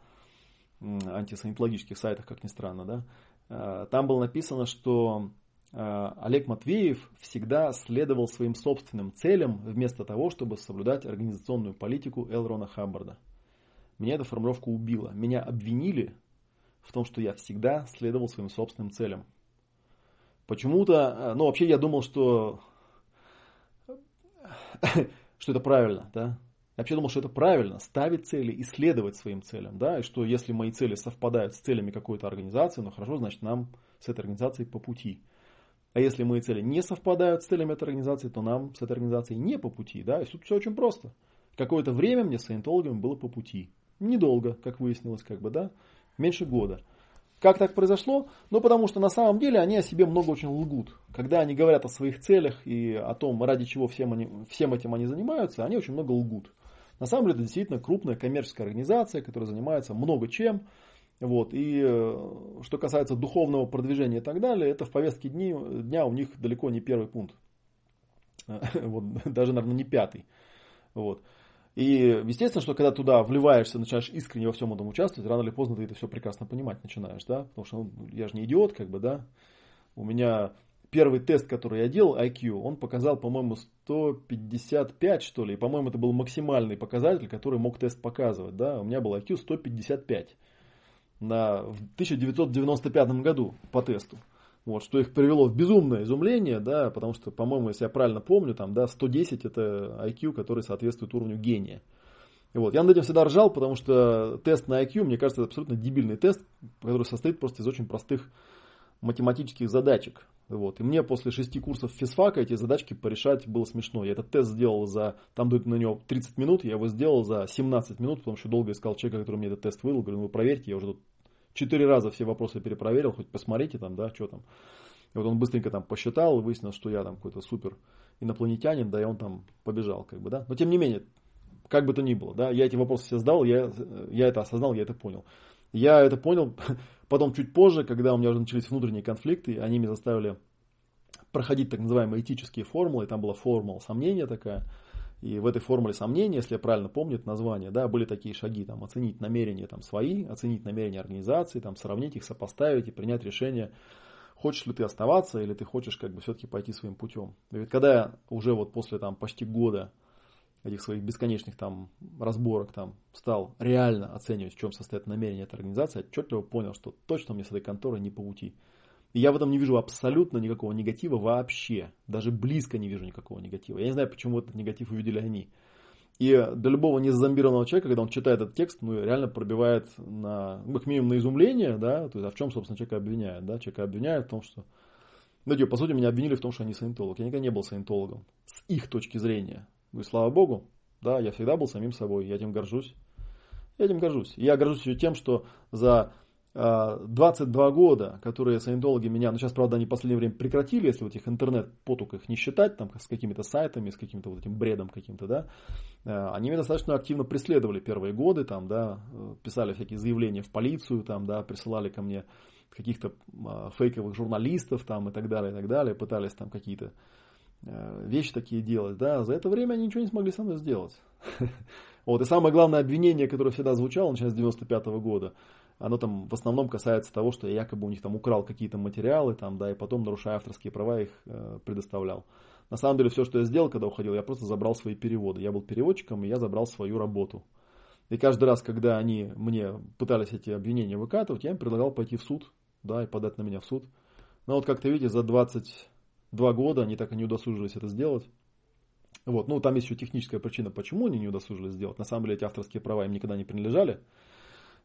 антисанитологических сайтах, как ни странно. Да? Э, там было написано, что Олег Матвеев всегда следовал своим собственным целям вместо того, чтобы соблюдать организационную политику Элрона Хаббарда. Меня эта формулировка убила. Меня обвинили в том, что я всегда следовал своим собственным целям. Почему-то, э, ну вообще я думал, что, что это правильно, да. Я вообще думал, что это правильно, ставить цели и следовать своим целям, да, и что если мои цели совпадают с целями какой-то организации, ну хорошо, значит нам с этой организацией по пути. А если мои цели не совпадают с целями этой организации, то нам с этой организацией не по пути, да, и тут все очень просто. Какое-то время мне с саентологами было по пути. Недолго, как выяснилось, как бы, да, меньше года. Как так произошло? Ну, потому что на самом деле они о себе много очень лгут. Когда они говорят о своих целях и о том, ради чего всем, они, всем этим они занимаются, они очень много лгут. На самом деле это действительно крупная коммерческая организация, которая занимается много чем. Вот. И э, что касается духовного продвижения и так далее, это в повестке дни, дня у них далеко не первый пункт. Вот, даже, наверное, не пятый. Вот. И естественно, что когда туда вливаешься, начинаешь искренне во всем этом участвовать, рано или поздно ты это все прекрасно понимать начинаешь, да, потому что ну, я же не идиот, как бы, да. У меня первый тест, который я делал, IQ, он показал, по-моему, 155, что ли, и, по-моему, это был максимальный показатель, который мог тест показывать, да, у меня был IQ 155 на, в 1995 году по тесту. Вот, что их привело в безумное изумление, да, потому что, по-моему, если я правильно помню, там, да, 110 это IQ, который соответствует уровню гения. И вот, я над этим всегда ржал, потому что тест на IQ, мне кажется, это абсолютно дебильный тест, который состоит просто из очень простых математических задачек. Вот. И мне после шести курсов физфака эти задачки порешать было смешно. Я этот тест сделал за, там дают на него 30 минут, я его сделал за 17 минут, потому что долго искал человека, который мне этот тест выдал. Говорю, ну вы проверьте, я уже тут четыре раза все вопросы перепроверил, хоть посмотрите там, да, что там. И вот он быстренько там посчитал, выяснил, что я там какой-то супер инопланетянин, да, и он там побежал, как бы, да. Но тем не менее, как бы то ни было, да, я эти вопросы все задал, я, я это осознал, я это понял. Я это понял потом чуть позже, когда у меня уже начались внутренние конфликты, они меня заставили проходить так называемые этические формулы, там была формула сомнения такая, и в этой формуле сомнения, если я правильно помню это название, да, были такие шаги, там, оценить намерения там, свои, оценить намерения организации, там, сравнить их, сопоставить и принять решение, хочешь ли ты оставаться или ты хочешь как бы все-таки пойти своим путем. И ведь когда я уже вот после там почти года этих своих бесконечных там разборок там стал реально оценивать, в чем состоит намерение этой организации, отчетливо понял, что точно мне с этой конторой не по пути. Я в этом не вижу абсолютно никакого негатива вообще. Даже близко не вижу никакого негатива. Я не знаю, почему этот негатив увидели они. И для любого незомбированного человека, когда он читает этот текст, ну, реально пробивает на, ну, как минимум на изумление, да, то есть, а в чем, собственно, человека обвиняют, да, человека обвиняют в том, что, ну, типа, по сути, меня обвинили в том, что они саентолог. Я никогда не был саентологом, с их точки зрения. Ну, и слава богу, да, я всегда был самим собой, я этим горжусь. Я этим горжусь. Я горжусь тем, что за 22 а, года, которые саентологи меня, ну сейчас, правда, они в последнее время прекратили, если вот их интернет-поток их не считать, там, с какими-то сайтами, с каким-то вот этим бредом каким-то, да, а, они меня достаточно активно преследовали первые годы, там, да, писали всякие заявления в полицию, там, да, присылали ко мне каких-то а, фейковых журналистов, там, и так далее, и так далее, пытались там какие-то вещи такие делать, да, за это время они ничего не смогли со мной сделать. Вот, и самое главное обвинение, которое всегда звучало, начиная с 95 года, оно там в основном касается того, что я якобы у них там украл какие-то материалы, там, да, и потом, нарушая авторские права, их э, предоставлял. На самом деле, все, что я сделал, когда уходил, я просто забрал свои переводы. Я был переводчиком, и я забрал свою работу. И каждый раз, когда они мне пытались эти обвинения выкатывать, я им предлагал пойти в суд, да, и подать на меня в суд. Но вот как-то видите, за 22 года они так и не удосужились это сделать. Вот, ну, там есть еще техническая причина, почему они не удосужились сделать. На самом деле, эти авторские права им никогда не принадлежали.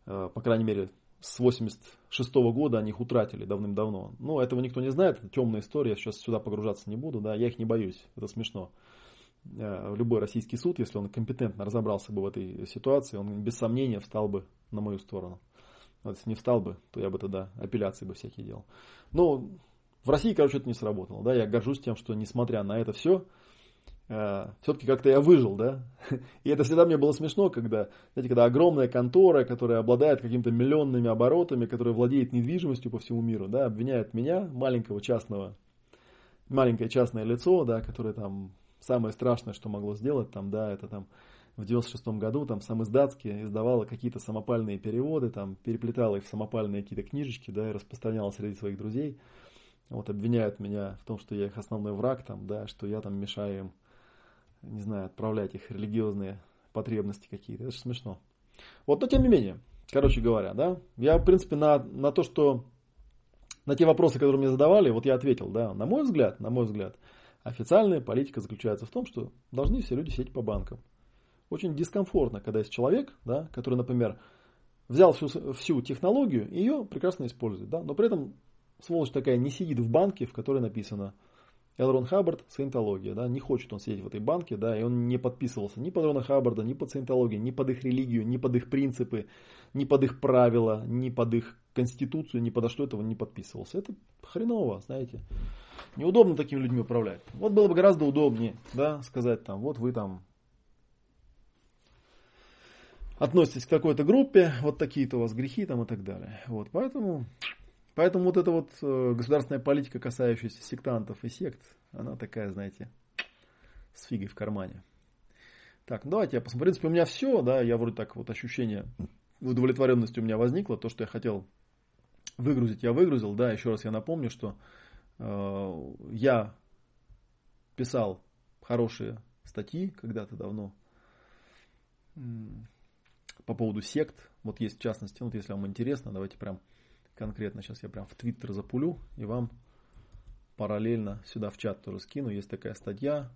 Э, по крайней мере, с 86 -го года они их утратили давным-давно. Ну, этого никто не знает, это темная история, я сейчас сюда погружаться не буду, да, я их не боюсь, это смешно. Э, любой российский суд, если он компетентно разобрался бы в этой ситуации, он без сомнения встал бы на мою сторону. Вот если не встал бы, то я бы тогда апелляции бы всякие делал. Но в России, короче, это не сработало. Да? Я горжусь тем, что несмотря на это все, все-таки как-то я выжил, да. И это всегда мне было смешно, когда, знаете, когда огромная контора, которая обладает какими-то миллионными оборотами, которая владеет недвижимостью по всему миру, да, обвиняет меня, маленького частного, маленькое частное лицо, да, которое там самое страшное, что могло сделать, там, да, это там в 96 году там сам издатски издавала какие-то самопальные переводы, там переплетала их в самопальные какие-то книжечки, да, и распространяла среди своих друзей. Вот обвиняют меня в том, что я их основной враг, там, да, что я там мешаю им не знаю, отправлять их религиозные потребности какие-то. Это же смешно. Вот, но тем не менее, короче говоря, да, я, в принципе, на, на то, что на те вопросы, которые мне задавали, вот я ответил, да, на мой взгляд, на мой взгляд, официальная политика заключается в том, что должны все люди сидеть по банкам. Очень дискомфортно, когда есть человек, да, который, например, взял всю, всю технологию и ее прекрасно использует, да, но при этом сволочь такая не сидит в банке, в которой написано Элрон Хаббард, саентология, да, не хочет он сидеть в этой банке, да, и он не подписывался ни под Рона Хаббарда, ни под саентологию, ни под их религию, ни под их принципы, ни под их правила, ни под их конституцию, ни подо что этого не подписывался. Это хреново, знаете. Неудобно такими людьми управлять. Вот было бы гораздо удобнее, да, сказать там, вот вы там относитесь к какой-то группе, вот такие-то у вас грехи там и так далее. Вот, поэтому Поэтому вот эта вот э, государственная политика, касающаяся сектантов и сект, она такая, знаете, с фигой в кармане. Так, ну давайте я посмотрю. В принципе, у меня все, да, я вроде так вот ощущение удовлетворенности у меня возникло. То, что я хотел выгрузить, я выгрузил. Да, еще раз я напомню, что э, я писал хорошие статьи когда-то давно по поводу сект. Вот есть в частности, вот если вам интересно, давайте прям конкретно сейчас я прям в Твиттер запулю и вам параллельно сюда в чат тоже скину. Есть такая статья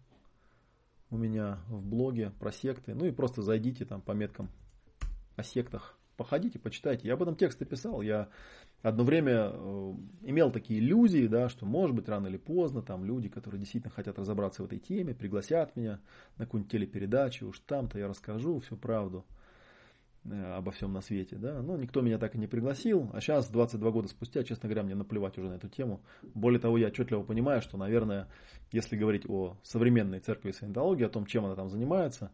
у меня в блоге про секты. Ну и просто зайдите там по меткам о сектах. Походите, почитайте. Я об этом тексты писал. Я одно время э, имел такие иллюзии, да, что может быть рано или поздно там люди, которые действительно хотят разобраться в этой теме, пригласят меня на какую-нибудь телепередачу, уж там-то я расскажу всю правду. Э, обо всем на свете, да, но никто меня так и не пригласил, а сейчас, 22 года спустя, честно говоря, мне наплевать уже на эту тему. Более того, я отчетливо понимаю, что, наверное, если говорить о современной церкви саентологии, о том, чем она там занимается,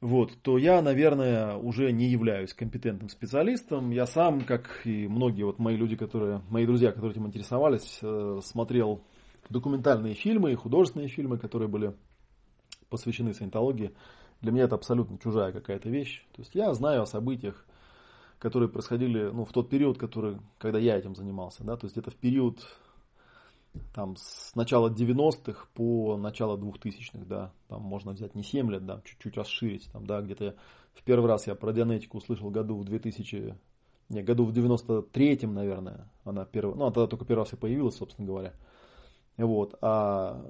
вот, то я, наверное, уже не являюсь компетентным специалистом. Я сам, как и многие вот мои люди, которые, мои друзья, которые этим интересовались, э, смотрел документальные фильмы и художественные фильмы, которые были посвящены саентологии. Для меня это абсолютно чужая какая-то вещь. То есть я знаю о событиях, которые происходили ну, в тот период, который, когда я этим занимался. Да? То есть это в период там, с начала 90-х по начало 2000-х, да, там можно взять не 7 лет, да, чуть-чуть расширить, там, да, где-то в первый раз я про дианетику услышал году в 2000, не, году в 93-м, наверное, она первая, ну, она тогда только первый раз и появилась, собственно говоря, вот, а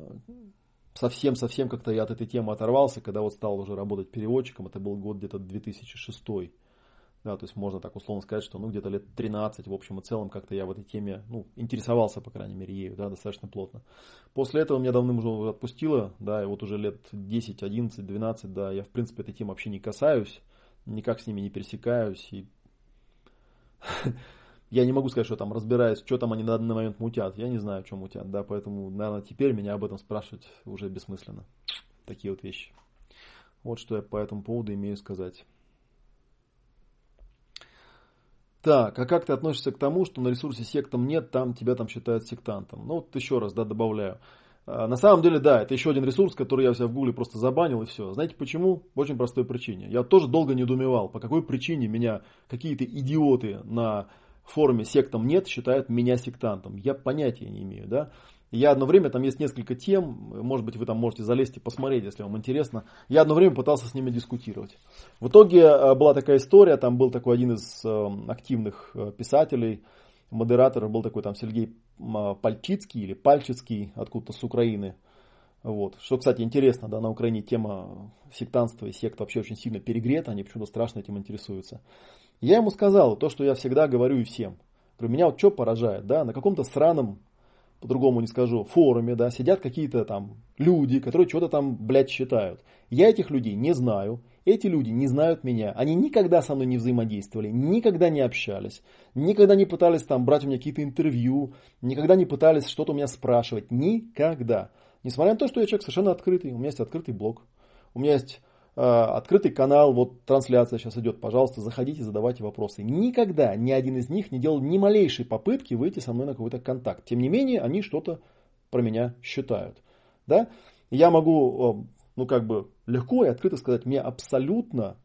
совсем-совсем как-то я от этой темы оторвался, когда вот стал уже работать переводчиком, это был год где-то 2006 да, то есть можно так условно сказать, что ну где-то лет 13 в общем и целом как-то я в этой теме ну, интересовался, по крайней мере, ею, да, достаточно плотно. После этого меня давным уже отпустило, да, и вот уже лет 10, 11, 12, да, я в принципе этой темы вообще не касаюсь, никак с ними не пересекаюсь, и я не могу сказать, что там разбираюсь, что там они на данный момент мутят. Я не знаю, что мутят, да, поэтому, наверное, теперь меня об этом спрашивать уже бессмысленно. Такие вот вещи. Вот что я по этому поводу имею сказать. Так, а как ты относишься к тому, что на ресурсе сектам нет, там тебя там считают сектантом? Ну вот еще раз, да, добавляю. А, на самом деле, да, это еще один ресурс, который я у себя в гугле просто забанил и все. Знаете почему? По очень простой причине. Я тоже долго не недоумевал, по какой причине меня какие-то идиоты на форуме сектам нет считают меня сектантом. Я понятия не имею, да. Я одно время, там есть несколько тем, может быть, вы там можете залезть и посмотреть, если вам интересно. Я одно время пытался с ними дискутировать. В итоге э, была такая история, там был такой один из э, активных э, писателей, модераторов, был такой там Сергей Пальчицкий или Пальчицкий, откуда-то с Украины. Вот. Что, кстати, интересно, да, на Украине тема сектанства и сект вообще очень сильно перегрета, они почему-то страшно этим интересуются. Я ему сказал то, что я всегда говорю и всем. Говорю, меня вот что поражает, да, на каком-то сраном по-другому не скажу, форуме, да, сидят какие-то там люди, которые что-то там, блядь, считают. Я этих людей не знаю, эти люди не знают меня, они никогда со мной не взаимодействовали, никогда не общались, никогда не пытались там брать у меня какие-то интервью, никогда не пытались что-то у меня спрашивать, никогда. Несмотря на то, что я человек совершенно открытый, у меня есть открытый блог, у меня есть открытый канал, вот трансляция сейчас идет, пожалуйста, заходите, задавайте вопросы. Никогда ни один из них не делал ни малейшей попытки выйти со мной на какой-то контакт. Тем не менее, они что-то про меня считают. Да? Я могу, э, ну как бы, легко и открыто сказать, мне абсолютно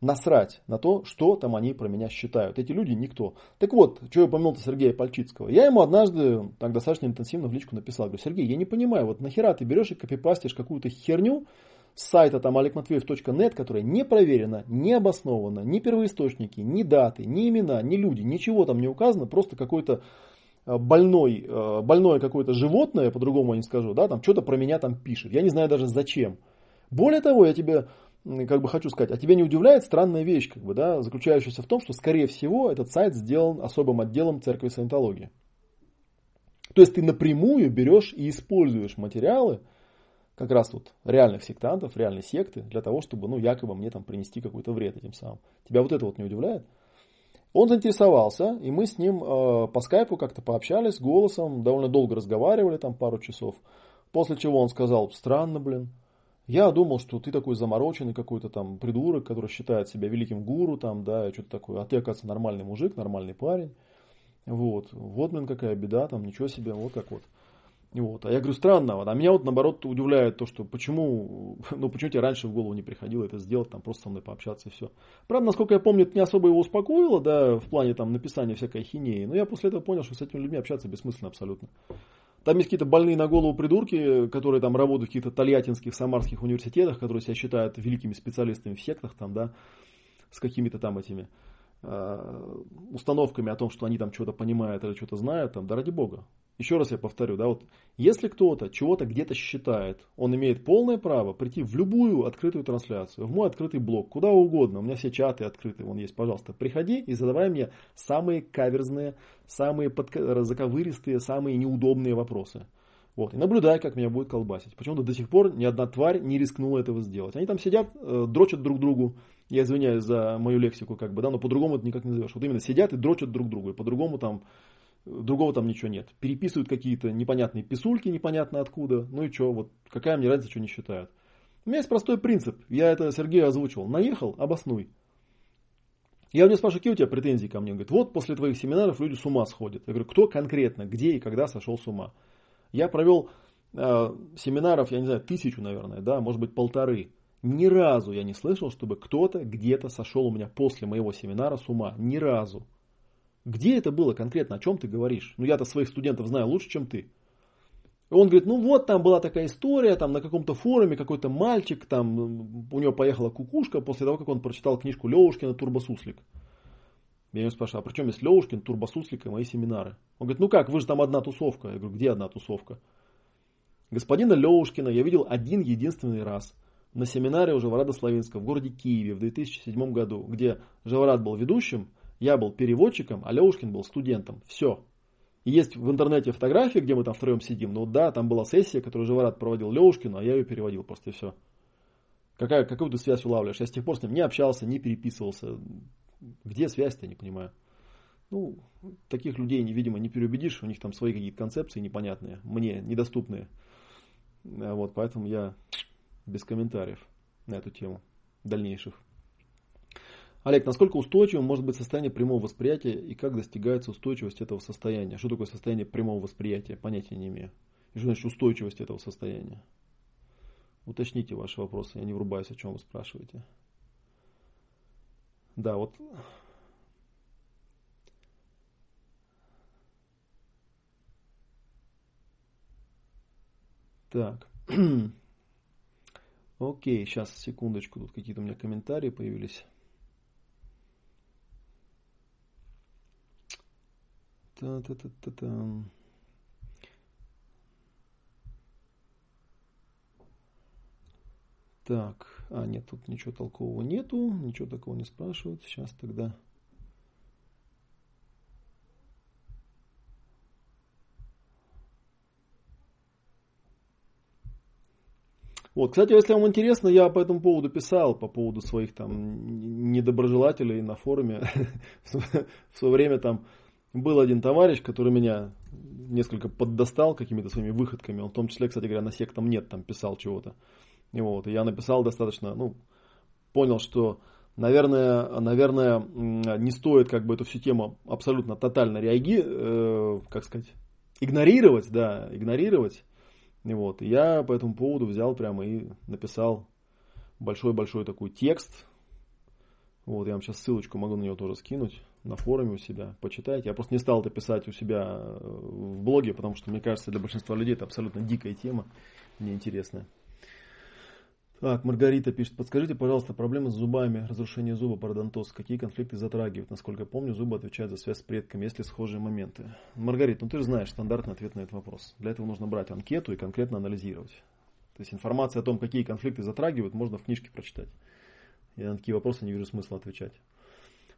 насрать на то, что там они про меня считают. Эти люди никто. Так вот, что я упомянул Сергея Пальчицкого. Я ему однажды так достаточно интенсивно в личку написал. Говорю, Сергей, я не понимаю, вот нахера ты берешь и копипастишь какую-то херню, с сайта там олегматвеев.нет, которая не проверена, не обоснована, ни первоисточники, ни даты, ни имена, ни люди, ничего там не указано, просто какой-то э, больной, э, больное какое-то животное, по-другому я не скажу, да, там что-то про меня там пишет. Я не знаю даже зачем. Более того, я тебе как бы хочу сказать, а тебя не удивляет странная вещь, как бы, да, заключающаяся в том, что, скорее всего, этот сайт сделан особым отделом церкви саентологии. То есть ты напрямую берешь и используешь материалы, как раз вот реальных сектантов, реальной секты, для того, чтобы, ну, якобы мне там принести какой-то вред этим самым. Тебя вот это вот не удивляет? Он заинтересовался, и мы с ним э, по скайпу как-то пообщались голосом, довольно долго разговаривали, там пару часов. После чего он сказал, странно, блин, я думал, что ты такой замороченный какой-то там придурок, который считает себя великим гуру, там, да, и что-то такое. А ты, оказывается, нормальный мужик, нормальный парень. Вот, вот, блин, какая беда, там, ничего себе, вот как вот. Вот. А я говорю, странно. Вот. А меня вот наоборот удивляет то, что почему, ну почему тебе раньше в голову не приходило это сделать, там просто со мной пообщаться и все. Правда, насколько я помню, это не особо его успокоило, да, в плане там написания всякой хинеи. Но я после этого понял, что с этими людьми общаться бессмысленно абсолютно. Там есть какие-то больные на голову придурки, которые там работают в каких-то тольяттинских, самарских университетах, которые себя считают великими специалистами в сектах там, да, с какими-то там этими э, установками о том, что они там что-то понимают или что-то знают, там, да ради бога. Еще раз я повторю, да, вот если кто-то чего-то где-то считает, он имеет полное право прийти в любую открытую трансляцию, в мой открытый блог, куда угодно, у меня все чаты открыты, вон есть, пожалуйста, приходи и задавай мне самые каверзные, самые подка- заковыристые, самые неудобные вопросы. Вот, и наблюдай, как меня будет колбасить. Почему-то до сих пор ни одна тварь не рискнула этого сделать. Они там сидят, э, дрочат друг другу. Я извиняюсь за мою лексику, как бы, да, но по-другому это никак не назовешь. Вот именно сидят и дрочат друг другу, и по-другому там, другого там ничего нет. Переписывают какие-то непонятные писульки, непонятно откуда. Ну и что, вот какая мне разница, что не считают. У меня есть простой принцип, я это Сергею озвучивал. Наехал, обоснуй. Я у него спрашиваю, какие у тебя претензии ко мне? Он говорит, вот после твоих семинаров люди с ума сходят. Я говорю, кто конкретно, где и когда сошел с ума? Я провел э, семинаров, я не знаю, тысячу, наверное, да, может быть, полторы. Ни разу я не слышал, чтобы кто-то где-то сошел у меня после моего семинара с ума. Ни разу. Где это было конкретно? О чем ты говоришь? Ну, я-то своих студентов знаю лучше, чем ты. И он говорит, ну вот там была такая история, там на каком-то форуме какой-то мальчик, там у него поехала кукушка после того, как он прочитал книжку Левушкина «Турбосуслик». Я его спрашиваю, а при чем есть Левушкин, Турбосуслик и мои семинары? Он говорит, ну как, вы же там одна тусовка. Я говорю, где одна тусовка? Господина Левушкина я видел один единственный раз на семинаре у Живорада Славинска в городе Киеве в 2007 году, где Живорад был ведущим, я был переводчиком, а Левушкин был студентом. Все. Есть в интернете фотографии, где мы там втроем сидим. Ну да, там была сессия, которую Живорад проводил Левушкину, а я ее переводил просто и все. Какая, какую ты связь улавливаешь? Я с тех пор с ним не общался, не переписывался. Где связь-то, не понимаю. Ну, таких людей, видимо, не переубедишь, у них там свои какие-то концепции непонятные, мне недоступные. А вот, поэтому я без комментариев на эту тему дальнейших. Олег, насколько устойчивым может быть состояние прямого восприятия и как достигается устойчивость этого состояния? Что такое состояние прямого восприятия? Понятия не имею. И что значит устойчивость этого состояния? Уточните ваши вопросы, я не врубаюсь, о чем вы спрашиваете. Да, вот Так. Окей, сейчас, секундочку, тут какие-то у меня комментарии появились. Та-та-та-та-та. Так, а нет, тут ничего толкового нету, ничего такого не спрашивают. Сейчас тогда... Вот, кстати, если вам интересно, я по этому поводу писал, по поводу своих там недоброжелателей на форуме. В свое время там был один товарищ, который меня несколько поддостал какими-то своими выходками. Он в том числе, кстати говоря, на сектам нет там писал чего-то. И вот, и я написал достаточно, ну, понял, что, наверное, наверное, не стоит как бы эту всю тему абсолютно тотально реагировать, э, как сказать, игнорировать, да, игнорировать. И вот, и я по этому поводу взял прямо и написал большой-большой такой текст. Вот, я вам сейчас ссылочку могу на него тоже скинуть на форуме у себя, почитайте. Я просто не стал это писать у себя э, в блоге, потому что, мне кажется, для большинства людей это абсолютно дикая тема, неинтересная. Так, Маргарита пишет, подскажите, пожалуйста, проблемы с зубами, разрушение зуба, пародонтоз, какие конфликты затрагивают? Насколько я помню, зубы отвечают за связь с предками, ли схожие моменты? Маргарита, ну ты же знаешь стандартный ответ на этот вопрос. Для этого нужно брать анкету и конкретно анализировать. То есть информация о том, какие конфликты затрагивают, можно в книжке прочитать. Я на такие вопросы не вижу смысла отвечать.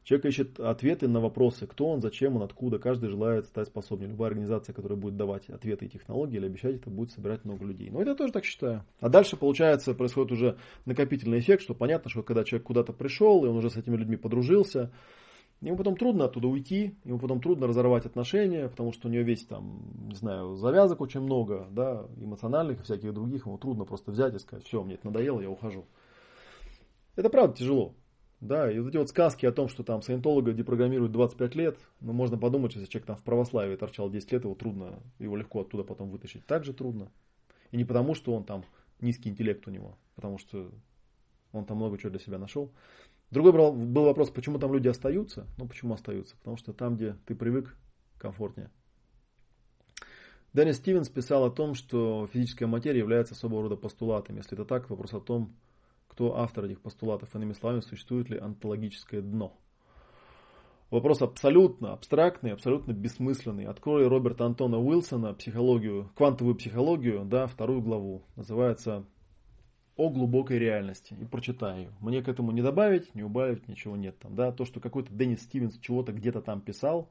Человек ищет ответы на вопросы, кто он, зачем он, откуда. Каждый желает стать способнее. Любая организация, которая будет давать ответы и технологии или обещать это, будет собирать много людей. Но это я тоже так считаю. А дальше, получается, происходит уже накопительный эффект, что понятно, что когда человек куда-то пришел, и он уже с этими людьми подружился, Ему потом трудно оттуда уйти, ему потом трудно разорвать отношения, потому что у него весь там, не знаю, завязок очень много, да, эмоциональных и всяких других, ему трудно просто взять и сказать, все, мне это надоело, я ухожу. Это правда тяжело. Да, и вот эти вот сказки о том, что там саентолога депрограммируют 25 лет, ну, можно подумать, если человек там в православии торчал 10 лет, его трудно, его легко оттуда потом вытащить. Так же трудно. И не потому, что он там низкий интеллект у него, потому что он там много чего для себя нашел. Другой был вопрос, почему там люди остаются? Ну, почему остаются? Потому что там, где ты привык, комфортнее. Деннис Стивенс писал о том, что физическая материя является особого рода постулатом. Если это так, вопрос о том, кто автор этих постулатов, иными словами, существует ли онтологическое дно. Вопрос абсолютно абстрактный, абсолютно бессмысленный. Открой Роберта Антона Уилсона психологию, квантовую психологию, да, вторую главу. Называется «О глубокой реальности». И прочитай ее. Мне к этому не добавить, не убавить, ничего нет там. Да. То, что какой-то Деннис Стивенс чего-то где-то там писал,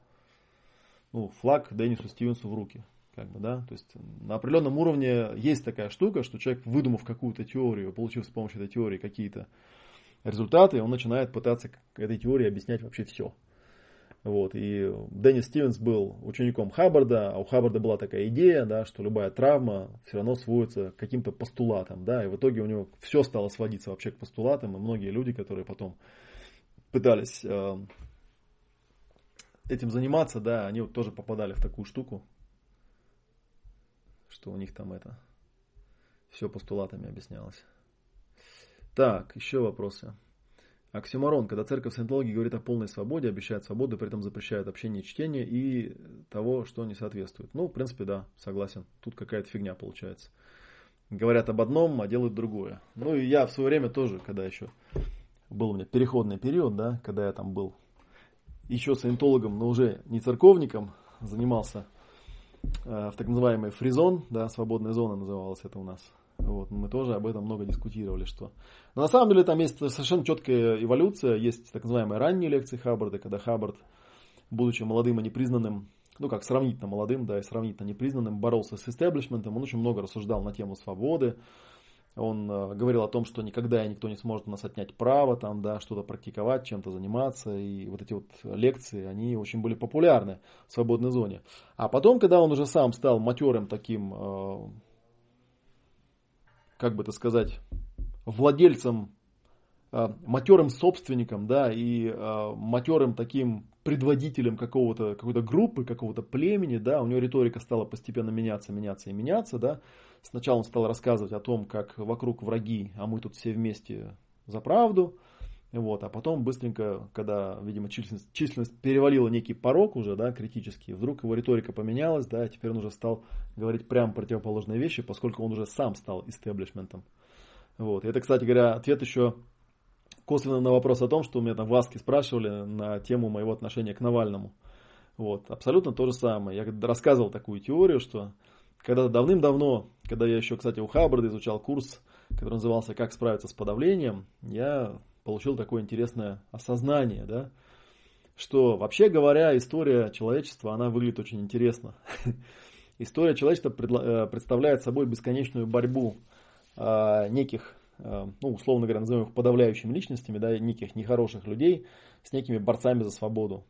ну, флаг Деннису Стивенсу в руки. Как бы, да? То есть на определенном уровне есть такая штука, что человек, выдумав какую-то теорию, получив с помощью этой теории какие-то результаты, он начинает пытаться этой теории объяснять вообще все. Вот. И Деннис Стивенс был учеником Хаббарда, а у Хаббарда была такая идея, да, что любая травма все равно сводится к каким-то постулатам. Да, и в итоге у него все стало сводиться вообще к постулатам, и многие люди, которые потом пытались э, этим заниматься, да, они вот тоже попадали в такую штуку, что у них там это все постулатами объяснялось. Так, еще вопросы. Оксюмарон, когда церковь саентологии говорит о полной свободе, обещает свободу, при этом запрещает общение и чтение и того, что не соответствует. Ну, в принципе, да, согласен. Тут какая-то фигня получается. Говорят об одном, а делают другое. Ну и я в свое время тоже, когда еще был у меня переходный период, да, когда я там был еще саентологом, но уже не церковником, занимался в так называемой фризон, да, свободная зона называлась это у нас. Вот, мы тоже об этом много дискутировали, что. Но на самом деле там есть совершенно четкая эволюция, есть так называемые ранние лекции Хаббарда, когда Хаббард, будучи молодым и непризнанным, ну как сравнительно молодым, да, и сравнительно непризнанным, боролся с истеблишментом, он очень много рассуждал на тему свободы, он э, говорил о том, что никогда никто не сможет у нас отнять право, там, да, что-то практиковать, чем-то заниматься. И вот эти вот лекции, они очень были популярны в свободной зоне. А потом, когда он уже сам стал матерым таким, э, как бы это сказать, владельцем, э, матерым собственником, да, и матерым таким предводителем какого-то, какой-то группы, какого-то племени, да, у него риторика стала постепенно меняться, меняться и меняться, да, Сначала он стал рассказывать о том, как вокруг враги, а мы тут все вместе за правду. Вот, а потом быстренько, когда, видимо, численность, численность перевалила некий порог уже, да, критический, вдруг его риторика поменялась, да, теперь он уже стал говорить прямо противоположные вещи, поскольку он уже сам стал истеблишментом. Вот. И это, кстати говоря, ответ еще косвенно на вопрос о том, что у меня там в Аске спрашивали на тему моего отношения к Навальному. Вот, абсолютно то же самое. Я рассказывал такую теорию, что когда-то давным-давно, когда я еще, кстати, у Хаббарда изучал курс, который назывался «Как справиться с подавлением», я получил такое интересное осознание, да, что вообще говоря, история человечества, она выглядит очень интересно. История человечества э, представляет собой бесконечную борьбу а, неких, ну, условно говоря, назовем их подавляющими личностями, да, неких нехороших людей с некими борцами за свободу.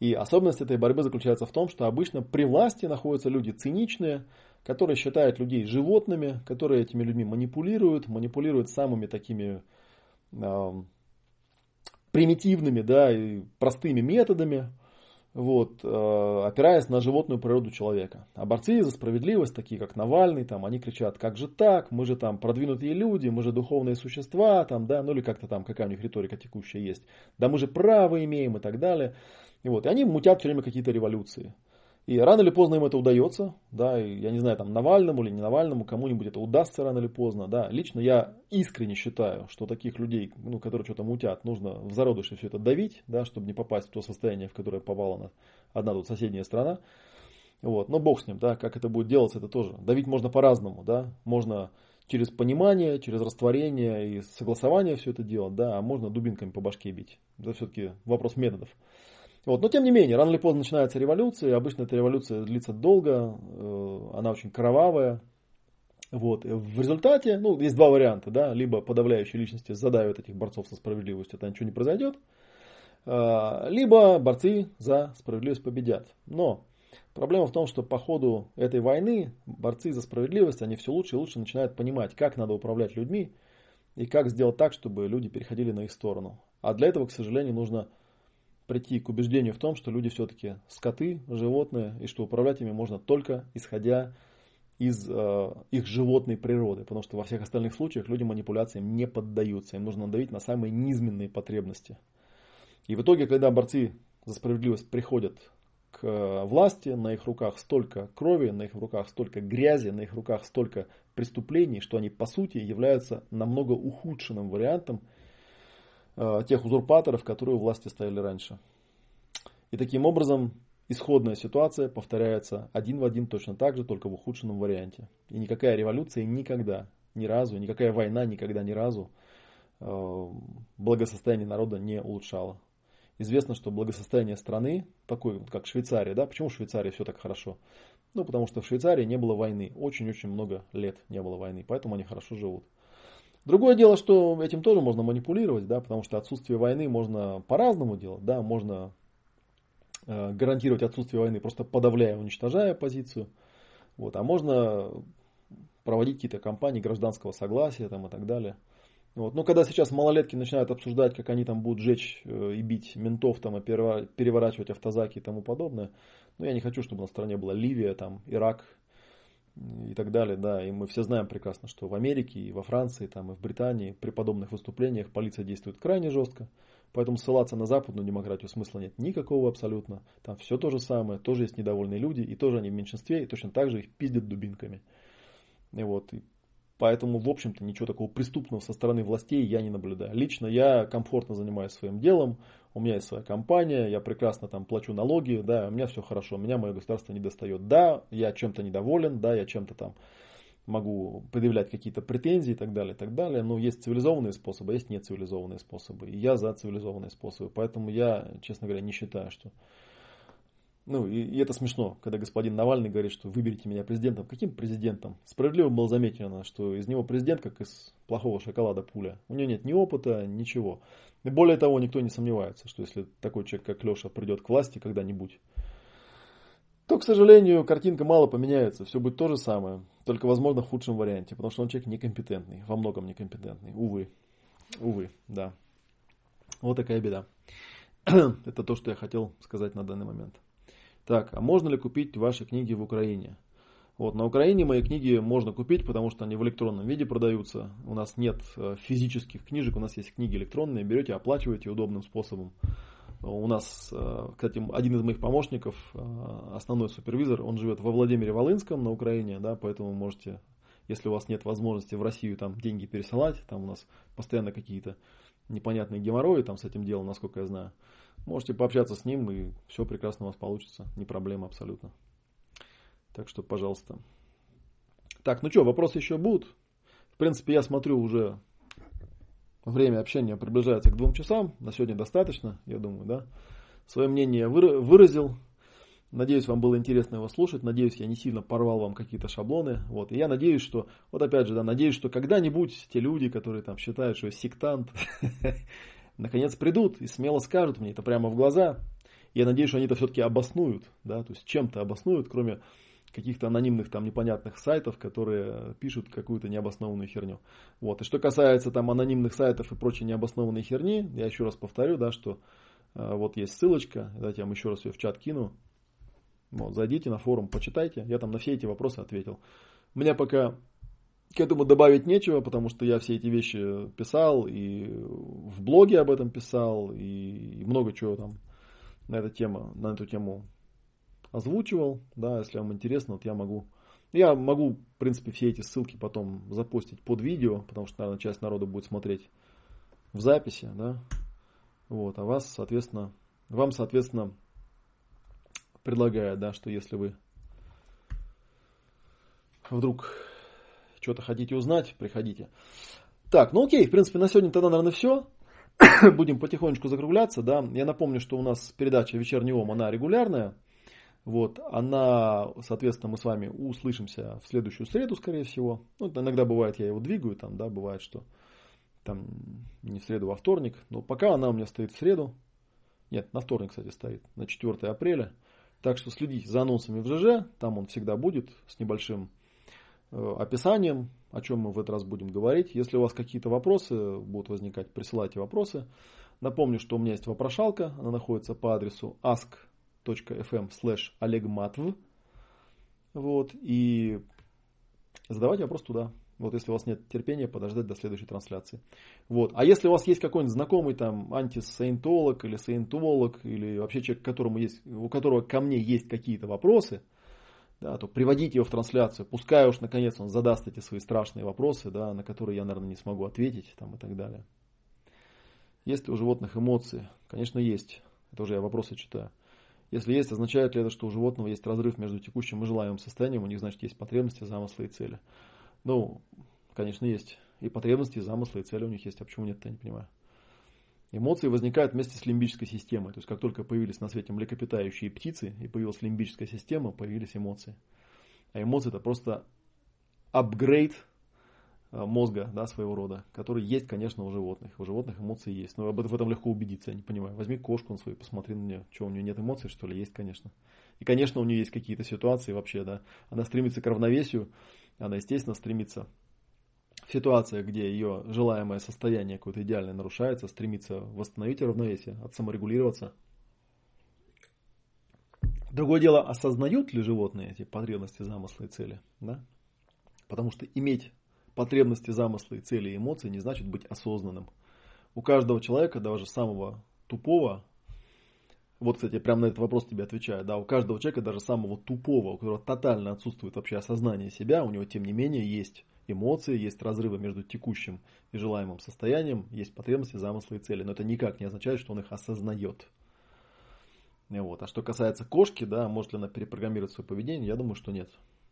И особенность этой борьбы заключается в том, что обычно при власти находятся люди циничные, которые считают людей животными, которые этими людьми манипулируют, манипулируют самыми такими э, примитивными да, и простыми методами, вот, э, опираясь на животную природу человека. А борцы за справедливость, такие как Навальный, там, они кричат, как же так, мы же там продвинутые люди, мы же духовные существа, там, да, ну или как-то там, какая у них риторика текущая есть, да мы же право имеем и так далее. И, вот, и они мутят все время какие-то революции. И рано или поздно им это удается, да, я не знаю, там Навальному или не Навальному, кому-нибудь это удастся рано или поздно, да. Лично я искренне считаю, что таких людей, ну, которые что-то мутят, нужно в зародыше все это давить, да, чтобы не попасть в то состояние, в которое попала на одна тут соседняя страна. Вот, но бог с ним, да, как это будет делаться, это тоже. Давить можно по-разному, да, можно через понимание, через растворение и согласование все это делать, да, а можно дубинками по башке бить. Это все-таки вопрос методов. Вот. Но тем не менее, рано или поздно начинается революция, обычно эта революция длится долго, э, она очень кровавая. Вот. И в результате, ну, есть два варианта, да, либо подавляющие личности задавят этих борцов со справедливостью, тогда ничего не произойдет, э, либо борцы за справедливость победят. Но проблема в том, что по ходу этой войны борцы за справедливость, они все лучше и лучше начинают понимать, как надо управлять людьми и как сделать так, чтобы люди переходили на их сторону. А для этого, к сожалению, нужно прийти к убеждению в том, что люди все-таки скоты, животные, и что управлять ими можно только исходя из э, их животной природы, потому что во всех остальных случаях люди манипуляциям не поддаются, им нужно давить на самые низменные потребности. И в итоге, когда борцы за справедливость приходят к э, власти, на их руках столько крови, на их руках столько грязи, на их руках столько преступлений, что они по сути являются намного ухудшенным вариантом тех узурпаторов, которые у власти стояли раньше. И таким образом исходная ситуация повторяется один в один точно так же, только в ухудшенном варианте. И никакая революция никогда, ни разу, никакая война никогда ни разу э, благосостояние народа не улучшала. Известно, что благосостояние страны, такой как Швейцария, да, почему в Швейцарии все так хорошо? Ну, потому что в Швейцарии не было войны, очень-очень много лет не было войны, поэтому они хорошо живут. Другое дело, что этим тоже можно манипулировать, да, потому что отсутствие войны можно по-разному делать, да, можно э, гарантировать отсутствие войны, просто подавляя, уничтожая позицию, вот, а можно проводить какие-то кампании гражданского согласия там, и так далее. Вот. Но когда сейчас малолетки начинают обсуждать, как они там будут жечь э, и бить ментов, там, и переворачивать автозаки и тому подобное, ну, я не хочу, чтобы на стране была Ливия, там, Ирак, и так далее, да, и мы все знаем прекрасно, что в Америке и во Франции, там, и в Британии при подобных выступлениях полиция действует крайне жестко, поэтому ссылаться на западную демократию смысла нет никакого абсолютно, там все то же самое, тоже есть недовольные люди, и тоже они в меньшинстве, и точно так же их пиздят дубинками. И вот, и Поэтому, в общем-то, ничего такого преступного со стороны властей я не наблюдаю. Лично я комфортно занимаюсь своим делом, у меня есть своя компания, я прекрасно там плачу налоги, да, у меня все хорошо, меня мое государство не достает. Да, я чем-то недоволен, да, я чем-то там могу предъявлять какие-то претензии и так далее, и так далее. Но есть цивилизованные способы, а есть нецивилизованные способы. И я за цивилизованные способы. Поэтому я, честно говоря, не считаю, что ну, и, и это смешно, когда господин Навальный говорит, что выберите меня президентом. Каким президентом? Справедливо было замечено, что из него президент, как из плохого шоколада пуля. У него нет ни опыта, ничего. И более того, никто не сомневается, что если такой человек, как Леша, придет к власти когда-нибудь, то, к сожалению, картинка мало поменяется. Все будет то же самое, только, возможно, в худшем варианте, потому что он человек некомпетентный, во многом некомпетентный. Увы. Увы, да. Вот такая беда. Это то, что я хотел сказать на данный момент. Так, а можно ли купить ваши книги в Украине? Вот, на Украине мои книги можно купить, потому что они в электронном виде продаются. У нас нет э, физических книжек, у нас есть книги электронные. Берете, оплачиваете удобным способом. У нас, э, кстати, один из моих помощников, э, основной супервизор, он живет во Владимире Волынском на Украине, да, поэтому можете, если у вас нет возможности в Россию там деньги пересылать, там у нас постоянно какие-то непонятные геморрои там с этим делом, насколько я знаю, Можете пообщаться с ним, и все прекрасно у вас получится. Не проблема абсолютно. Так что, пожалуйста. Так, ну что, вопросы еще будут? В принципе, я смотрю уже время общения приближается к двум часам. На сегодня достаточно, я думаю, да. Свое мнение я выразил. Надеюсь, вам было интересно его слушать. Надеюсь, я не сильно порвал вам какие-то шаблоны. Вот. И я надеюсь, что, вот опять же, да, надеюсь, что когда-нибудь те люди, которые там считают, что я сектант, наконец придут и смело скажут мне это прямо в глаза. Я надеюсь, что они это все-таки обоснуют, да, то есть чем-то обоснуют, кроме каких-то анонимных там непонятных сайтов, которые пишут какую-то необоснованную херню. Вот. И что касается там анонимных сайтов и прочей необоснованной херни, я еще раз повторю, да, что э, вот есть ссылочка, давайте я вам еще раз ее в чат кину. Вот, зайдите на форум, почитайте, я там на все эти вопросы ответил. У меня пока к этому добавить нечего, потому что я все эти вещи писал, и в блоге об этом писал, и много чего там на эту тему, на эту тему озвучивал. Да, если вам интересно, вот я могу. Я могу, в принципе, все эти ссылки потом запустить под видео, потому что, наверное, часть народа будет смотреть в записи, да. Вот, а вас, соответственно, вам, соответственно, предлагаю, да, что если вы вдруг что-то хотите узнать, приходите. Так, ну окей, в принципе, на сегодня тогда, наверное, все. Будем потихонечку закругляться, да. Я напомню, что у нас передача «Вечерний ом», она регулярная. Вот, она, соответственно, мы с вами услышимся в следующую среду, скорее всего. Ну, иногда бывает, я его двигаю, там, да, бывает, что там не в среду, а вторник. Но пока она у меня стоит в среду. Нет, на вторник, кстати, стоит, на 4 апреля. Так что следите за анонсами в ЖЖ, там он всегда будет с небольшим Э, описанием, о чем мы в этот раз будем говорить. Если у вас какие-то вопросы будут возникать, присылайте вопросы. Напомню, что у меня есть вопрошалка, она находится по адресу ask.fm slash olegmatv. Вот, и задавайте вопрос туда. Вот если у вас нет терпения, подождать до следующей трансляции. Вот. А если у вас есть какой-нибудь знакомый там антисаентолог или саентолог, или вообще человек, которому есть, у которого ко мне есть какие-то вопросы, да, то приводите его в трансляцию, пускай уж наконец он задаст эти свои страшные вопросы, да, на которые я, наверное, не смогу ответить там, и так далее. Есть ли у животных эмоции? Конечно, есть. Это уже я вопросы читаю. Если есть, означает ли это, что у животного есть разрыв между текущим и желаемым состоянием, у них, значит, есть потребности, замыслы и цели? Ну, конечно, есть. И потребности, и замыслы, и цели у них есть. А почему нет, я не понимаю. Эмоции возникают вместе с лимбической системой. То есть, как только появились на свете млекопитающие птицы и появилась лимбическая система, появились эмоции. А эмоции это просто апгрейд мозга да, своего рода, который есть, конечно, у животных. У животных эмоции есть. Но об этом, в этом легко убедиться, я не понимаю. Возьми кошку на свою, посмотри на нее. Что, у нее нет эмоций, что ли? Есть, конечно. И, конечно, у нее есть какие-то ситуации вообще, да. Она стремится к равновесию, она, естественно, стремится в ситуациях, где ее желаемое состояние какое-то идеальное нарушается, стремится восстановить равновесие, отсаморегулироваться. Другое дело, осознают ли животные эти потребности, замыслы и цели. Да? Потому что иметь потребности, замыслы, цели и эмоции не значит быть осознанным. У каждого человека, даже самого тупого, вот, кстати, я прямо на этот вопрос тебе отвечаю, да, у каждого человека, даже самого тупого, у которого тотально отсутствует вообще осознание себя, у него, тем не менее, есть эмоции, есть разрывы между текущим и желаемым состоянием, есть потребности, замыслы и цели. Но это никак не означает, что он их осознает. Вот. А что касается кошки, да, может ли она перепрограммировать свое поведение, я думаю, что нет.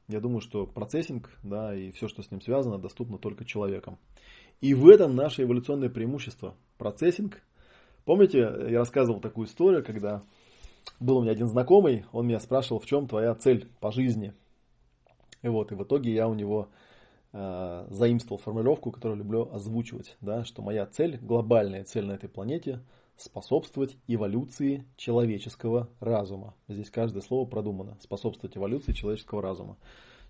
Я думаю, что процессинг, да, и все, что с ним связано, доступно только человеком. И в этом наше эволюционное преимущество. Процессинг. Помните, я рассказывал такую историю, когда был у меня один знакомый, он меня спрашивал, в чем твоя цель по жизни. И вот, и в итоге я у него э, заимствовал формулировку, которую люблю озвучивать, да, что моя цель, глобальная цель на этой планете – способствовать эволюции человеческого разума. Здесь каждое слово продумано. Способствовать эволюции человеческого разума.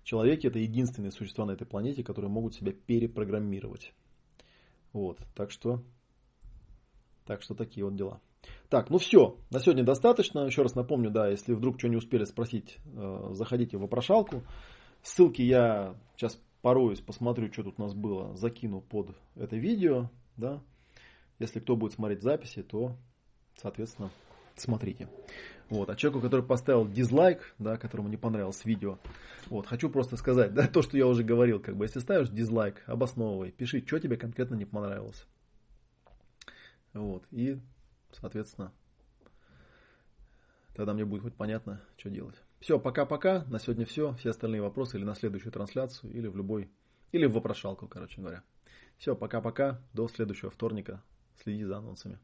Человеки это единственные существа на этой планете, которые могут себя перепрограммировать. Вот, так что, так что такие вот дела. Так, ну все, на сегодня достаточно. Еще раз напомню, да, если вдруг что не успели спросить, э, заходите в вопрошалку. Ссылки я сейчас пороюсь, посмотрю, что тут у нас было, закину под это видео, да. Если кто будет смотреть записи, то, соответственно, смотрите. Вот. А человеку, который поставил дизлайк, да, которому не понравилось видео, вот, хочу просто сказать, да, то, что я уже говорил, как бы, если ставишь дизлайк, обосновывай, пиши, что тебе конкретно не понравилось. Вот, и, соответственно, тогда мне будет хоть понятно, что делать. Все, пока-пока. На сегодня все. Все остальные вопросы или на следующую трансляцию, или в любой, или в вопрошалку, короче говоря. Все, пока-пока. До следующего вторника. Следи за анонсами.